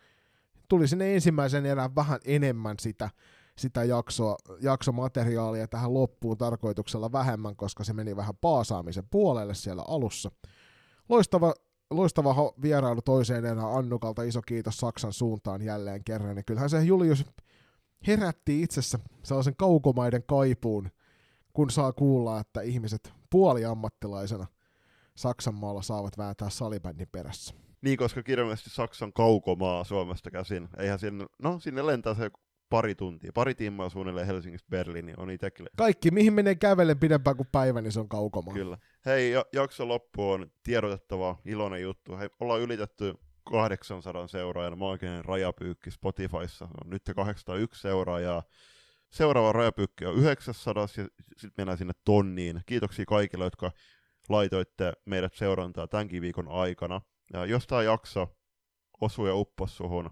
B: Tuli sinne ensimmäisen erään vähän enemmän sitä sitä jaksoa, jaksomateriaalia tähän loppuun tarkoituksella vähemmän, koska se meni vähän paasaamisen puolelle siellä alussa. Loistava, loistava vierailu toiseen enää Annukalta, iso kiitos Saksan suuntaan jälleen kerran. Ja kyllähän se Julius herätti itsessä sellaisen kaukomaiden kaipuun, kun saa kuulla, että ihmiset puoliammattilaisena Saksan maalla saavat vääntää salibändin perässä.
A: Niin, koska kirjallisesti Saksan kaukomaa Suomesta käsin. Eihän sinne, no sinne lentää se pari tuntia, pari timmaa suunnilleen Helsingistä Berliiniin on itsekin.
B: Kaikki, mihin menee kävellen pidempään kuin päivä, niin se on kaukomaa.
A: Kyllä. Hei, jakso loppu on tiedotettava, iloinen juttu. Hei, ollaan ylitetty 800 seuraajan maaginen rajapyykki Spotifyssa. On nyt 801 seuraajaa. Seuraava rajapyykki on 900 ja sitten mennään sinne tonniin. Kiitoksia kaikille, jotka laitoitte meidät seurantaa tämänkin viikon aikana. Ja jos tämä jakso osuu ja uppos suhun,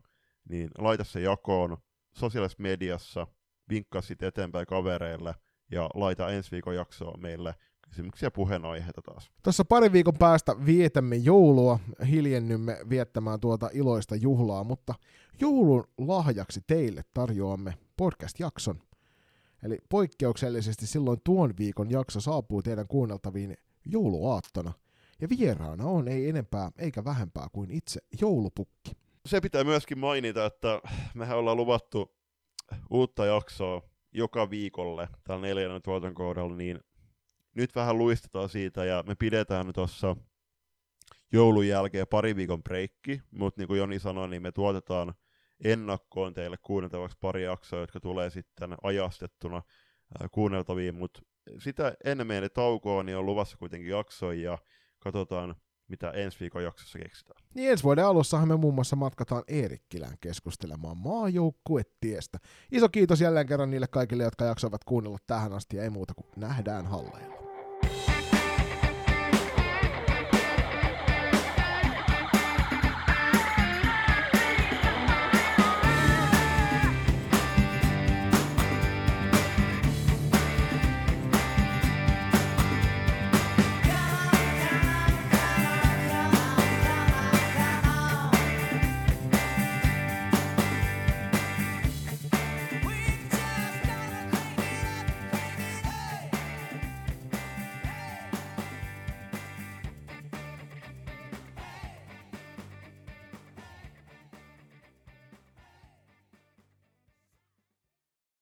A: niin laita se jakoon sosiaalisessa mediassa, vinkkaa sitten eteenpäin kavereille ja laita ensi viikon jaksoa meille kysymyksiä puheenaiheita taas.
B: Tuossa parin viikon päästä vietämme joulua, hiljennymme viettämään tuota iloista juhlaa, mutta joulun lahjaksi teille tarjoamme podcast-jakson. Eli poikkeuksellisesti silloin tuon viikon jakso saapuu teidän kuunneltaviin jouluaattona. Ja vieraana on ei enempää eikä vähempää kuin itse joulupukki
A: se pitää myöskin mainita, että mehän ollaan luvattu uutta jaksoa joka viikolle tällä neljännen tuotankohdalla, niin nyt vähän luistetaan siitä ja me pidetään tuossa joulun jälkeen pari viikon breikki, mutta niin kuin Joni sanoi, niin me tuotetaan ennakkoon teille kuunneltavaksi pari jaksoa, jotka tulee sitten ajastettuna kuunneltaviin, mutta sitä ennen meidän taukoa niin on luvassa kuitenkin jaksoja ja katsotaan mitä ensi viikon jaksossa keksitään.
B: Niin ensi vuoden alussahan me muun muassa matkataan Eerikkilään keskustelemaan maajoukkuetiestä. Iso kiitos jälleen kerran niille kaikille, jotka jaksoivat kuunnella tähän asti ja ei muuta kuin nähdään halleilla.